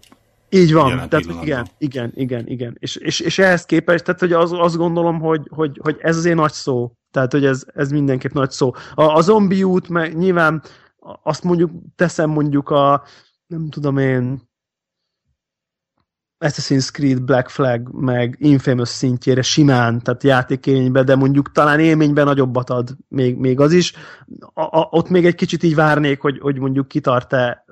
Így van, tehát igen, igen, igen, igen. És, és, és ehhez képest, tehát hogy az, azt gondolom, hogy, hogy, hogy ez azért nagy szó. Tehát, hogy ez, ez mindenképp nagy szó. A, a zombi út, meg nyilván azt mondjuk, teszem mondjuk a, nem tudom én, Assassin's Creed, Black Flag, meg Infamous szintjére simán, tehát játékélményben, de mondjuk talán élményben nagyobbat ad még, még az is. A, a, ott még egy kicsit így várnék, hogy, hogy mondjuk kitart-e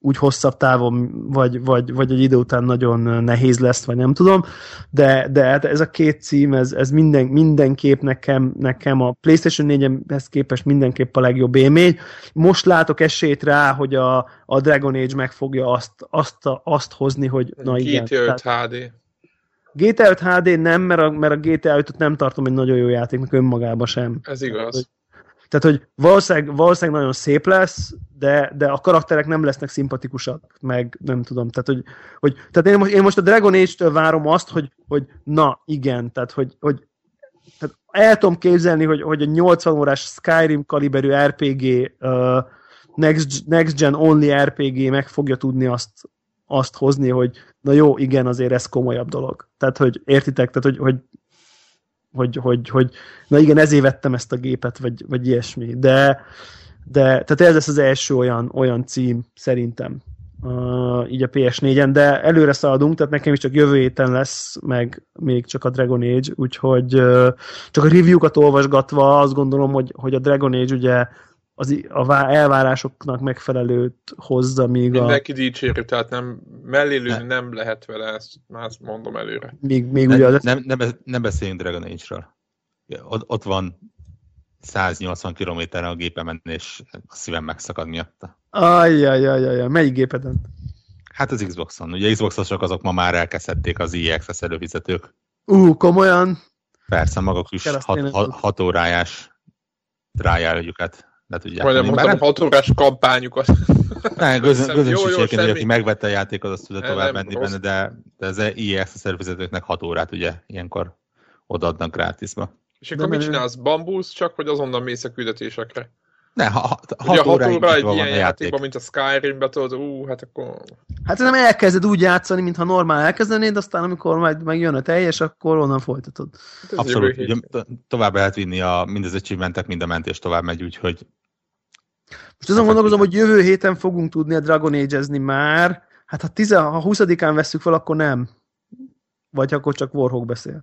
úgy hosszabb távon, vagy, vagy, vagy egy idő után nagyon nehéz lesz, vagy nem tudom, de, de hát ez a két cím, ez, ez minden, mindenképp nekem, nekem a PlayStation 4-hez képest mindenképp a legjobb élmény. Most látok esélyt rá, hogy a, a Dragon Age meg fogja azt, azt, azt hozni, hogy na igen. GTA 5 HD. GTA 5 HD nem, mert a, mert a GTA 5-öt nem tartom egy nagyon jó játéknak önmagában sem. Ez igaz. Tehát, hogy valószínűleg, valószínűleg nagyon szép lesz, de, de a karakterek nem lesznek szimpatikusak, meg nem tudom. Tehát, hogy, hogy tehát én, most, én most a Dragon Age-től várom azt, hogy, hogy na, igen, tehát, hogy, hogy tehát el tudom képzelni, hogy, hogy a 80 órás Skyrim kaliberű RPG uh, next, next Gen Only RPG meg fogja tudni azt, azt hozni, hogy na jó, igen, azért ez komolyabb dolog. Tehát, hogy értitek, tehát, hogy, hogy hogy, hogy, hogy na igen, ezért vettem ezt a gépet, vagy, vagy ilyesmi. De, de tehát ez lesz az első olyan, olyan cím, szerintem, uh, így a PS4-en, de előre szaladunk, tehát nekem is csak jövő héten lesz, meg még csak a Dragon Age, úgyhogy uh, csak a review-kat olvasgatva azt gondolom, hogy, hogy a Dragon Age ugye az, a elvárásoknak megfelelőt hozza, míg Mindenki a... dicséri, tehát nem, mellélőni ne. nem lehet vele, ezt már mondom előre. Még, még ne, ugye az... nem, nem, nem beszéljünk Dragon Age-ről. Ott, ott van 180 kilométerre a gépemen, és a szívem megszakad miatta. Ajjajajajaj, melyik gépeden? Hát az Xboxon. Ugye Xboxosok azok ma már elkezdték az EXS előfizetők. Ú, uh, komolyan? Persze, maguk is hat, hat, hat órájás trial-ügyüket le tudják. Majdnem mondtam, nem... hat órás kampányukat. Nem, közön, is egyébként, hogy aki megvette a játékot, azt tudja tovább menni rossz. benne, de, de az IEX a szervezetőknek hat órát ugye ilyenkor odaadnak grátisba. És akkor mit csinálsz? Bambusz csak, hogy azonnal mész a küldetésekre? Ne, ha, ha, hat, hat óra egy ilyen játékban, mint a Skyrim-be, tudod, ú, hát akkor... Hát nem elkezded úgy játszani, mintha normál elkezdenéd, aztán amikor meg, meg jön a teljes, akkor onnan folytatod. Hát Abszolút, ugye, tovább lehet vinni a, mind az achievementek, mind a mentés tovább megy, úgyhogy... Most azon gondolkozom, hogy jövő héten fogunk tudni a Dragon age már, hát ha, 10, ha 20-án veszük fel, akkor nem. Vagy akkor csak Warhawk beszél.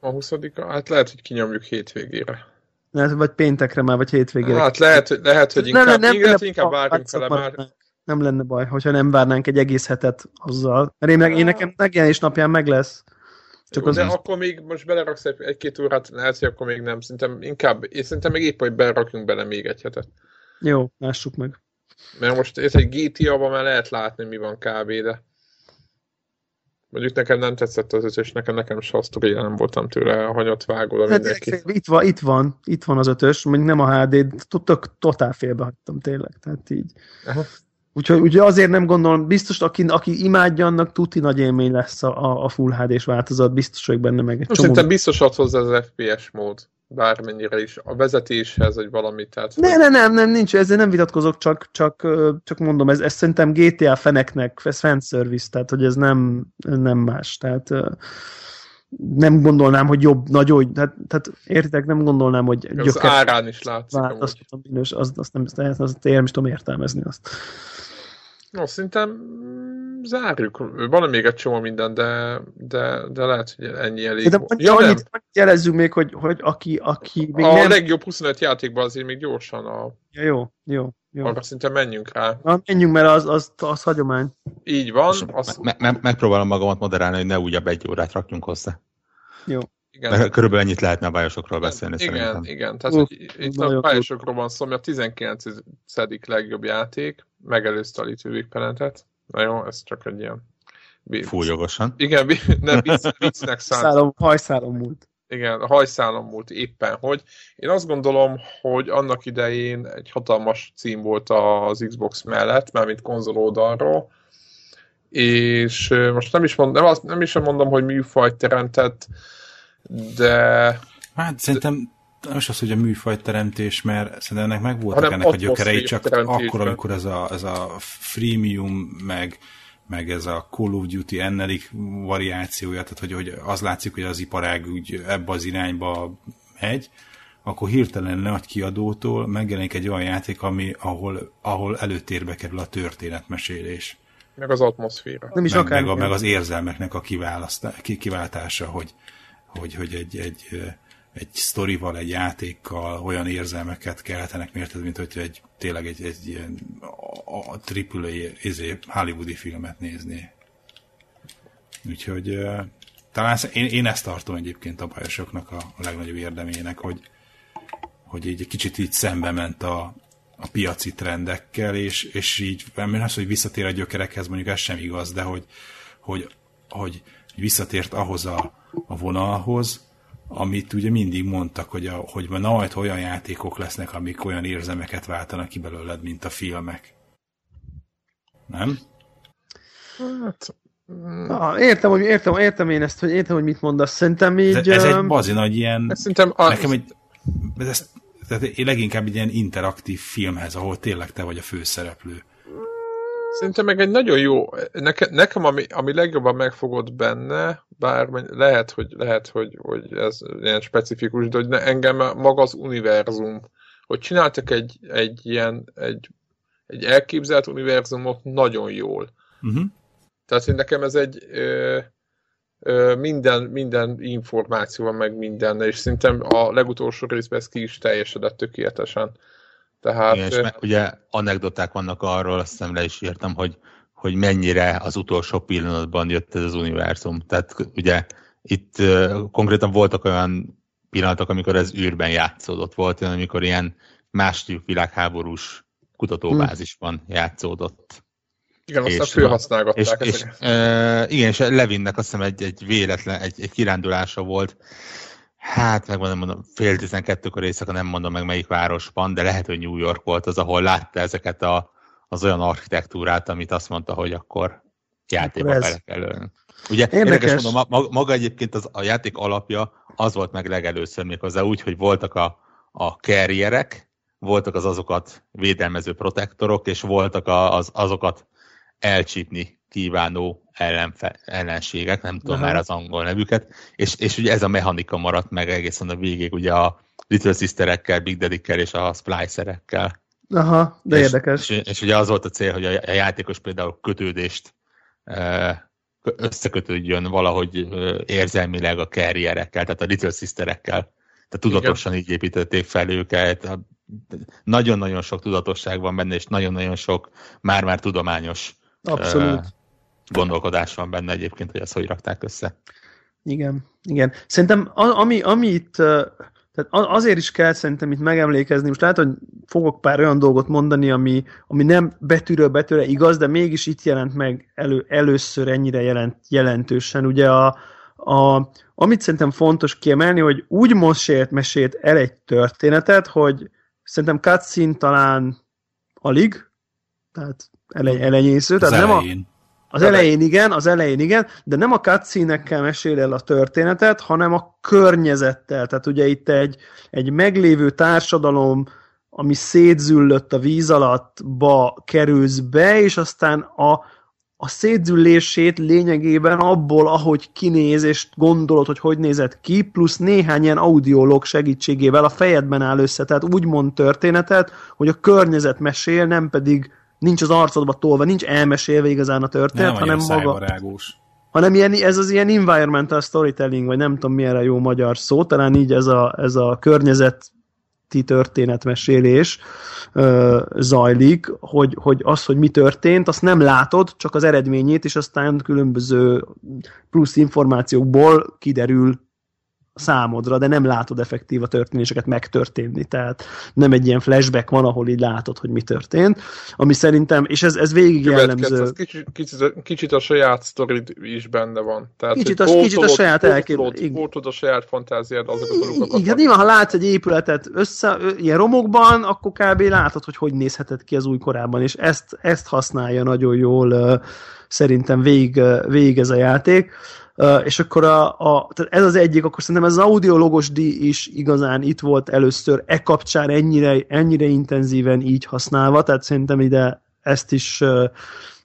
A 20 Hát lehet, hogy kinyomjuk hétvégére. Lehet, vagy péntekre már, vagy hétvégére. Hát lehet, hogy, lehet, hogy inkább, nem, nem, inkább, nem, inkább várjunk vele már. Nem lenne baj, hogyha nem várnánk egy egész hetet azzal. Mert én, meg, én nekem megjelenés napján meg lesz. Csak az de az... akkor még most beleraksz egy-két órát, lehet, hogy akkor még nem. Szerintem inkább, én szerintem még épp, hogy berakjunk bele még egy hetet. Jó, lássuk meg. Mert most ez egy GTA-ban már lehet látni, mi van kb. de Mondjuk nekem nem tetszett az ötös, nekem, nekem se a sztoria, nem voltam tőle a hanyat vágóra hát mindenki. Itt van, itt van, itt van az ötös, mondjuk nem a HD, tudtok, totál félbehagytam tényleg, tehát így. Aha. Úgyhogy, úgyhogy azért nem gondolom, biztos, aki, aki imádja, annak tuti nagy élmény lesz a, a Full HD-s változat, biztos vagyok benne meg egy csomó. Szerintem biztos ad hozzá az FPS mód. Bármennyire is a vezetéshez, vagy valamit. Tehát, ne, ne, nem, nem, nincs, ezzel nem vitatkozok, csak, csak, csak mondom, ez, ez szerintem GTA feneknek, ez fanservice, tehát hogy ez nem, nem más, tehát nem gondolnám, hogy jobb, nagyon, tehát, tehát értitek, nem gondolnám, hogy gyöker. Az árán is látszik. Vált, azt, minős, azt, azt, nem, azt, azt én nem is tudom értelmezni azt. No, szerintem mm, zárjuk. Van még egy csomó minden, de, de, de lehet, hogy ennyi elég. De ja, annyit, annyit jelezzünk még, hogy, hogy aki, aki még a nem... legjobb 25 játékban azért még gyorsan a... Ja, jó, jó. Jó. Arra szinte menjünk rá. Na, menjünk, mert az, az, az hagyomány. Így van. Az... Me- me- megpróbálom magamat moderálni, hogy ne újabb egy órát rakjunk hozzá. Jó. Igen. körülbelül ennyit lehetne a bájosokról beszélni igen, szerintem. Igen, tehát uh, hogy itt a bájosokról van szó, ami a 19. legjobb játék, megelőzte a Little Planetet. Na jó, ez csak egy ilyen... Fújogosan. Igen, ne viccnek szánt. Hajszálom múlt. Igen, a hajszálom múlt éppen, hogy én azt gondolom, hogy annak idején egy hatalmas cím volt az Xbox mellett, mármint konzol oldalról, és most nem is, mond, nem, azt, nem is mondom, hogy műfajt teremtett, de... Hát szerintem most az, hogy a műfaj teremtés, mert szerintem ennek meg voltak ennek a gyökerei, csak akkor, amikor ez a, ez a freemium, meg, meg ez a Call of Duty ennelik variációja, tehát hogy, hogy az látszik, hogy az iparág úgy ebbe az irányba megy, akkor hirtelen nagy kiadótól megjelenik egy olyan játék, ami, ahol, ahol előtérbe kerül a történetmesélés. Meg az atmoszféra. Nem is meg, akár, meg, a, meg az érzelmeknek a kiváltása, hogy, hogy, hogy egy, egy, egy sztorival, egy játékkal olyan érzelmeket keltenek mérted, mint hogy egy, tényleg egy, egy ilyen a, a triple izé, hollywoodi filmet nézni. Úgyhogy talán én, én ezt tartom egyébként a bajosoknak a, a legnagyobb érdemének, hogy, hogy így egy kicsit így szembe ment a, a piaci trendekkel, és, és így, nem az, hogy visszatér a gyökerekhez, mondjuk ez sem igaz, de hogy, hogy, hogy visszatért ahhoz a, a vonalhoz, amit ugye mindig mondtak, hogy, a, hogy na, majd olyan játékok lesznek, amik olyan érzemeket váltanak ki belőled, mint a filmek. Nem? Hát, Ah, értem, hogy értem, értem én ezt, hogy értem, hogy mit mondasz. Szerintem így... Ez, ez egy bazi nagy ilyen... Szerintem az... Nekem egy... Ez, tehát én leginkább egy ilyen interaktív filmhez, ahol tényleg te vagy a főszereplő. Szerintem meg egy nagyon jó, neke, nekem ami, ami legjobban megfogott benne, bár lehet, hogy, lehet, hogy, hogy ez ilyen specifikus, de hogy ne, engem maga az univerzum, hogy csináltak egy, egy ilyen, egy, egy elképzelt univerzumot nagyon jól. Uh-huh. Tehát hogy nekem ez egy ö, ö, minden, minden információ van meg minden, és szerintem a legutolsó részben ez ki is teljesedett tökéletesen. Tehát, Igen, és me, ugye anekdoták vannak arról, azt hiszem le is írtam, hogy, hogy mennyire az utolsó pillanatban jött ez az univerzum. Tehát ugye itt konkrétan voltak olyan pillanatok, amikor ez űrben játszódott. Volt olyan, amikor ilyen második világháborús kutatóbázisban játszódott. Igen, aztán főhasználgatták és, és, uh, igen, és Levinnek azt hiszem egy, egy véletlen, egy, egy kirándulása volt, Hát, megmondom, mondom, fél tizenkettőkor éjszaka nem mondom meg melyik városban, de lehet, hogy New York volt az, ahol látta ezeket a, az olyan architektúrát, amit azt mondta, hogy akkor játékba bele kell ölni. Ugye érdekes, érdekes mondom, maga egyébként az, a játék alapja az volt meg legelőször még hozzá úgy, hogy voltak a, a carrierek, voltak az azokat védelmező protektorok, és voltak a, az, azokat elcsípni kívánó ellenfe, ellenségek, nem tudom Aha. már az angol nevüket, és, és ugye ez a mechanika maradt meg egészen a végig, ugye a Little Sisterekkel, Big Daddy-kkel és a Splicerekkel. Aha, de és, érdekes. És, és ugye az volt a cél, hogy a, a játékos például kötődést összekötődjön valahogy érzelmileg a carrierekkel, tehát a Little Sisterekkel. Tehát tudatosan Igen. így építették fel őket. Nagyon-nagyon sok tudatosság van benne, és nagyon-nagyon sok már-már tudományos Abszolút gondolkodás van benne egyébként, hogy ezt hogy rakták össze. Igen, igen. Szerintem ami, ami itt, tehát azért is kell szerintem itt megemlékezni, most lehet, hogy fogok pár olyan dolgot mondani, ami, ami nem betűről betűre igaz, de mégis itt jelent meg elő, először ennyire jelent, jelentősen. Ugye a, a, amit szerintem fontos kiemelni, hogy úgy mosélt mesélt el egy történetet, hogy szerintem cutscene talán alig, tehát ele, elenyésző, tehát nem a, Az elején igen, az elején igen, de nem a cutscene-ekkel mesél el a történetet, hanem a környezettel. Tehát ugye itt egy, egy meglévő társadalom, ami szétzüllött a víz alattba kerülsz be, és aztán a, a szétzüllését lényegében abból, ahogy kinéz, és gondolod, hogy hogy nézett ki, plusz néhány ilyen audiolog segítségével a fejedben áll össze, tehát úgy mond történetet, hogy a környezet mesél, nem pedig nincs az arcodba tolva, nincs elmesélve igazán a történet, nem hanem maga. Szájbarágós. Hanem ilyen, ez az ilyen environmental storytelling, vagy nem tudom milyen jó magyar szó, talán így ez a, ez a környezet történetmesélés ö, zajlik, hogy, hogy az, hogy mi történt, azt nem látod, csak az eredményét, és aztán különböző plusz információkból kiderül számodra, de nem látod effektív a történéseket megtörténni, tehát nem egy ilyen flashback van, ahol így látod, hogy mi történt, ami szerintem, és ez, ez végig jellemző. Kicsit, kicsit, kicsit a saját sztorid is benne van. Tehát, kicsit, a, kicsit a saját elképzelés. Pótolod a saját fantáziád azokat a. Igen, nyilván, ha látsz egy épületet össze, ilyen romokban, akkor kb. látod, hogy hogy nézhetett ki az új korában, és ezt, ezt használja nagyon jól szerintem végig, végig ez a játék. Uh, és akkor a, a, tehát ez az egyik, akkor szerintem ez az audiologos díj is igazán itt volt először, e kapcsán ennyire, ennyire intenzíven így használva, tehát szerintem ide ezt is uh,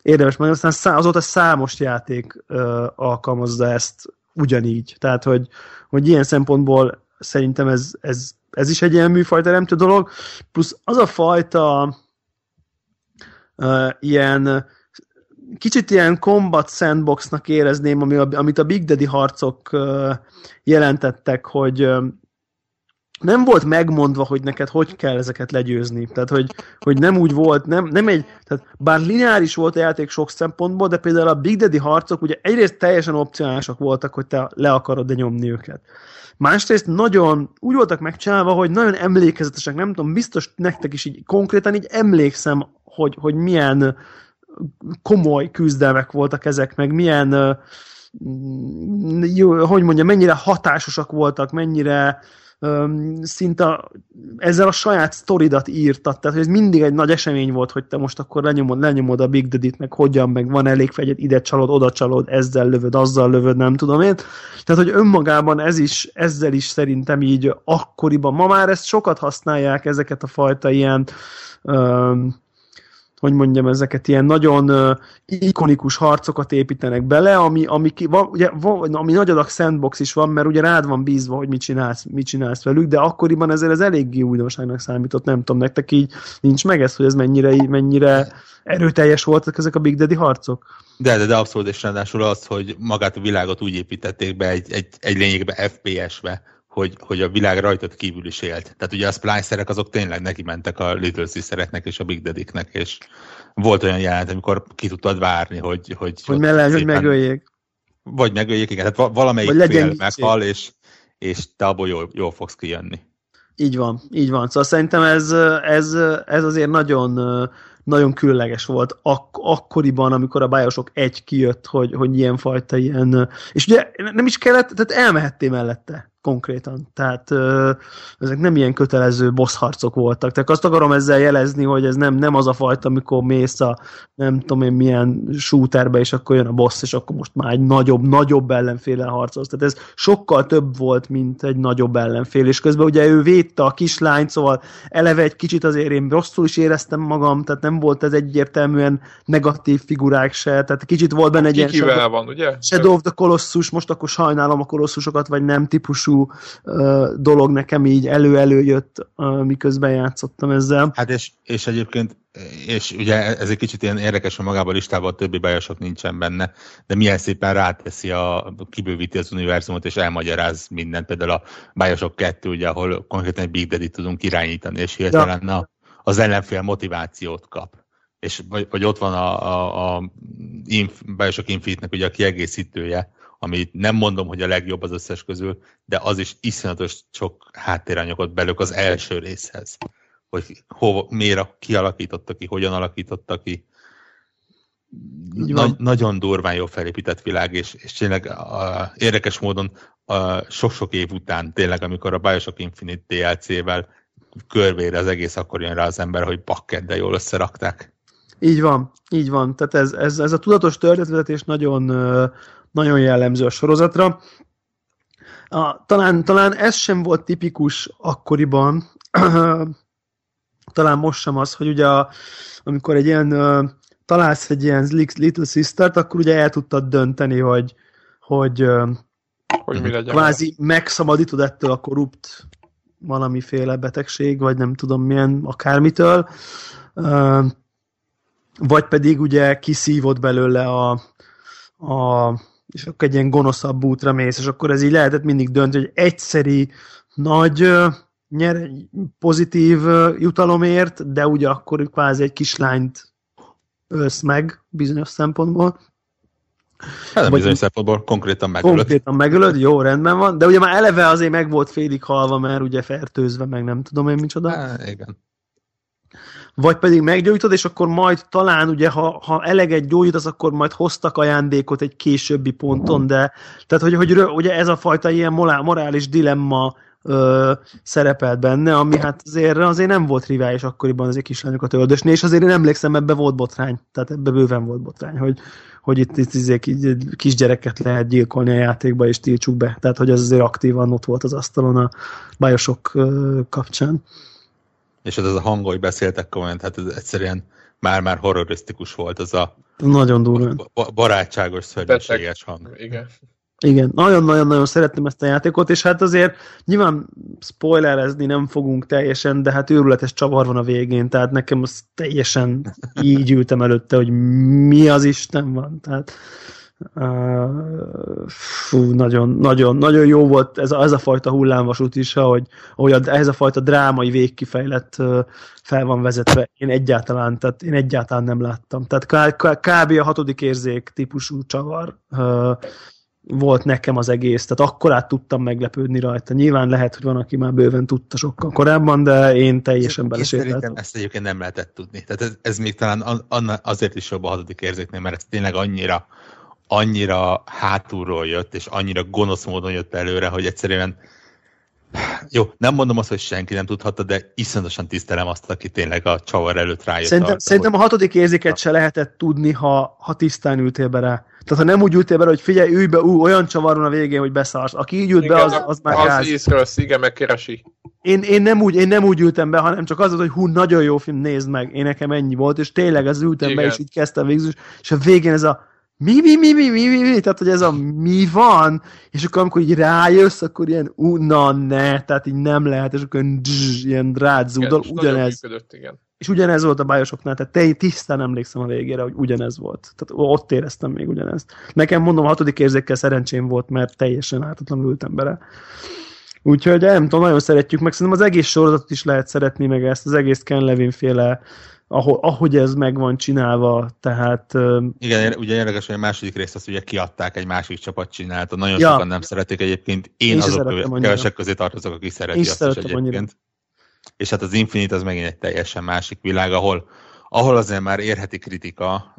érdemes mondani, aztán szá, azóta számos játék uh, alkalmazza ezt ugyanígy, tehát hogy, hogy ilyen szempontból szerintem ez, ez, ez is egy ilyen műfajteremtő dolog, plusz az a fajta uh, ilyen kicsit ilyen combat sandboxnak érezném, ami, amit a Big Daddy harcok jelentettek, hogy nem volt megmondva, hogy neked hogy kell ezeket legyőzni. Tehát, hogy, hogy nem úgy volt, nem, nem egy, tehát bár lineáris volt a játék sok szempontból, de például a Big Daddy harcok ugye egyrészt teljesen opcionálisak voltak, hogy te le akarod-e nyomni őket. Másrészt nagyon úgy voltak megcsinálva, hogy nagyon emlékezetesek, nem tudom, biztos nektek is így konkrétan így emlékszem, hogy, hogy milyen komoly küzdelmek voltak ezek, meg milyen, jó, hogy mondja, mennyire hatásosak voltak, mennyire szinte ezzel a saját sztoridat írtad, tehát hogy ez mindig egy nagy esemény volt, hogy te most akkor lenyomod, lenyomod a Big Daddy-t, meg hogyan, meg van elég fegyed, ide csalod, oda csalod, ezzel lövöd, azzal lövöd, nem tudom én. Tehát, hogy önmagában ez is, ezzel is szerintem így akkoriban, ma már ezt sokat használják, ezeket a fajta ilyen um, hogy mondjam, ezeket ilyen nagyon ikonikus harcokat építenek bele, ami, ami, ki, van, ugye, ami nagy adag sandbox is van, mert ugye rád van bízva, hogy mit csinálsz, mit csinálsz velük, de akkoriban ezzel ez eléggé újdonságnak számított, nem tudom, nektek így nincs meg ez, hogy ez mennyire, mennyire erőteljes voltak ezek a Big Daddy harcok? De, de, de abszolút, és ráadásul az, hogy magát a világot úgy építették be egy, egy, egy lényegbe FPS-be, hogy, hogy a világ rajtad kívül is élt. Tehát ugye a splicerek azok tényleg neki mentek a Little Sistereknek és a Big Daddy-nek, és volt olyan jelent, amikor ki tudtad várni, hogy... Hogy, hogy, mellen, hogy megöljék. Vagy megöljék, igen. Tehát valamelyik vagy fél meghal, és, és te abból jól, jól fogsz kijönni. Így van, így van. Szóval szerintem ez, ez, ez azért nagyon, nagyon különleges volt ak- akkoriban, amikor a Bioshock egy kijött, hogy, hogy ilyen fajta ilyen... És ugye nem is kellett, tehát elmehettél mellette konkrétan. Tehát ö, ezek nem ilyen kötelező boss harcok voltak. Tehát azt akarom ezzel jelezni, hogy ez nem, nem az a fajta, amikor mész a nem tudom én milyen shooterbe, és akkor jön a boss, és akkor most már egy nagyobb, nagyobb ellenféle harcolsz. Tehát ez sokkal több volt, mint egy nagyobb ellenfél, és közben ugye ő védte a kislányt, szóval eleve egy kicsit azért én rosszul is éreztem magam, tehát nem volt ez egyértelműen negatív figurák se, tehát kicsit volt benne egy ilyen van, ugye? Shadow of the Colossus, most akkor sajnálom a kolossusokat, vagy nem típusú dolog nekem így elő-elő jött, miközben játszottam ezzel. Hát és, és egyébként és ugye ez egy kicsit ilyen érdekes, hogy magában a listában a többi bajosok nincsen benne, de milyen szépen ráteszi a, kibővíti az univerzumot, és elmagyaráz mindent. Például a Bioshock 2, ugye, ahol konkrétan egy Big Daddy tudunk irányítani, és hirtelen ja. az ellenfél motivációt kap. És vagy, vagy ott van a, a, a Inf, Bioshock Infinite-nek ugye a kiegészítője, ami nem mondom, hogy a legjobb az összes közül, de az is iszonyatos sok háttéranyagot belők az első részhez. Hogy hova, miért kialakította ki, hogyan alakította ki. Nagy, nagyon durván jó felépített világ, és, és tényleg a, érdekes módon sok-sok év után tényleg, amikor a Bioshock Infinite DLC-vel körvére az egész, akkor jön rá az ember, hogy bakker, de jól összerakták. Így van, így van. Tehát ez, ez, ez a tudatos történetvezetés nagyon, nagyon jellemző a sorozatra. A, talán, talán ez sem volt tipikus akkoriban, talán most sem az, hogy ugye a, amikor egy ilyen találsz egy ilyen Little Sister-t, akkor ugye el tudtad dönteni, hogy, hogy, hogy mi legyen kvázi megszabadítod ettől a korrupt valamiféle betegség, vagy nem tudom milyen, akármitől, vagy pedig ugye kiszívod belőle a, a és akkor egy ilyen gonoszabb útra mész, és akkor ez így lehetett mindig dönteni, hogy egyszeri nagy nyer, pozitív jutalomért, de ugye akkor kvázi egy kislányt ölsz meg bizonyos szempontból. Hát nem bizonyos szempontból, konkrétan megölöd. Konkrétan megölöd, jó, rendben van, de ugye már eleve azért meg volt félig halva, mert ugye fertőzve, meg nem tudom én micsoda. Há, igen. Vagy pedig meggyógyítod, és akkor majd talán, ugye, ha, ha eleget gyógyítasz, akkor majd hoztak ajándékot egy későbbi ponton, de tehát, hogy, hogy ugye ez a fajta ilyen morális dilemma ö, szerepelt benne, ami hát azért, azért nem volt rivális akkoriban azért kislányokat öldösni, és azért én emlékszem, ebbe volt botrány, tehát ebbe bőven volt botrány, hogy, hogy itt, itt izé, kisgyereket lehet gyilkolni a játékba, és tiltsuk be. Tehát, hogy ez azért aktívan ott volt az asztalon a bajosok kapcsán. És ez az a hang, hogy beszéltek komolyan, tehát ez egyszerűen már-már horrorisztikus volt, az a nagyon durván. barátságos, szörnyűséges hang. Igen. Igen, nagyon-nagyon-nagyon szeretném ezt a játékot, és hát azért nyilván spoilerezni nem fogunk teljesen, de hát őrületes csavar van a végén, tehát nekem az teljesen így ültem előtte, hogy mi az Isten van, tehát uh, fú, nagyon, nagyon, nagyon jó volt ez a, ez a fajta hullámvasút is, ahogy, ahogy a, ez a fajta drámai végkifejlett uh, fel van vezetve. Én egyáltalán, tehát én egyáltalán nem láttam. Tehát kb. a hatodik érzék típusú csavar uh, volt nekem az egész, tehát akkor át tudtam meglepődni rajta. Nyilván lehet, hogy van, aki már bőven tudta sokkal korábban, de én teljesen belesételtem. Ezt egyébként nem lehetett tudni. Tehát ez, ez még talán azért is jobb a hatodik érzéknél, mert ez tényleg annyira, annyira hátulról jött, és annyira gonosz módon jött előre, hogy egyszerűen jó, nem mondom azt, hogy senki nem tudhatta, de iszonyatosan tisztelem azt, aki tényleg a csavar előtt rájött. Szerintem, arra, szerintem hogy... a hatodik érzéket se lehetett tudni, ha, ha tisztán ültél be rá. Tehát ha nem úgy ültél be, hogy figyelj, ülj be, ú, olyan csavar van a végén, hogy beszarsz. Aki így ült igen, be, az, az már az gáz. észrevesz, igen, megkeresi. Én, én, nem úgy, én nem úgy ültem be, hanem csak az volt, hogy hú, nagyon jó film, nézd meg. Én nekem ennyi volt, és tényleg az ültem igen. be, és így kezdtem végül, és a végén ez a mi, mi, mi, mi, mi, mi, mi, tehát hogy ez a mi van, és akkor amikor így rájössz, akkor ilyen na ne, tehát így nem lehet, és akkor dzs, ilyen rádzúdol, ugyanez. Működött, igen. És ugyanez volt a bájosoknál, tehát te tisztán emlékszem a végére, hogy ugyanez volt. Tehát ott éreztem még ugyanezt. Nekem mondom, a hatodik érzékkel szerencsém volt, mert teljesen ártatlanul ültem bele. Úgyhogy nem tudom, nagyon szeretjük meg. Szerintem az egész sorozatot is lehet szeretni, meg ezt az egész Ken Levin féle ahogy, ahogy ez meg van csinálva, tehát... Igen, ugye érdekes, hogy a második részt azt ugye kiadták, egy másik csapat csinálta, nagyon ja. sokan nem szeretik egyébként, én, én azok kevesek közé tartozok, aki szereti én azt is egyébként. Annyira. És hát az Infinite az megint egy teljesen másik világ, ahol, ahol azért már érheti kritika,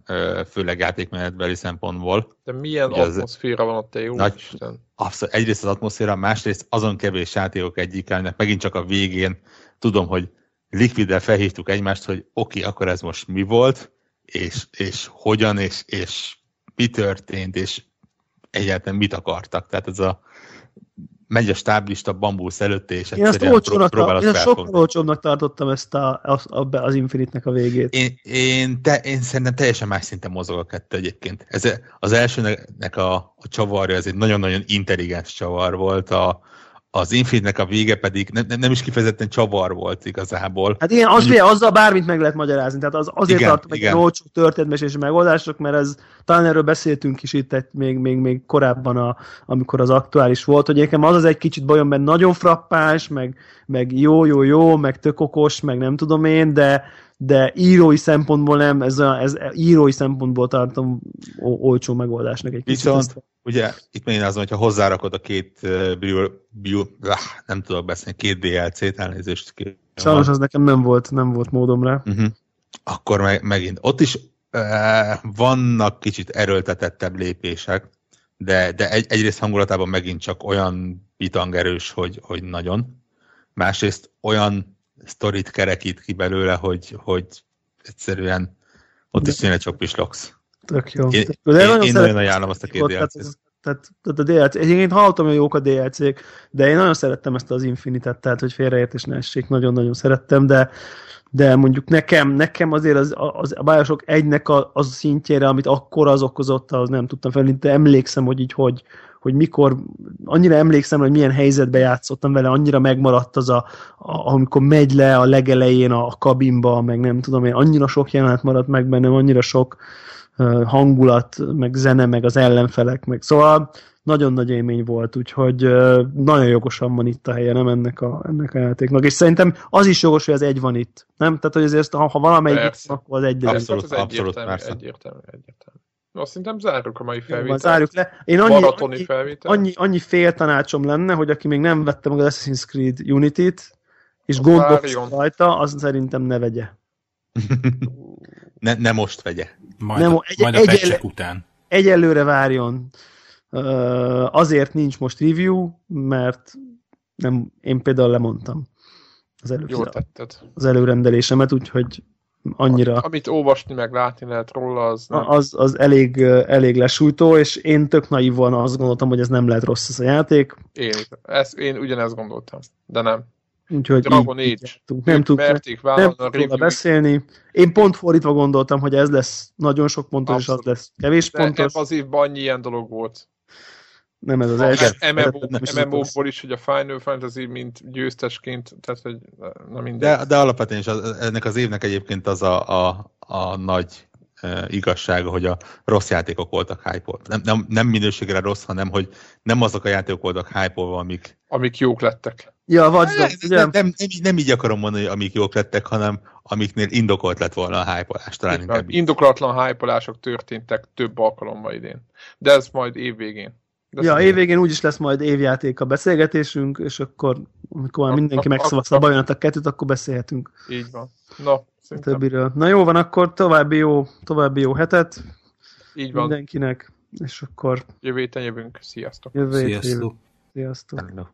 főleg játékmenetbeli szempontból. De milyen Ugye atmoszféra van ott, jó nagy, Isten? Abszolút, egyrészt az atmoszféra, másrészt azon kevés játékok egyikának, megint csak a végén tudom, hogy Liquiddel felhívtuk egymást, hogy oké, okay, akkor ez most mi volt, és, és hogyan, és, és mi történt, és egyáltalán mit akartak. Tehát ez a megy a stáblista bambusz előtt, és én azt olcsónak, próbálod én sokkal olcsóbbnak tartottam ezt a, az, az Infinite-nek a végét. Én, én, te, én szerintem teljesen más szinten mozog a kettő egyébként. Ez, az elsőnek a, a csavarja, ez egy nagyon-nagyon intelligens csavar volt, a, az Infinite-nek a vége pedig nem, nem is kifejezetten csavar volt igazából. Hát igen, az, Mondjuk... azzal bármit meg lehet magyarázni, tehát az, azért igen, tartom egy olcsó történetmesési megoldások, mert ez, talán erről beszéltünk is itt egy, még, még, még korábban, a, amikor az aktuális volt, hogy nekem az az egy kicsit bajom, mert nagyon frappás, meg, meg jó, jó, jó, meg tök okos, meg nem tudom én, de, de írói szempontból nem, ez, a, ez írói szempontból tartom olcsó megoldásnak egy kicsit. Viszont, ugye itt megint az, hogyha hozzárakod a két uh, bio, ah, nem tudok beszélni, két DLC-t, elnézést kérem. Sajnos az nekem nem volt, nem volt módom rá. Uh-huh. Akkor meg, megint, ott is uh, vannak kicsit erőltetettebb lépések, de, de egy, egyrészt hangulatában megint csak olyan bitangerős, hogy, hogy nagyon. Másrészt olyan sztorit kerekít ki belőle, hogy, hogy egyszerűen Ott is tényleg csak pislogsz. Tök jó. Én. De én, nagyon én nagyon ajánlom azt a két DLC-t. tehát, tehát a DLC, egyébként hallottam, hogy jók a DLC-k, de én nagyon szerettem ezt az Infinitet, tehát hogy félreértés ne essék, nagyon-nagyon szerettem, de de mondjuk nekem, nekem azért az, az a Bioshock 1-nek a, az szintjére, amit akkor az okozott, az nem tudtam fel, de emlékszem, hogy így, hogy, hogy mikor, annyira emlékszem, hogy milyen helyzetbe játszottam vele, annyira megmaradt az a, a amikor megy le a legelején a kabinba, meg nem tudom én, annyira sok jelenet maradt meg bennem, annyira sok uh, hangulat, meg zene, meg az ellenfelek, meg szóval nagyon nagy élmény volt, úgyhogy nagyon jogosan van itt a helye, nem ennek a, ennek a játéknak. És szerintem az is jogos, hogy az egy van itt. Nem? Tehát, hogy azért, ha, ha valamelyik itt akkor az egy Abszolút, ez abszolút, egyértelmű, persze. egyértelmű, egyértelmű. Azt szerintem zárjuk a mai van, felvételt. zárjuk le. Én annyi, Maratoni annyi, felvétel. annyi, annyi fél tanácsom lenne, hogy aki még nem vette meg az Assassin's Creed Unity-t, és Az gondolkodik rajta, az szerintem ne vegye. ne, ne most vegye. Majd, Nem, a, egy- majd a egy- után. Egyelőre várjon. Ö, Azért nincs most review, mert nem, én például lemondtam az, elő, Jól tetted. az előrendelésemet, úgyhogy annyira Amit olvasni meg látni lehet róla, az nem. az, az elég, elég lesújtó, és én tök naívan azt gondoltam, hogy ez nem lehet rossz ez a játék, Én, ezt, én ugyanezt gondoltam, de nem. Úgyhogy Dragon így, Age. jártunk. nem merték nem róla review beszélni. Én pont fordítva gondoltam, hogy ez lesz nagyon sok pontos, és az Abszolút. lesz kevés de ebben pontos. az évben annyi ilyen dolog volt. Nem ez az első. Az. MMO-ból is, hogy a Final Fantasy, mint győztesként, tehát hogy na mindegy. De, de alapvetően is az, ennek az évnek egyébként az a, a, a nagy e, igazsága, hogy a rossz játékok voltak hype nem, nem, nem minőségre rossz, hanem hogy nem azok a játékok voltak hype amik Amik jók lettek. Ja, a Dogs, ugye? nem, nem, nem, nem így akarom mondani, hogy amik jók lettek, hanem amiknél indokolt lett volna a hype talán inkább így. Indokolatlan hype történtek több alkalommal idén. De ez majd évvégén. De Ja, évvégén úgyis lesz majd évjáték a beszélgetésünk, és akkor, amikor már mindenki megszavazta a ak- Bajonata kettőt, akkor beszélhetünk Így van. Na, a szerintem többiről. Na jó van, akkor további jó, további jó hetet így van. mindenkinek, és akkor Jövő héten jövünk. Sziasztok! jövő. Sziasztok! Sziasztok. Hello.